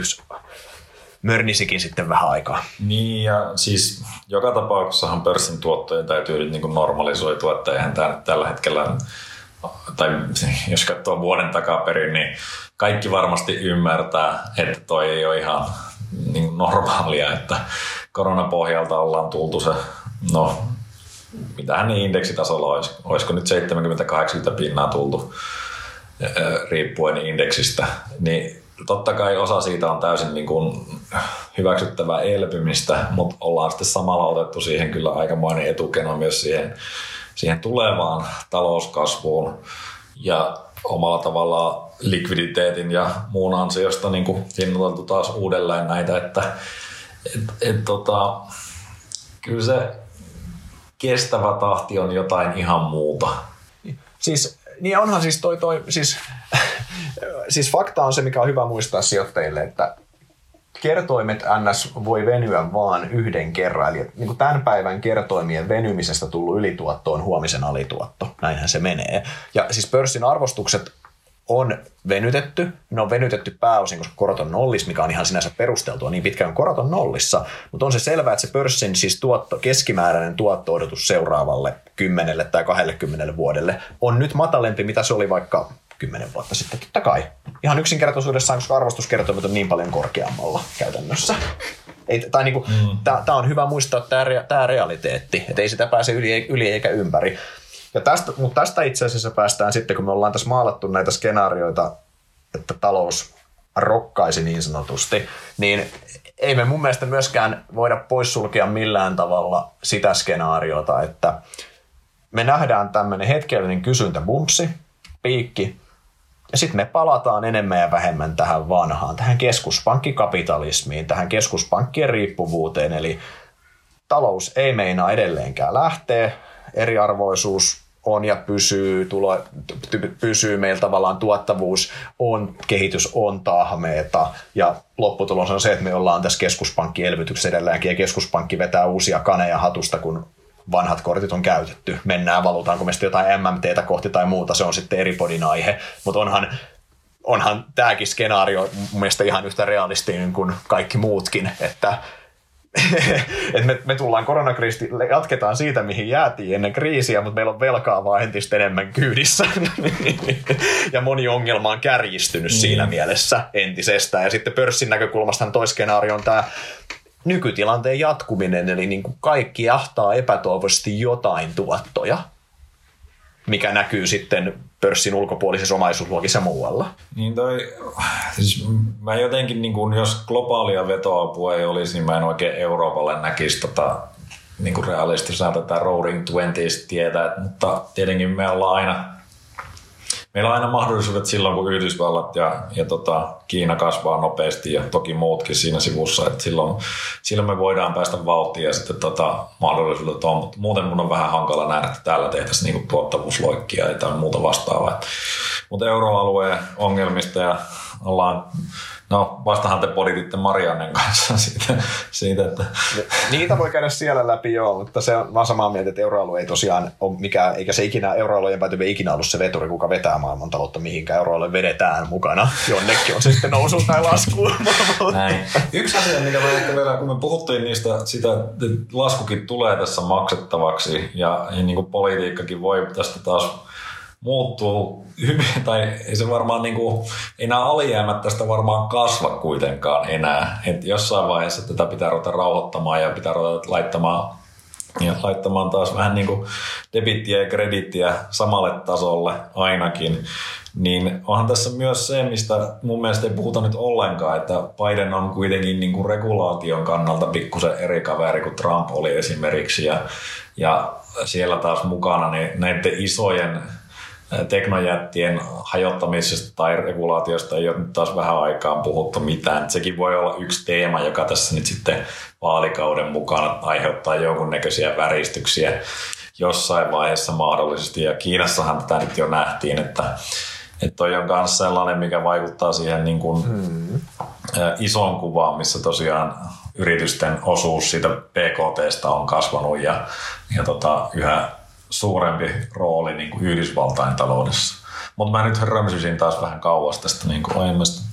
Speaker 2: mörnisikin sitten vähän aikaa.
Speaker 1: Niin ja siis joka tapauksessahan pörssin tuottojen täytyy nyt niin kuin normalisoitua, että eihän tämä tällä hetkellä, tai jos katsoo vuoden takaperin, niin kaikki varmasti ymmärtää, että toi ei ole ihan niin normaalia, että koronapohjalta ollaan tultu se, no mitähän niin indeksitasolla olisi, olisiko nyt 70-80 pinnaa tultu riippuen indeksistä, niin totta kai osa siitä on täysin niin kuin hyväksyttävää elpymistä, mutta ollaan sitten samalla otettu siihen kyllä aikamoinen etukeno myös siihen, siihen tulevaan talouskasvuun. Ja omalla tavalla likviditeetin ja muun ansiosta niin kuin hinnoiteltu taas uudelleen näitä, että et, et, tota, kyllä se kestävä tahti on jotain ihan muuta.
Speaker 2: Siis, niin onhan siis toi, toi siis, siis fakta on se, mikä on hyvä muistaa sijoittajille, että kertoimet NS voi venyä vaan yhden kerran. Eli niin kuin tämän päivän kertoimien venymisestä tullut ylituotto on huomisen alituotto. Näinhän se menee. Ja siis pörssin arvostukset on venytetty. Ne on venytetty pääosin, koska korot on nollis, mikä on ihan sinänsä perusteltua niin pitkään korot on nollissa. Mutta on se selvää, että se pörssin siis tuotto, keskimääräinen tuotto-odotus seuraavalle 10 tai 20 vuodelle on nyt matalempi, mitä se oli vaikka 10 vuotta sitten. Totta kai. Ihan yksinkertaisuudessaan, koska arvostuskertoimet on niin paljon korkeammalla käytännössä. Ei, tai niinku, mm. Tämä on hyvä muistaa tämä realiteetti, että ei sitä pääse yli, yli eikä ympäri. Ja tästä, mutta tästä itse asiassa päästään sitten, kun me ollaan tässä maalattu näitä skenaarioita, että talous rokkaisi niin sanotusti, niin ei me mun mielestä myöskään voida poissulkea millään tavalla sitä skenaariota, että me nähdään tämmöinen hetkellinen kysyntäbumpsi, piikki, ja sitten me palataan enemmän ja vähemmän tähän vanhaan, tähän keskuspankkikapitalismiin, tähän keskuspankkien riippuvuuteen, eli talous ei meinaa edelleenkään lähteä, eriarvoisuus on ja pysyy, tulo, pysyy meillä tavallaan tuottavuus on, kehitys on tahmeeta ja lopputulos on se, että me ollaan tässä keskuspankkielvytyksessä edelläänkin ja keskuspankki vetää uusia kaneja hatusta, kun vanhat kortit on käytetty. Mennään, valutaanko me sitten jotain MMTtä kohti tai muuta, se on sitten eri podin aihe, mutta onhan onhan tämäkin skenaario mun mielestä ihan yhtä realistinen kuin kaikki muutkin, että et me, me tullaan koronakriisi, jatketaan siitä, mihin jäätiin ennen kriisiä, mutta meillä on velkaa vaan entistä enemmän kyydissä. ja moni ongelma on kärjistynyt mm. siinä mielessä entisestään. Ja sitten pörssin näkökulmasta toi skenaario on tämä nykytilanteen jatkuminen, eli niin kuin kaikki jahtaa epätoivoisesti jotain tuottoja, mikä näkyy sitten pörssin ulkopuolisessa omaisuusluokissa muualla.
Speaker 1: Niin toi, siis mä jotenkin, niin kun, jos globaalia vetoapua ei olisi, niin mä en oikein Euroopalle näkisi tota, niin realistisena tätä Roaring Twenties tietä, mutta tietenkin me ollaan aina meillä on aina mahdollisuudet silloin, kun Yhdysvallat ja, ja tota, Kiina kasvaa nopeasti ja toki muutkin siinä sivussa, että silloin, silloin me voidaan päästä vauhtiin ja sitten tota, mahdollisuudet on, mutta muuten mun on vähän hankala nähdä, että täällä tehtäisiin niinku tuottavuusloikkia jotain muuta vastaavaa. Mutta euroalueen ongelmista ja ollaan No, vastahan te podititte Mariannen kanssa siitä, siitä että...
Speaker 2: Niitä voi käydä siellä läpi joo, mutta se on samaa mieltä, että euroalue ei tosiaan ole mikään, eikä se ikinä, euroalueen päätyvä ikinä ollut se veturi, kuka vetää maailmantaloutta mihinkään euroalue vedetään mukana. Jonnekin on se sitten nousu tai lasku.
Speaker 1: Näin. Yksi asia, mikä mä ehkä vielä, kun me puhuttiin niistä, sitä, että laskukin tulee tässä maksettavaksi ja, ja niin kuin politiikkakin voi tästä taas muuttuu hyvin, tai ei se varmaan niin kuin, ei nämä alijäämät tästä varmaan kasva kuitenkaan enää. Et jossain vaiheessa tätä pitää ruveta rauhoittamaan ja pitää ruveta laittamaan, ja laittamaan taas vähän niin kuin debittiä ja kredittiä samalle tasolle ainakin. Niin onhan tässä myös se, mistä mun mielestä ei puhuta nyt ollenkaan, että Biden on kuitenkin niin kuin regulaation kannalta pikkusen eri kaveri kuin Trump oli esimerkiksi. Ja, ja siellä taas mukana niin näiden isojen teknojättien hajottamisesta tai regulaatiosta ei ole nyt taas vähän aikaan puhuttu mitään. Sekin voi olla yksi teema, joka tässä nyt sitten vaalikauden mukana aiheuttaa jonkunnäköisiä väristyksiä jossain vaiheessa mahdollisesti. Ja Kiinassahan tätä nyt jo nähtiin, että, että toi on myös sellainen, mikä vaikuttaa siihen niin kuin hmm. isoon kuvaan, missä tosiaan yritysten osuus siitä PKTstä on kasvanut ja, ja tota, yhä suurempi rooli niin kuin Yhdysvaltain taloudessa. Mutta mä nyt römsysin taas vähän kauas tästä niin kuin aiemmasta.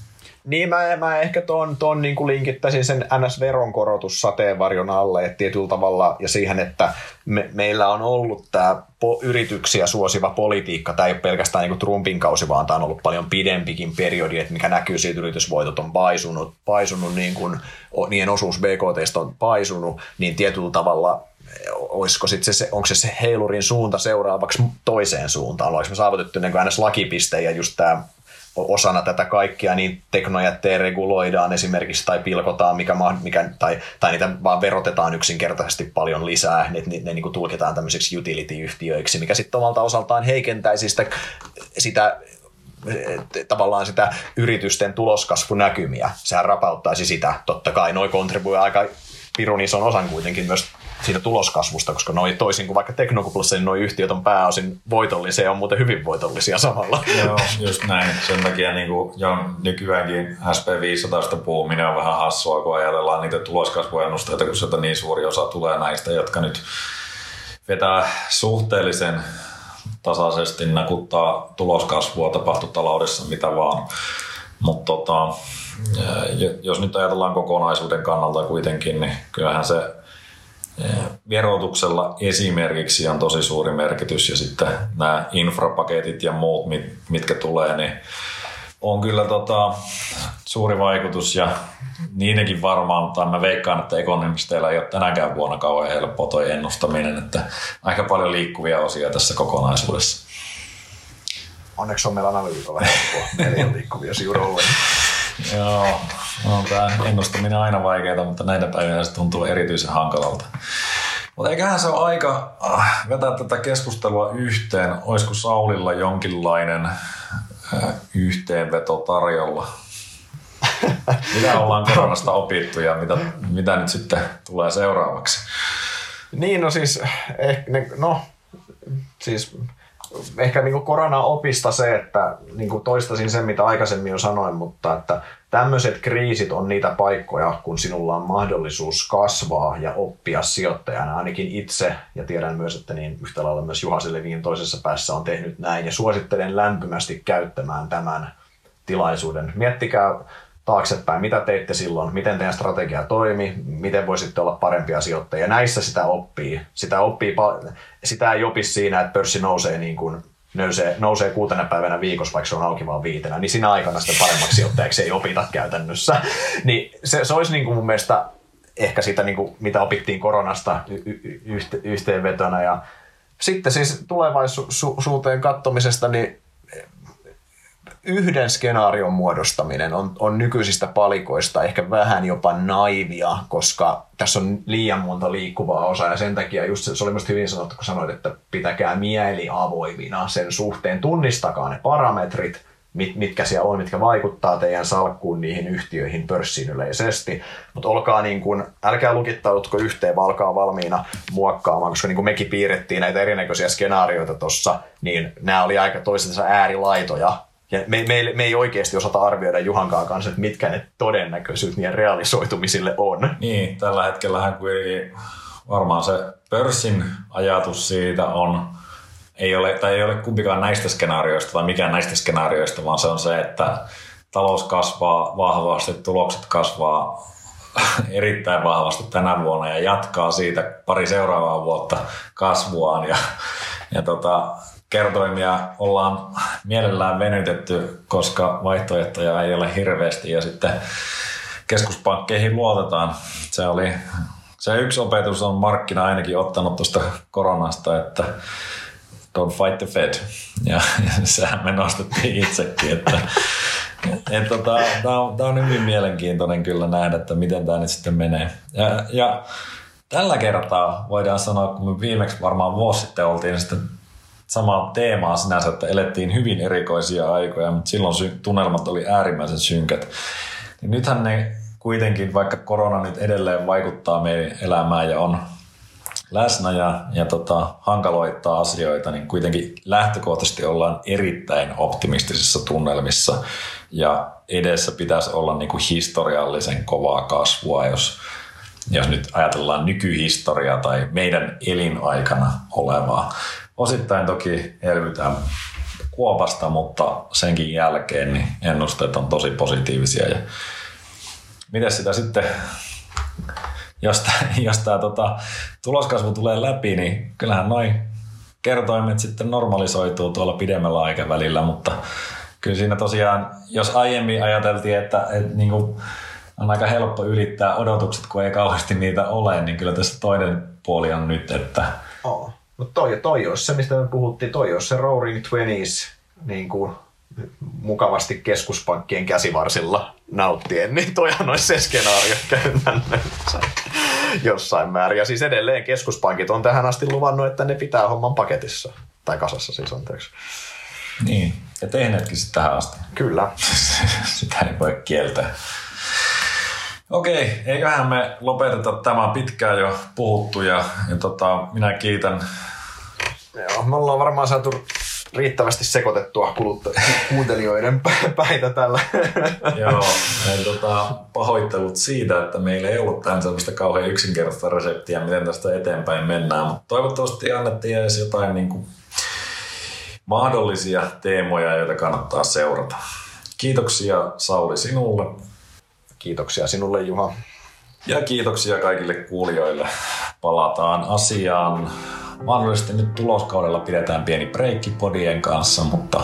Speaker 2: Niin, mä, mä ehkä tuon, ton niin kuin linkittäisin sen NS-veronkorotus sateenvarjon alle että tietyllä tavalla ja siihen, että me, meillä on ollut tämä po, yrityksiä suosiva politiikka. Tämä ei ole pelkästään niin kuin Trumpin kausi, vaan tämä on ollut paljon pidempikin periodi, että mikä näkyy siitä yritysvoitot on paisunut, paisunut niin kuin, niiden osuus BKT on paisunut, niin tietyllä tavalla olisiko sit se, onko se, se heilurin suunta seuraavaksi toiseen suuntaan? Olisiko me saavutettu niin aina lakipiste ja just tämä osana tätä kaikkia, niin teknojätteen reguloidaan esimerkiksi tai pilkotaan, mikä, mikä, tai, tai niitä vaan verotetaan yksinkertaisesti paljon lisää, ne, ne, ne niin kuin tulkitaan tämmöiseksi utility-yhtiöiksi, mikä sitten omalta osaltaan heikentäisi sitä, sitä tavallaan sitä yritysten tuloskasvunäkymiä. Sehän rapauttaisi sitä. Totta kai noi kontribuoi aika pirun ison osan kuitenkin myös siitä tuloskasvusta, koska noi toisin kuin vaikka Teknokuplassa, niin nuo yhtiöt on pääosin voitollisia ja on muuten hyvin voitollisia samalla.
Speaker 1: Joo, just näin. Sen takia niin kuin jo nykyäänkin SP500 puhuminen on vähän hassua, kun ajatellaan niitä tuloskasvuennusteita, kun sieltä niin suuri osa tulee näistä, jotka nyt vetää suhteellisen tasaisesti nakuttaa tuloskasvua, tapahtuu taloudessa mitä vaan. Mutta tota, jos nyt ajatellaan kokonaisuuden kannalta kuitenkin, niin kyllähän se verotuksella esimerkiksi on tosi suuri merkitys ja sitten nämä infrapaketit ja muut, mitkä tulee, niin on kyllä tota, suuri vaikutus ja niidenkin varmaan, tai mä veikkaan, että ekonomisteilla ei ole tänäkään vuonna kauhean helppoa toi ennustaminen, että aika paljon liikkuvia osia tässä kokonaisuudessa.
Speaker 2: Onneksi on meillä analyytikolla helppoa, meillä liikkuvia siurolle.
Speaker 1: Joo, on tämä ennustaminen aina vaikeaa, mutta näitä päivinä se tuntuu erityisen hankalalta. Mutta eiköhän se ole aika äh, vetää tätä keskustelua yhteen. Olisiko Saulilla jonkinlainen äh, yhteenveto tarjolla? Mitä ollaan koronasta opittu ja mitä, mitä nyt sitten tulee seuraavaksi?
Speaker 2: Niin, no siis, eh, no, siis ehkä niin kuin korona-opista se, että niin kuin toistaisin sen, mitä aikaisemmin jo sanoin, mutta että tämmöiset kriisit on niitä paikkoja, kun sinulla on mahdollisuus kasvaa ja oppia sijoittajana. Ainakin itse, ja tiedän myös, että niin yhtä lailla myös Juha Selevin toisessa päässä on tehnyt näin, ja suosittelen lämpimästi käyttämään tämän tilaisuuden. Miettikää taaksepäin, mitä teitte silloin, miten teidän strategia toimi, miten voisitte olla parempia sijoittajia. Näissä sitä oppii. Sitä, oppii, sitä ei opi siinä, että pörssi nousee niin kuin nousee, nousee kuutena päivänä viikossa, vaikka se on auki vaan viitenä, niin siinä aikana sitten paremmaksi sijoittajaksi ei opita käytännössä. niin se, se olisi niin kuin mun mielestä ehkä sitä, niin kuin, mitä opittiin koronasta y- yhteenvetona. Ja sitten siis tulevaisuuteen kattomisesta, niin yhden skenaarion muodostaminen on, on nykyisistä palikoista ehkä vähän jopa naivia, koska tässä on liian monta liikkuvaa osaa ja sen takia just se, se oli myös hyvin sanottu, kun sanoit, että pitäkää mieli avoimina sen suhteen, tunnistakaa ne parametrit, mit, mitkä siellä on, mitkä vaikuttaa teidän salkkuun niihin yhtiöihin pörssiin yleisesti. Mutta olkaa niin kuin, älkää lukittautko yhteen, vaan olkaa valmiina muokkaamaan, koska niin kuin mekin piirrettiin näitä erinäköisiä skenaarioita tuossa, niin nämä oli aika toisensa äärilaitoja. Ja me, me, me ei oikeasti osata arvioida Juhankaan kanssa, että mitkä ne todennäköisyydet niiden realisoitumisille on.
Speaker 1: Niin, tällä kuitenkin varmaan se pörssin ajatus siitä on, ei ole, tai ei ole kumpikaan näistä skenaarioista tai mikään näistä skenaarioista, vaan se on se, että talous kasvaa vahvasti, tulokset kasvaa erittäin vahvasti tänä vuonna ja jatkaa siitä pari seuraavaa vuotta kasvuaan ja, ja tota, kertoimia ollaan mielellään venytetty, koska vaihtoehtoja ei ole hirveästi ja sitten keskuspankkeihin luotetaan. Se oli se yksi opetus on markkina ainakin ottanut tuosta koronasta, että don't fight the Fed. Ja, ja sehän me nostettiin itsekin, että et, tota, tämä on, on hyvin mielenkiintoinen kyllä nähdä, että miten tämä nyt sitten menee. Ja, ja tällä kertaa voidaan sanoa, kun me viimeksi varmaan vuosi sitten oltiin sitten samaa teemaa sinänsä, että elettiin hyvin erikoisia aikoja, mutta silloin tunnelmat oli äärimmäisen synkät. Niin nythän ne kuitenkin, vaikka korona nyt edelleen vaikuttaa meidän elämään ja on läsnä ja, ja tota, hankaloittaa asioita, niin kuitenkin lähtökohtaisesti ollaan erittäin optimistisissa tunnelmissa ja edessä pitäisi olla niin kuin historiallisen kovaa kasvua, jos, jos nyt ajatellaan nykyhistoriaa tai meidän elinaikana olevaa. Osittain toki elvytään kuopasta, mutta senkin jälkeen niin ennusteet on tosi positiivisia. Ja miten sitä sitten jos tämä, jos tämä tota, tuloskasvu tulee läpi, niin kyllähän noin kertoimet sitten normalisoituu tuolla pidemmällä aikavälillä, mutta kyllä siinä tosiaan, jos aiemmin ajateltiin, että, että niin kuin on aika helppo ylittää odotukset, kun ei kauheasti niitä ole, niin kyllä tässä toinen puoli on nyt, että...
Speaker 2: Oh. No toi, toi olisi se, mistä me puhuttiin, toi olisi se Roaring Twenties niin kuin mukavasti keskuspankkien käsivarsilla nauttien, niin toihan olisi se skenaario käytännössä jossain määrin. Ja siis edelleen keskuspankit on tähän asti luvannut, että ne pitää homman paketissa. Tai kasassa siis anteeksi.
Speaker 1: Niin, ja tehneetkin sitten tähän asti.
Speaker 2: Kyllä.
Speaker 1: Sitä ei voi kieltää. Okei, eiköhän me lopeteta tämä pitkään jo puhuttu ja, ja tota, minä kiitän.
Speaker 2: Joo, me ollaan varmaan saatu riittävästi sekoitettua kulutta- kuuntelijoiden päitä tällä.
Speaker 1: Joo, ja tota, pahoittelut siitä, että meillä ei ollut tähän sellaista kauhean yksinkertaista reseptiä, miten tästä eteenpäin mennään, mutta toivottavasti annettiin edes jotain niin kuin, mahdollisia teemoja, joita kannattaa seurata. Kiitoksia Sauli sinulle.
Speaker 2: Kiitoksia sinulle Juha.
Speaker 1: Ja kiitoksia kaikille kuulijoille. Palataan asiaan mahdollisesti nyt tuloskaudella pidetään pieni breikki podien kanssa, mutta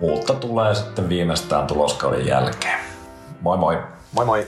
Speaker 1: uutta tulee sitten viimeistään tuloskauden jälkeen. Moi moi!
Speaker 2: Moi moi!